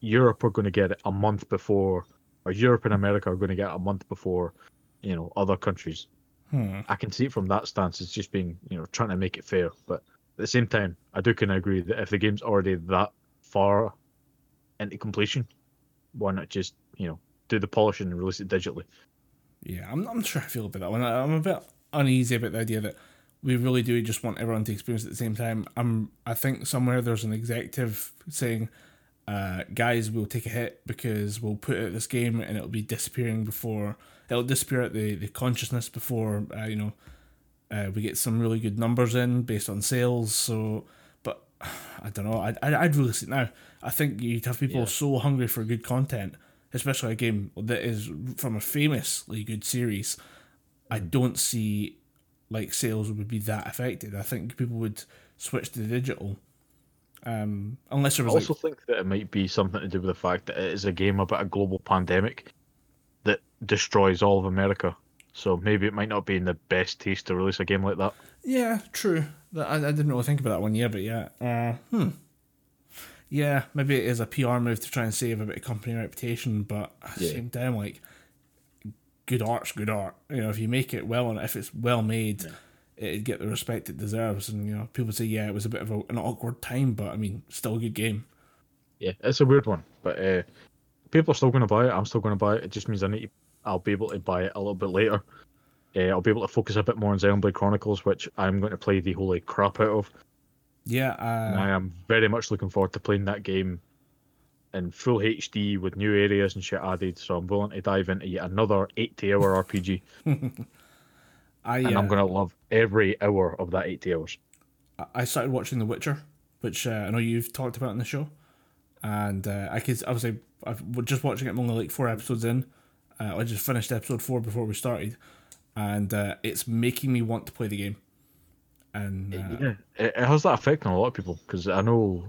Europe are going to get it a month before, or Europe and America are going to get it a month before. You know, other countries. Hmm. I can see it from that stance It's just being, you know, trying to make it fair. But at the same time, I do kind of agree that if the game's already that far into completion, why not just, you know, do the polishing and release it digitally? Yeah, I'm, I'm sure I feel about that one. I'm a bit uneasy about the idea that we really do just want everyone to experience at the same time. I'm, I think somewhere there's an executive saying, uh, guys, we'll take a hit because we'll put out this game and it'll be disappearing before, it'll disappear at the, the consciousness before, uh, you know, uh, we get some really good numbers in based on sales. So, I don't know. I'd, I'd, I'd release it now. I think you'd have people Yeah. so hungry for good content, especially a game that is from a famously good series. I don't see like sales would be that affected. I think people would switch to digital. Um, unless there I also like, think that it might be something to do with the fact that it is a game about a global pandemic that destroys all of America. So maybe it might not be in the best taste to release a game like that. yeah, true. I, I didn't really think about that one year, but yeah, uh, hmm, yeah, maybe it is a PR move to try and save a bit of company reputation, but at the Yeah. same time, like, good art's good art. You know, if you make it well and if it's well made, it'd get the respect it deserves. And you know, people say, yeah, it was a bit of a, an awkward time, but I mean, still a good game. Yeah, it's a weird one, but uh, people are still going to buy it. I'm still going to buy it. It just means I need. To, I'll be able to buy it a little bit later. Uh, I'll be able to focus a bit more on Xenoblade Chronicles, which I'm going to play the holy crap out of. Yeah, uh, I am very much looking forward to playing that game in full HD with new areas and shit added. So I'm willing to dive into yet another 80 hour RPG, I and uh, I'm going to love every hour of that 80 hours. I started watching The Witcher, which uh, I know you've talked about in the show, and uh, I could obviously I've we're just watching it. I'm only like four episodes in. Uh, I just finished episode four before we started, and uh, it's making me want to play the game. And uh, Yeah, it, it has that effect on a lot of people because I know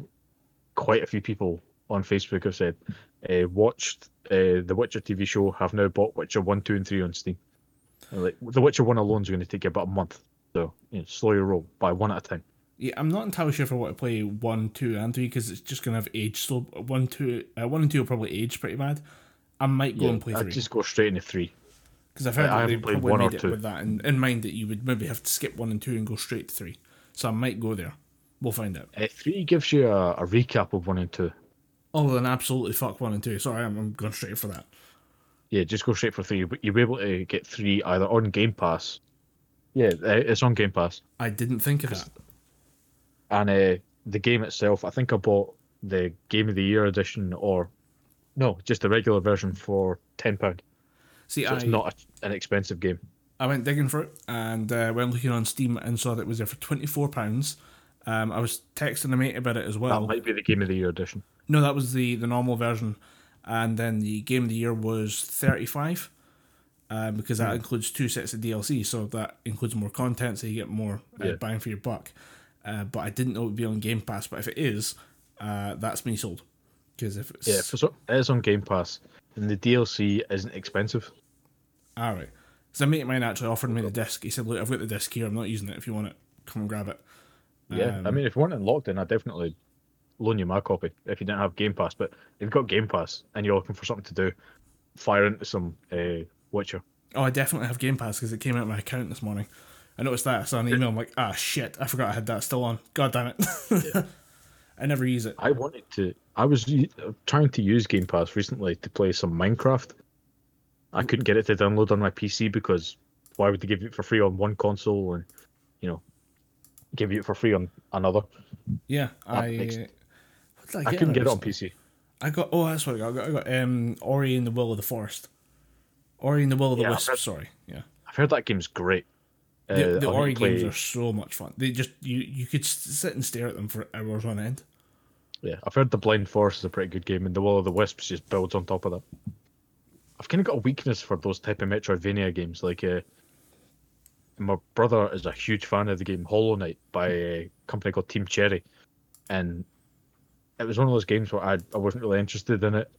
quite a few people on Facebook have said uh, watched uh, the Witcher TV show, have now bought Witcher one, two, and three on Steam. And, Like The Witcher one alone is going to take you about a month So you know, slow your roll by one at a time. Yeah, I'm not entirely sure if I want to play one, two, and three because it's just gonna have age. So one, two, uh, one and two will probably age pretty bad. I might go and play I'd three just go straight into three. because I've heard I that they haven't played probably one or it two. with that in, in mind that you would maybe have to skip one and two and go straight to three. So I might go there. We'll find out. Uh, three gives you a, a recap of one and two. Oh, then absolutely fuck one and two. Sorry, I'm, I'm going straight for that. Yeah, just go straight for three. But you'll be able to get three either on Game Pass. Yeah, uh, it's on Game Pass. I didn't think of that. And uh, the game itself, I think I bought the Game of the Year edition or no, just the regular version for ten pound. See, So I it's not a, an expensive game. I went digging for it and uh, went looking on Steam and saw that it was there for twenty four pounds. Um, I was texting a mate about it as well. That might be the Game of the Year edition. No, that was the the normal version, and then the game of the year was thirty five, um, because that includes two sets of DLC, so that includes more content, so you get more uh, Yeah. bang for your buck. Uh, but I didn't know it would be on Game Pass. But if it is, uh, that's me sold. Because if it's Yeah, for so, it is on Game Pass, and the DLC isn't expensive. all right, because a mate of mine actually offered me the disc. He said, "Look, I've got the disc here. I'm not using it. If you want it, come and grab it." Yeah, I Um, mean, if you weren't locked in, I'd definitely loan you my copy if you didn't have Game Pass. But if you've got Game Pass and you're looking for something to do, fire into some uh, Witcher. Oh, I definitely have Game Pass because it came out of my account this morning. I noticed that. I saw an email. I'm like, ah, shit. I forgot I had that still on. God damn it. I never use it. I wanted to. I was trying to use Game Pass recently to play some Minecraft. I couldn't get it to download on my PC because why would they give it for free on one console and you know give you it for free on another? Yeah, I. makes- did I, I get couldn't get it on? PC. I got. Oh, that's what I got. I got, I got um, Ori and the Will of the Forest. Ori and the Will of the Yeah, I've Wisp. heard- Sorry. Yeah. I've heard that game's great. The, Uh, the Ori games are so much fun. They just you you could sit and stare at them for hours on end. Yeah, I've heard the Blind Forest is a pretty good game, and the Will of the Wisps just builds on top of that. I've kind of got a weakness for those type of Metroidvania games. Like, uh, my brother is a huge fan of the game Hollow Knight by a company called Team Cherry, and it was one of those games where I I wasn't really interested in it,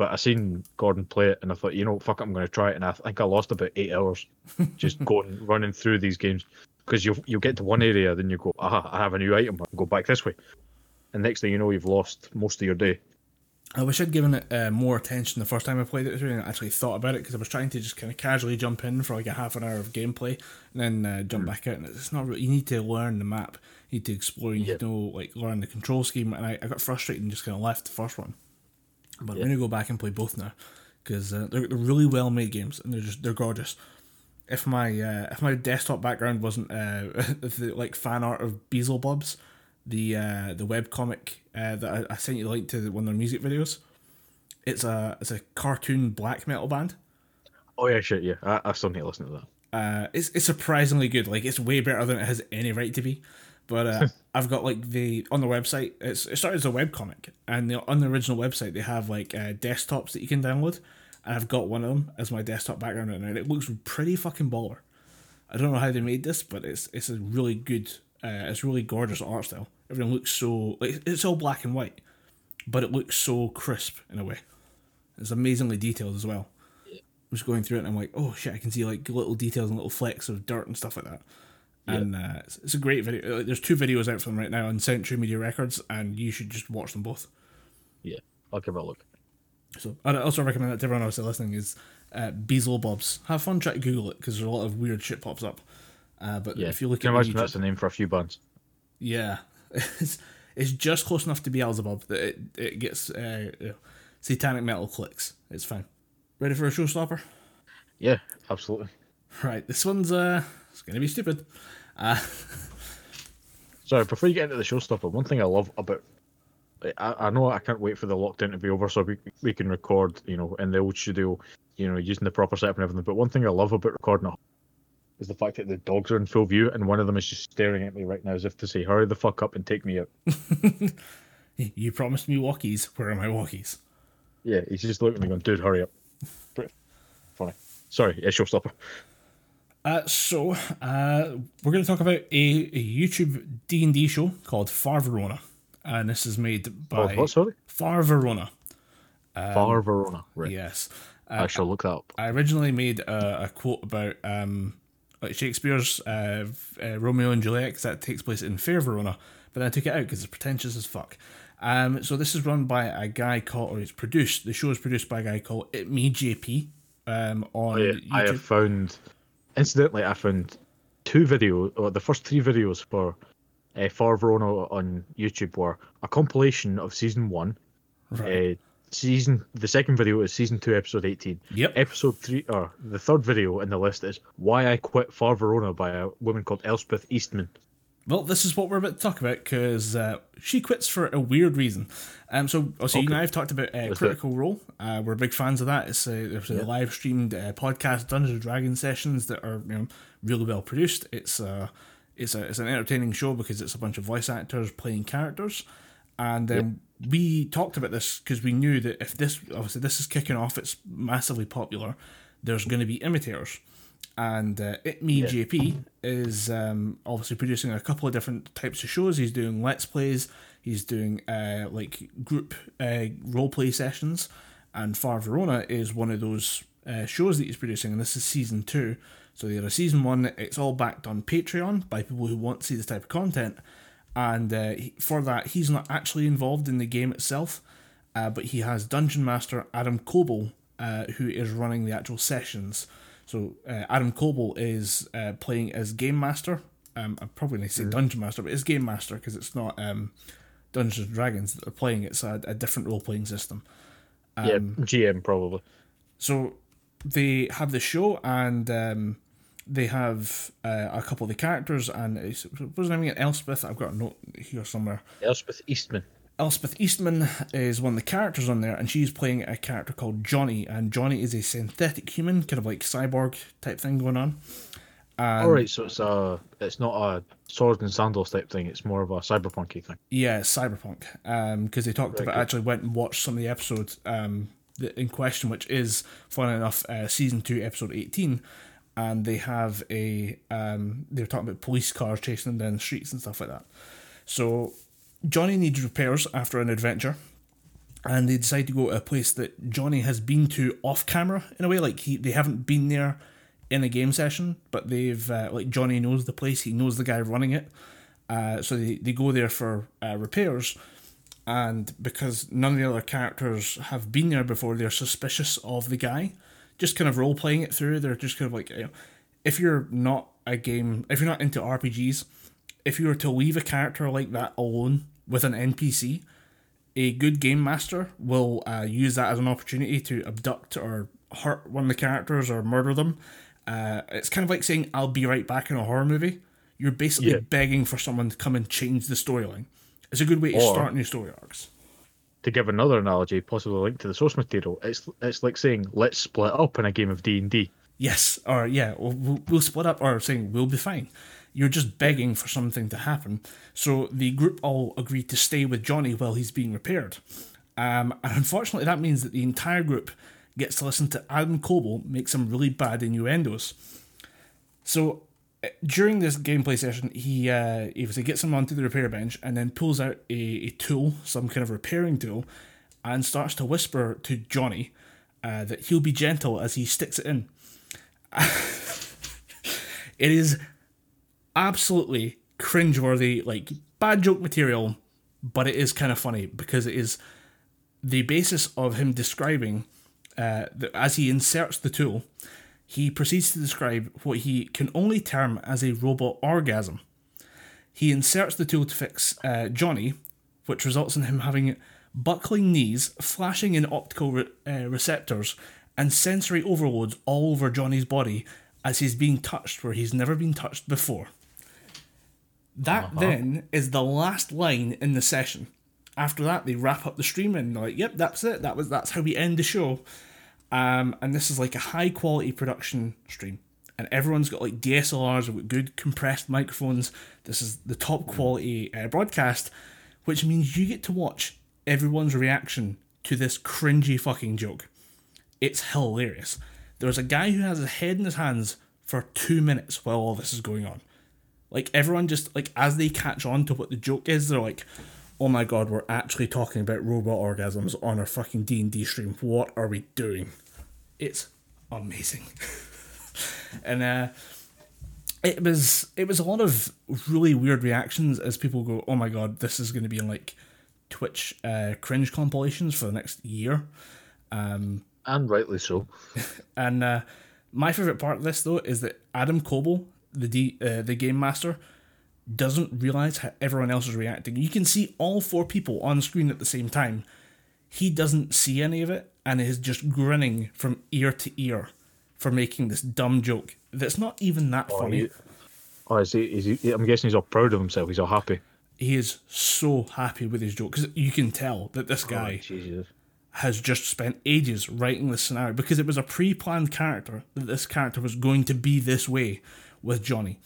but I seen Gordon play it, and I thought, you know, fuck, it, I'm going to try it, and I think I lost about eight hours just going running through these games because you you get to one area, then you go, aha, I have a new item, I can go back this way, and next thing you know, you've lost most of your day. I wish I'd given it uh, more attention the first time I played it and actually thought about it because I was trying to just kind of casually jump in for like a half an hour of gameplay and then uh, jump back out. And it's not really, you need to learn the map, you need to explore, you need to know, like, learn the control scheme. And I, I got frustrated and just kind of left the first one. But I'm going to go back and play both now because uh, they're, they're really well made games and they're just, they're gorgeous. If my uh, if my desktop background wasn't uh, the, like fan art of Belzebubs, the uh, the web comic uh, that I, I sent you the link to one of their music videos. It's a it's a cartoon black metal band. Oh yeah, shit, yeah. I, I still need to listen to that. Uh, it's it's surprisingly good. Like it's way better than it has any right to be. But uh, I've got like the on the website. It's it started as a web comic, and the, on the original website they have like uh, desktops that you can download. And I've got one of them as my desktop background right now. And it looks pretty fucking baller. I don't know how they made this, but it's it's a really good, uh, it's really gorgeous art style. Everything looks so like it's all black and white, but it looks so crisp in a way. It's amazingly detailed as well. I was going through it and I'm like, oh shit, I can see like little details and little flecks of dirt and stuff like that. And uh, it's, it's a great video. Uh, There's two videos out from right now on Century Media Records, and you should just watch them both. Yeah, I'll give it a look. So I'd also recommend that to everyone else listening is uh, Belzebubs. Have fun trying to Google it because there's a lot of weird shit pops up. Uh, but Yeah, if you look can at imagine YouTube, that's the name for a few bands. yeah, it's, it's just close enough to be Beelzebub that it, it gets uh, you know, satanic metal clicks. It's fine. Ready for a showstopper? Yeah, absolutely. Right, this one's uh, it's gonna be stupid. Uh, Sorry, before you get into the showstopper, one thing I love about I, I know I can't wait for the lockdown to be over so we we can record, you know, in the old studio, you know, using the proper setup and everything. But one thing I love about recording at is the fact that the dogs are in full view and one of them is just staring at me right now as if to say, "Hurry the fuck up and take me out." you promised me walkies. Where are my walkies? Yeah, he's just looking at me going, "Dude, hurry up." Pretty funny. Sorry, yeah, showstopper. Uh, so uh, we're going to talk about a, a YouTube D and D show called Far Verona, and this is made by Oh, what? Sorry, Far Verona. Far Verona. Right. Yes, I shall look that up. I originally made a, a quote about um, like Shakespeare's uh, uh, Romeo and Juliet, 'cause that takes place in Fair Verona, but then I took it out because it's pretentious as fuck. Um, so this is run by a guy called, or it's produced. The show is produced by a guy called itmeJP. Um, on I, YouTube. I have found, incidentally, I found two videos, or the first three videos for uh, Far Verona on YouTube were a compilation of season one. Right. Uh, season the second video is season two, episode eighteen. Yep. Episode three, or the third video in the list is "Why I Quit Far Verona" by a woman called Elspeth Eastman. Well, this is what we're about to talk about because uh, she quits for a weird reason. Um, so, also, you and I have talked about uh, Critical Role. Uh, we're big fans of that. It's a, there's a live streamed uh, podcast, Dungeons and Dragons sessions that are you know really well produced. It's uh, it's a it's an entertaining show because it's a bunch of voice actors playing characters, and um, we talked about this because we knew that if this obviously this is kicking off, it's massively popular. There's going to be imitators and uh, itmeJP is um, obviously producing a couple of different types of shows. He's doing let's plays, he's doing uh, like group uh, role play sessions, and Far Verona is one of those uh, shows that he's producing, and this is season two. So they had a season one. It's all backed on Patreon by people who want to see this type of content, and uh, he- for that he's not actually involved in the game itself, uh, but he has Dungeon Master Adam Koebel, uh, who is running the actual sessions. So uh, Adam Koebel is uh, playing as Game Master. Um, I'm probably going to say Dungeon Master, but it's Game Master because it's not um, Dungeons and Dragons that they're playing. It's a, a different role playing system. yeah, Um, GM probably. So they have the show and um, they have uh, a couple of the characters and what was the name again? Elspeth. I've got a note here somewhere. Elspeth Eastman. Elspeth Eastman is one of the characters on there, and she's playing a character called Johnny, and Johnny is a synthetic human, kind of like cyborg type thing going on. And All right, so it's a it's not a sword and sandals type thing. It's more of a cyberpunky thing. Yeah, cyberpunk. Because they talked Very about good. actually went and watched some of the episodes um, in question, which is fun enough, uh, season two, episode eighteen, and they have a um, they're talking about police cars chasing them down the streets and stuff like that. So Johnny needs repairs after an adventure, and they decide to go to a place that Johnny has been to off camera in a way, like he they haven't been there in a game session, but they've uh, like Johnny knows the place, he knows the guy running it. Uh, so they, they go there for uh, repairs, and because none of the other characters have been there before, they're suspicious of the guy. Just kind of role playing it through. They're just kind of like, you know, if you're not a game, if you're not into RPGs, if you were to leave a character like that alone with an NPC, a good game master will uh, use that as an opportunity to abduct or hurt one of the characters or murder them. Uh, it's kind of like saying, I'll be right back in a horror movie. You're basically Yeah. begging for someone to come and change the storyline. It's a good way to Or- start new story arcs. To give another analogy, possibly linked to the source material, it's it's like saying let's split up in a game of D and D. Yes, or yeah, we'll, we'll, we'll split up, or saying we'll be fine. You're just begging for something to happen. So the group all agree to stay with Johnny while he's being repaired. Um, and unfortunately, that means that the entire group gets to listen to Adam Koebel make some really bad innuendos. So uh, during this gameplay session, he uh, he gets him onto the repair bench and then pulls out a, a tool, some kind of repairing tool, and starts to whisper to Johnny uh, that he'll be gentle as he sticks it in. it is absolutely cringeworthy, like bad joke material, but it is kind of funny because it is the basis of him describing uh, that as he inserts the tool, he proceeds to describe what he can only term as a robot orgasm. He inserts the tool to fix uh, Johnny, which results in him having buckling knees, flashing in optical re- uh, receptors, and sensory overloads all over Johnny's body as he's being touched where he's never been touched before. That then is the last line in the session. After that, they wrap up the stream and they're like, "Yep, that's it. That was that's how we end the show." Um, and this is like a high quality production stream, and everyone's got like DSLRs with good compressed microphones. This is the top quality uh, broadcast, which means you get to watch everyone's reaction to this cringy fucking joke. It's hilarious. There's a guy who has his head in his hands for two minutes while all this is going on. Like everyone just like as they catch on to what the joke is, they're like, "Oh my god, we're actually talking about robot orgasms on our fucking D and D stream. What are we doing?" It's amazing. and uh, it was it was a lot of really weird reactions as people go, "Oh my god, this is going to be in like Twitch uh, cringe compilations for the next year." Um, and rightly so. and uh, my favorite part of this though is that Adam Koebel, the D, uh, the game master, doesn't realize how everyone else is reacting. You can see all four people on screen at the same time. He doesn't see any of it and is just grinning from ear to ear for making this dumb joke that's not even that Oh, funny. he- oh is he, is he? I'm guessing he's all proud of himself. He's all happy. He is so happy with his joke because you can tell that this guy Oh, Jesus. has just spent ages writing this scenario because it was a pre-planned character that this character was going to be this way with Johnny,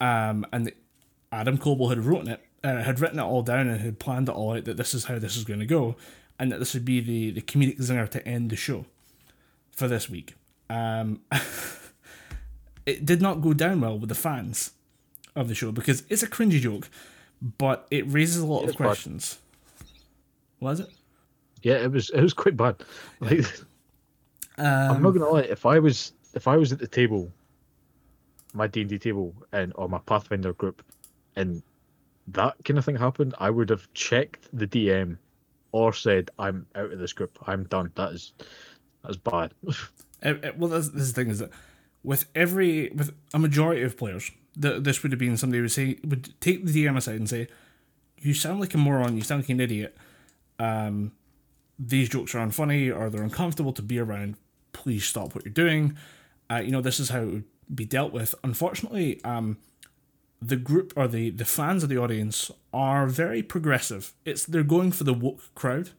um, and Adam Koebel had written it, uh, had written it all down and had planned it all out that this is how this is going to go, and that this would be the the comedic zinger to end the show for this week. Um, it did not go down well with the fans of the show because it's a cringy joke, but it raises a lot of It's bad. questions. Was it? Yeah, it was it was quite bad. Like, I'm Um, not gonna lie. If I was if I was at the table, my D and D table and or my Pathfinder group, and that kind of thing happened, I would have checked the DM, or said, "I'm out of this group. I'm done. That is that's bad." Uh, uh, well, this, this is the thing is that with every with a majority of players, th- this would have been somebody would say would take the DM aside and say, "You sound like a moron. You sound like an idiot. Um, these jokes are unfunny or they're uncomfortable to be around. Please stop what you're doing. Uh, you know this is how it would be dealt with. Unfortunately, um, the group or the the fans of the audience are very progressive. It's they're going for the woke crowd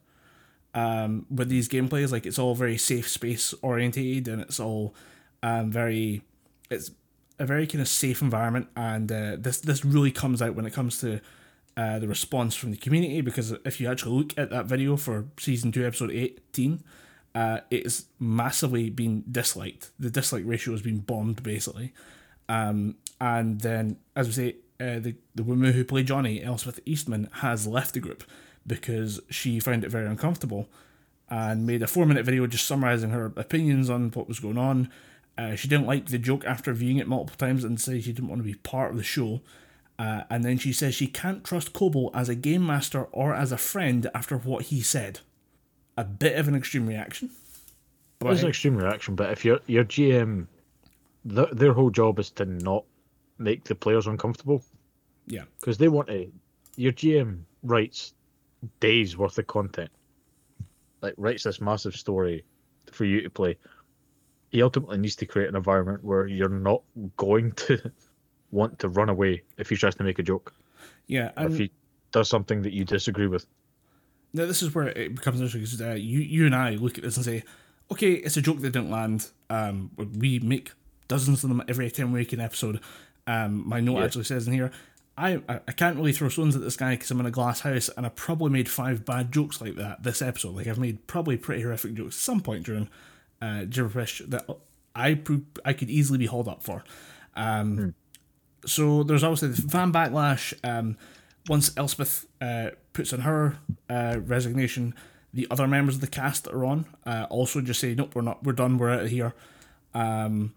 um, with these gameplays. Like it's all very safe space orientated, and it's all um, very it's a very kind of safe environment. And uh, this this really comes out when it comes to uh, the response from the community. Because if you actually look at that video for season two, episode eighteen. Uh, it's massively been disliked. The dislike ratio has been bombed basically. Um, and then, as we say, uh, the the woman who played Johnny, Elspeth Eastman, has left the group because she found it very uncomfortable, and made a four minute video just summarizing her opinions on what was going on. Uh, she didn't like the joke after viewing it multiple times and said she didn't want to be part of the show. Uh, and then she says she can't trust Koebel as a game master or as a friend after what he said. A bit of an extreme reaction. It was an extreme reaction, but if your your GM, their, their whole job is to not make the players uncomfortable yeah, because they want to. Your GM writes days worth of content, like writes this massive story for you to play. He ultimately needs to create an environment where you're not going to want to run away if he tries to make a joke, yeah. if he does something that you disagree with. Now this is where it becomes interesting because uh, you you and I look at this and say, okay, it's a joke that didn't land. Um, we make dozens of them every ten week an episode. Um, my note Yeah. actually says in here, I I can't really throw stones at this guy because I'm in a glass house and I probably made five bad jokes like that this episode. Like I've made probably pretty horrific jokes at some point during uh, Gibberpish that I pro- I could easily be hauled up for. Um, So there's obviously the fan backlash. Um, once Elspeth uh, puts in her uh, resignation, the other members of the cast that are on uh, also just say, "Nope, we're not. We're done. We're out of here." Um,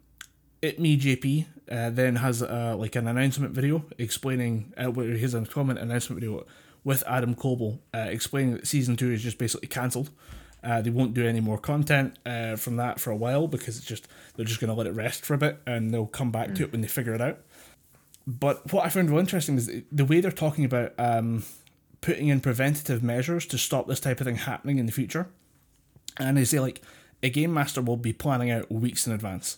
itmeJP uh, then has uh, like an announcement video explaining uh, where his a comment announcement video with Adam Koebel uh, explaining that season two is just basically cancelled. Uh, they won't do any more content uh, from that for a while because it's just they're just going to let it rest for a bit and they'll come back to it when they figure it out. But what I found real interesting is the way they're talking about um, putting in preventative measures to stop this type of thing happening in the future. And they say like a game master will be planning out weeks in advance.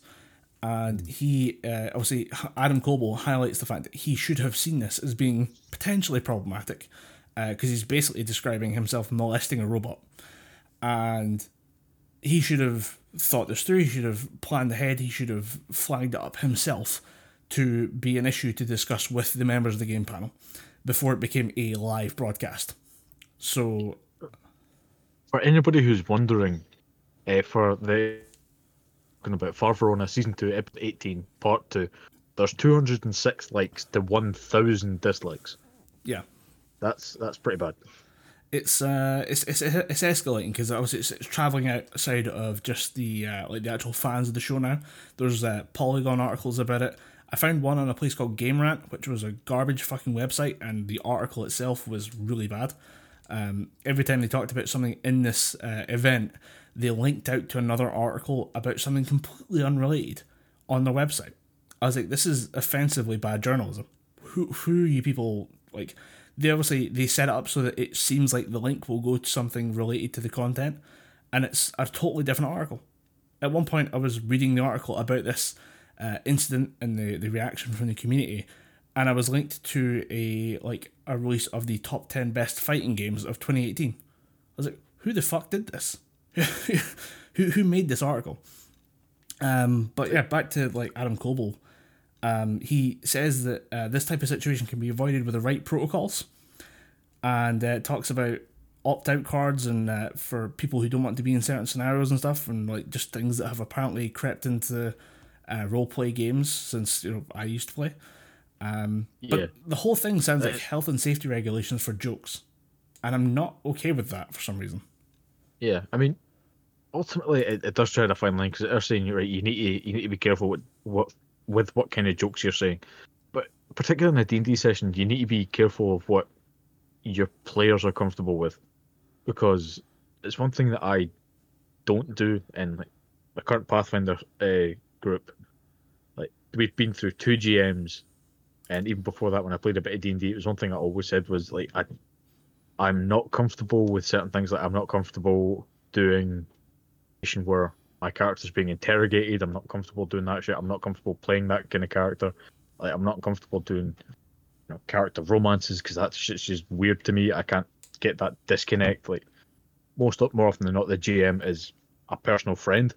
And he, uh, obviously, Adam Koebel highlights the fact that he should have seen this as being potentially problematic because he's basically describing himself molesting a robot. And he should have thought this through. He should have planned ahead. He should have flagged it up himself to be an issue to discuss with the members of the game panel before it became a live broadcast. So, For anybody who's wondering, uh, for the talking about Far Verona season two, episode eighteen, part two, there's 206 likes to 1,000 dislikes. yeah, That's that's pretty bad. it's uh, it's it's, it's escalating because obviously it's, it's traveling outside of just the uh, like the actual fans of the show now. There's uh, Polygon articles about it. I found one on a place called Game Rant, which was a garbage fucking website, and the article itself was really bad. Um, every time they talked about something in this uh, event, they linked out to another article about something completely unrelated on their website. I was like, this is offensively bad journalism. Who who you people like? They obviously they set it up so that it seems like the link will go to something related to the content, and it's a totally different article. At one point, I was reading the article about this uh, incident and the the reaction from the community, and I was linked to a like a release of the top ten best fighting games of 2018. I was like, who the fuck did this? who who made this article? Um, but yeah, back to like Adam Koebel. Um, he says that uh, this type of situation can be avoided with the right protocols, and uh, talks about opt out cards and uh, for people who don't want to be in certain scenarios and stuff, and like just things that have apparently crept into uh, role play games since you know I used to play. Um, but Yeah. the whole thing sounds like health and safety regulations for jokes, and I'm not okay with that for some reason. Yeah, I mean, ultimately, it, it does try to find line because they're saying you're right. You need to you need to be careful with what with what kind of jokes you're saying, but particularly in a D and D session, you need to be careful of what your players are comfortable with, because it's one thing that I don't do in like the current Pathfinder uh, group. Like we've been through two GMs, and even before that, when I played a bit of D and D, it was one thing I always said was like I I'm not comfortable with certain things. Like I'm not comfortable doing where my character's being interrogated. I'm not comfortable doing that shit. I'm not comfortable playing that kind of character. Like I'm not comfortable doing you know, character romances because that shit's just weird to me. I can't get that disconnect. Like most more often than not, the GM is a personal friend.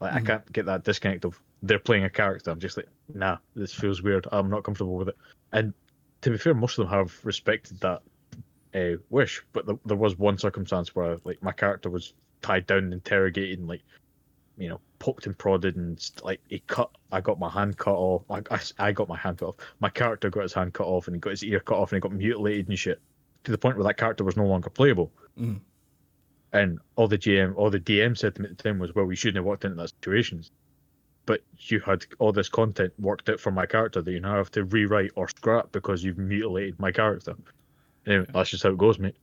Like I can't get that disconnect of they're playing a character. I'm just like, nah, this feels weird. I'm not comfortable with it. And to be fair, most of them have respected that uh, wish, but th- there was one circumstance where like my character was tied down and interrogated and like you know poked and prodded and like he cut I got my hand cut off I, I, I got my hand cut off my character got his hand cut off and he got his ear cut off and he got mutilated and shit to the point where that character was no longer playable Mm. And all the GM all the DM said to me at the time was well we shouldn't have walked into that situations but you had all this content worked out for my character that you now have to rewrite or scrap because you've mutilated my character anyway, that's just how it goes mate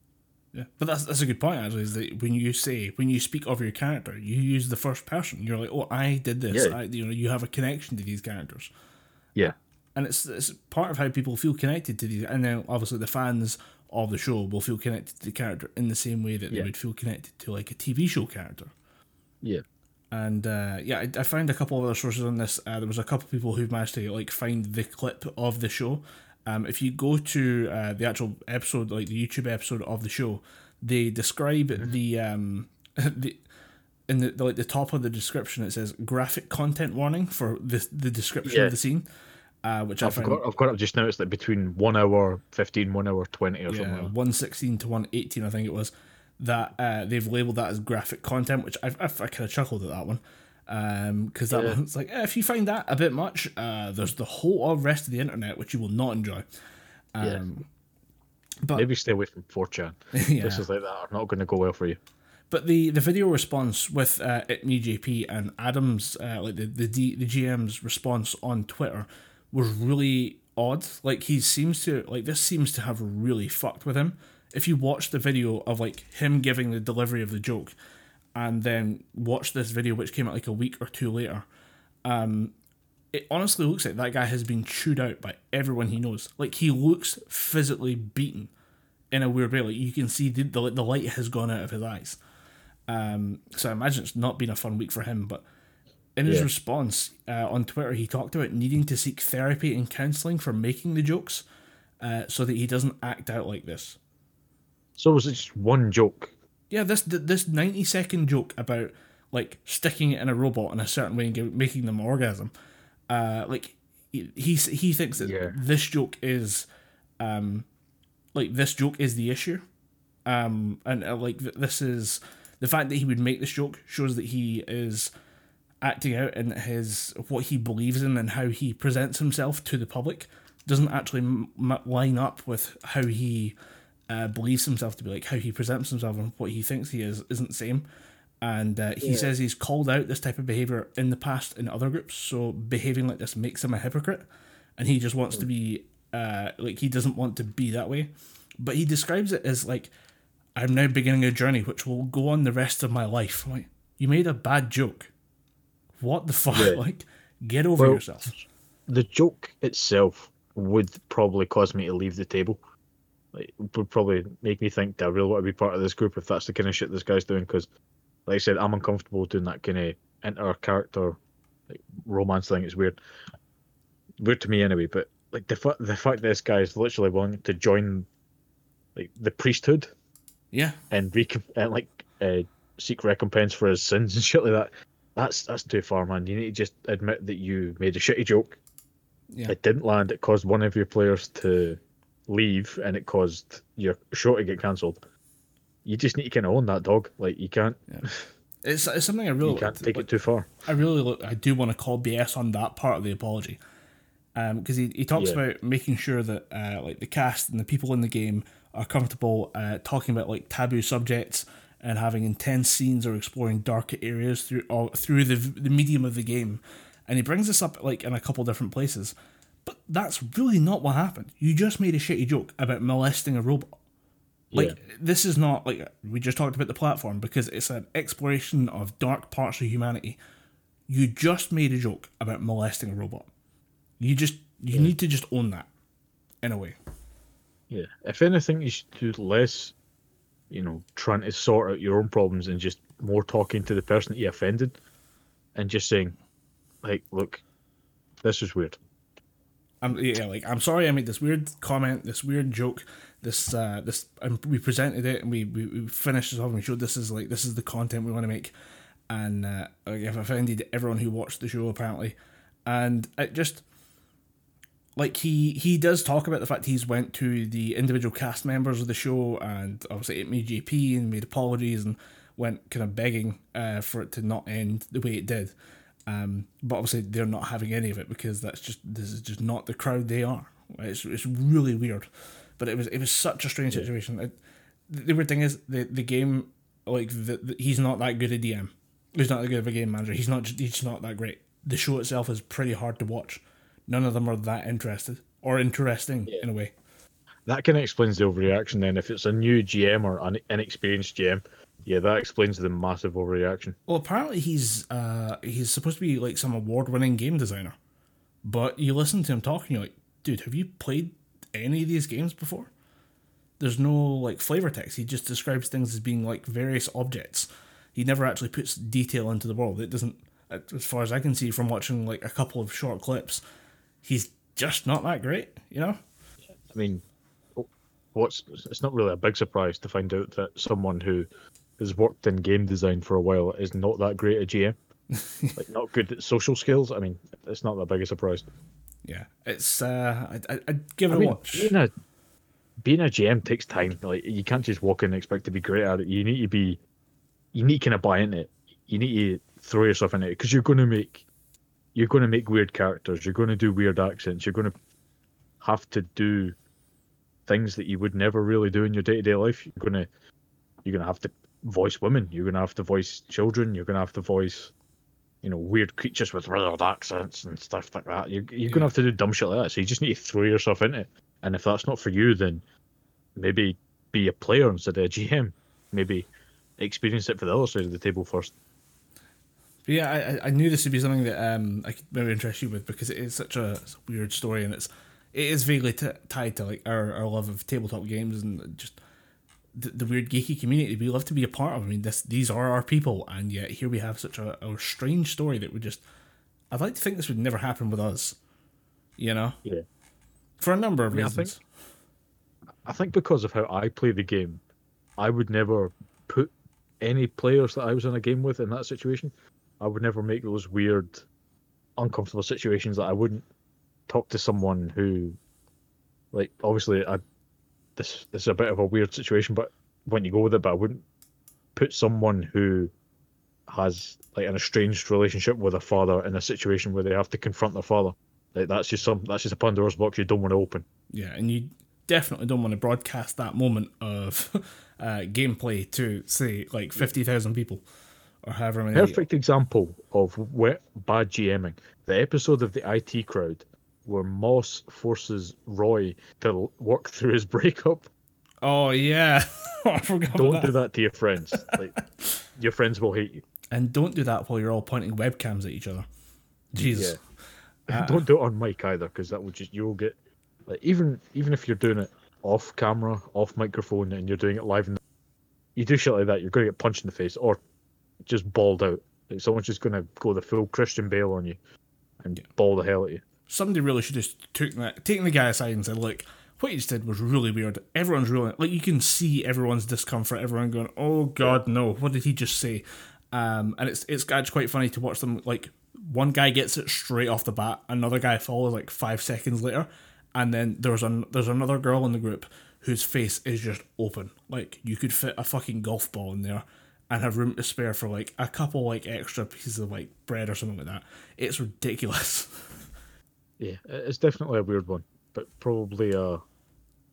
Yeah, but that's that's a good point actually. Is that when you say when you speak of your character, you use the first person. You're like, oh, I did this. Yeah. I, you know, you have a connection to these characters, yeah and it's it's part of how people feel connected to these. And then obviously the fans of the show will feel connected to the character in the same way that they would feel connected to like a TV show character. yeah And uh, yeah, I, I found a couple of other sources on this. Uh, there was a couple of people who've managed to like find the clip of the show. Um, if you go to uh, the actual episode, like the YouTube episode of the show, they describe the um the in the, the like the top of the description it says graphic content warning for the the description Yeah. of the scene, uh, which I've found got, I've got it just now. It's like between one hour fifteen, one hour twenty, or something. yeah, Like one sixteen to one eighteen, I think it was. That uh, they've labeled that as graphic content, which I I, I kind of chuckled at that one, um, because that Yeah. one's like eh, if you find that a bit much, uh, there's the whole rest of the internet which you will not enjoy. Um, but Maybe stay away from 4chan. Yeah. Places like that are not going to go well for you. But the, the video response with uh, itmeJP and Adams uh, like the the D, the GM's response on Twitter was really odd. Like he seems to like this seems to have really fucked with him. If you watch the video of like him giving the delivery of the joke, and then watch this video which came out like a week or two later, um, it honestly looks like that guy has been chewed out by everyone he knows. Like he looks physically beaten in a weird way. Like you can see the the, the light has gone out of his eyes. Um, so I imagine it's not been a fun week for him. But in his Yeah. response uh, on Twitter, he talked about needing to seek therapy and counselling for making the jokes, uh, so that he doesn't act out like this. So was it just one joke? Yeah, this this ninety second joke about like sticking it in a robot in a certain way and give, making them orgasm. Uh, like he he, he thinks that Yeah. this joke is, um, like this joke is the issue, um, and uh, like th- this is the fact that he would make this joke shows that he is acting out in his what he believes in and how he presents himself to the public doesn't actually m- line up with how he uh, believes himself to be like how he presents himself and what he thinks he is isn't the same and uh, he Yeah. says he's called out this type of behavior in the past in other groups. So behaving like this makes him a hypocrite, and he just wants to be uh, like he doesn't want to be that way. But he describes it as like I'm now beginning a journey which will go on the rest of my life. I'm like you made a bad joke. What the fuck? Yeah. Like get over Well, yourself. the joke itself would probably cause me to leave the table. Like, it would probably make me think, do I really want to be part of this group if that's the kind of shit this guy's doing? Because, like I said, I'm uncomfortable doing that kind of inter character like, romance thing. It's weird. Weird to me anyway, but like the, fa- the fact that this guy is literally willing to join like the priesthood Yeah. and, and like uh, seek recompense for his sins and shit like that. That's that's too far, man. You need to just admit that you made a shitty joke Yeah. it didn't land. It caused one of your players to leave, and it caused your show to get cancelled. You just need to kind of own that dog. Like you can't, It's, it's something I really you can't take it too far. I really look, I do want to call BS on that part of the apology, because he, he talks Yeah. about making sure that uh, like the cast and the people in the game are comfortable uh, talking about like taboo subjects and having intense scenes or exploring dark areas through or through the the medium of the game, and he brings this up like in a couple different places, but that's really not what happened. You just made a shitty joke about molesting a robot. Like Yeah. this is not like we just talked about the platform because it's an exploration of dark parts of humanity. You just made a joke about molesting a robot. You just you need to just own that in a way. Yeah. If anything, you should do less. You know, trying to sort out your own problems and just more talking to the person that you offended, and just saying, like, look, this is weird. I'm yeah, like I'm sorry I made this weird comment, this weird joke, this uh this and we presented it and we, we, we finished this off and we showed this is like this is the content we want to make and uh like I've offended everyone who watched the show apparently. And it just like he he does talk about the fact he's went to the individual cast members of the show and obviously itmeJP and made apologies and went kind of begging uh, for it to not end the way it did. Um, but obviously they're not having any of it because that's just this is just not the crowd they are. It's it's really weird, but it was it was such a strange situation. It, the weird thing is the the game like the, the, he's not that good a DM. He's not that good of a game manager. He's not he's not that great. The show itself is pretty hard to watch. None of them are that interested or interesting in a way. That kind of explains the overreaction. Then, if it's a new GM or an inexperienced GM, yeah, that explains the massive overreaction. Well, apparently he's uh he's supposed to be like some award-winning game designer, but you listen to him talking, you're like, dude, have you played any of these games before? There's no like flavor text. He just describes things as being like various objects. He never actually puts detail into the world. It doesn't, as far as I can see from watching like a couple of short clips, he's just not that great. You know? I mean, what's it's not really a big surprise to find out that someone who has worked in game design for a while is not that great at GM, like not good at social skills. I mean, it's not that big a surprise. Yeah, it's uh, I I I'd give it I a mean, watch. being a being a GM takes time. Like you can't just walk in and expect to be great at it. You need to be, you need to kind of buy into it. You need to throw yourself in it because you're going to make, you're going to make weird characters. You're going to do weird accents. You're going to have to do things that you would never really do in your day to day life. You're gonna, you're gonna have to voice women. You're gonna have to voice children. You're gonna have to voice, you know, weird creatures with weird accents and stuff like that. You're, you're gonna have to do dumb shit like that. So you just need to throw yourself in it. And if that's not for you, then maybe be a player instead of a GM. Maybe experience it for the other side of the table first. But yeah, I, I- I knew this would be something that um I could maybe interest you with because it is such a, weird story and it's it is vaguely t- tied to like our, our love of tabletop games and just the, the weird geeky community we love to be a part of. I mean, this these are our people, and yet here we have such a, a strange story that would just. I'd like to think this would never happen with us, you know, Yeah. for a number of mean, I think- reasons. I think because of how I play the game, I would never put any players that I was in a game with in that situation. I would never make those weird, uncomfortable situations that I wouldn't talk to someone who, like, obviously, I this this is a bit of a weird situation, but when you go with it, but I wouldn't put someone who has like an estranged relationship with a father in a situation where they have to confront their father. Like that's just some that's just a Pandora's box you don't want to open. Yeah, and you definitely don't want to broadcast that moment of uh, gameplay to say like fifty thousand people or however many. Perfect example of wet, bad GMing. The episode of the IT crowd where Moss forces Roy to work through his breakup. Oh yeah, I forgot. Don't that. do that to your friends. Like your friends will hate you. And don't do that while you're all pointing webcams at each other. Jesus. Yeah. Uh, don't do it on mic either, because that will just you'll get like even even if you're doing it off camera, off microphone, and you're doing it live, in the, you do shit like that, you're going to get punched in the face or just bawled out. Like someone's just going to go the full Christian Bale on you and bawl the hell at you. Somebody really should have taken that, taken the guy aside and said, "Look, what you just did was really weird. Everyone's really like you can see everyone's discomfort. Everyone going, "Oh God, no! What did he just say?" Um, and it's it's actually quite funny to watch them. Like one guy gets it straight off the bat, another guy follows like five seconds later, and then there's an there's another girl in the group whose face is just open. Like you could fit a fucking golf ball in there and have room to spare for like a couple like extra pieces of like bread or something like that. It's ridiculous. Yeah, it's definitely a weird one, but probably uh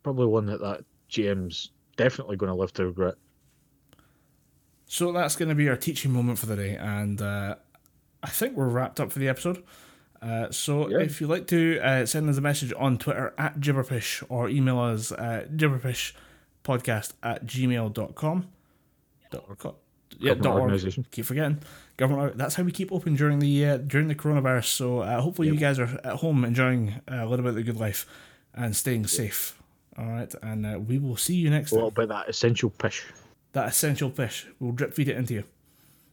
probably one that that GM's definitely going to live to regret. So that's going to be our teaching moment for the day, and uh, I think we're wrapped up for the episode. Uh, so Yeah. if you'd like to uh, send us a message on Twitter at gibberpish or email us at gibberpishpodcast at gmail.com. Dot co- Yeah, dot org. organisation. Keep forgetting government. That's how we keep open during the uh, during the coronavirus. So uh, hopefully you guys are at home enjoying uh, a little bit of the good life and staying safe. All right, and uh, we will see you next A time. little bit that essential pish. That essential fish. We'll drip feed it into you.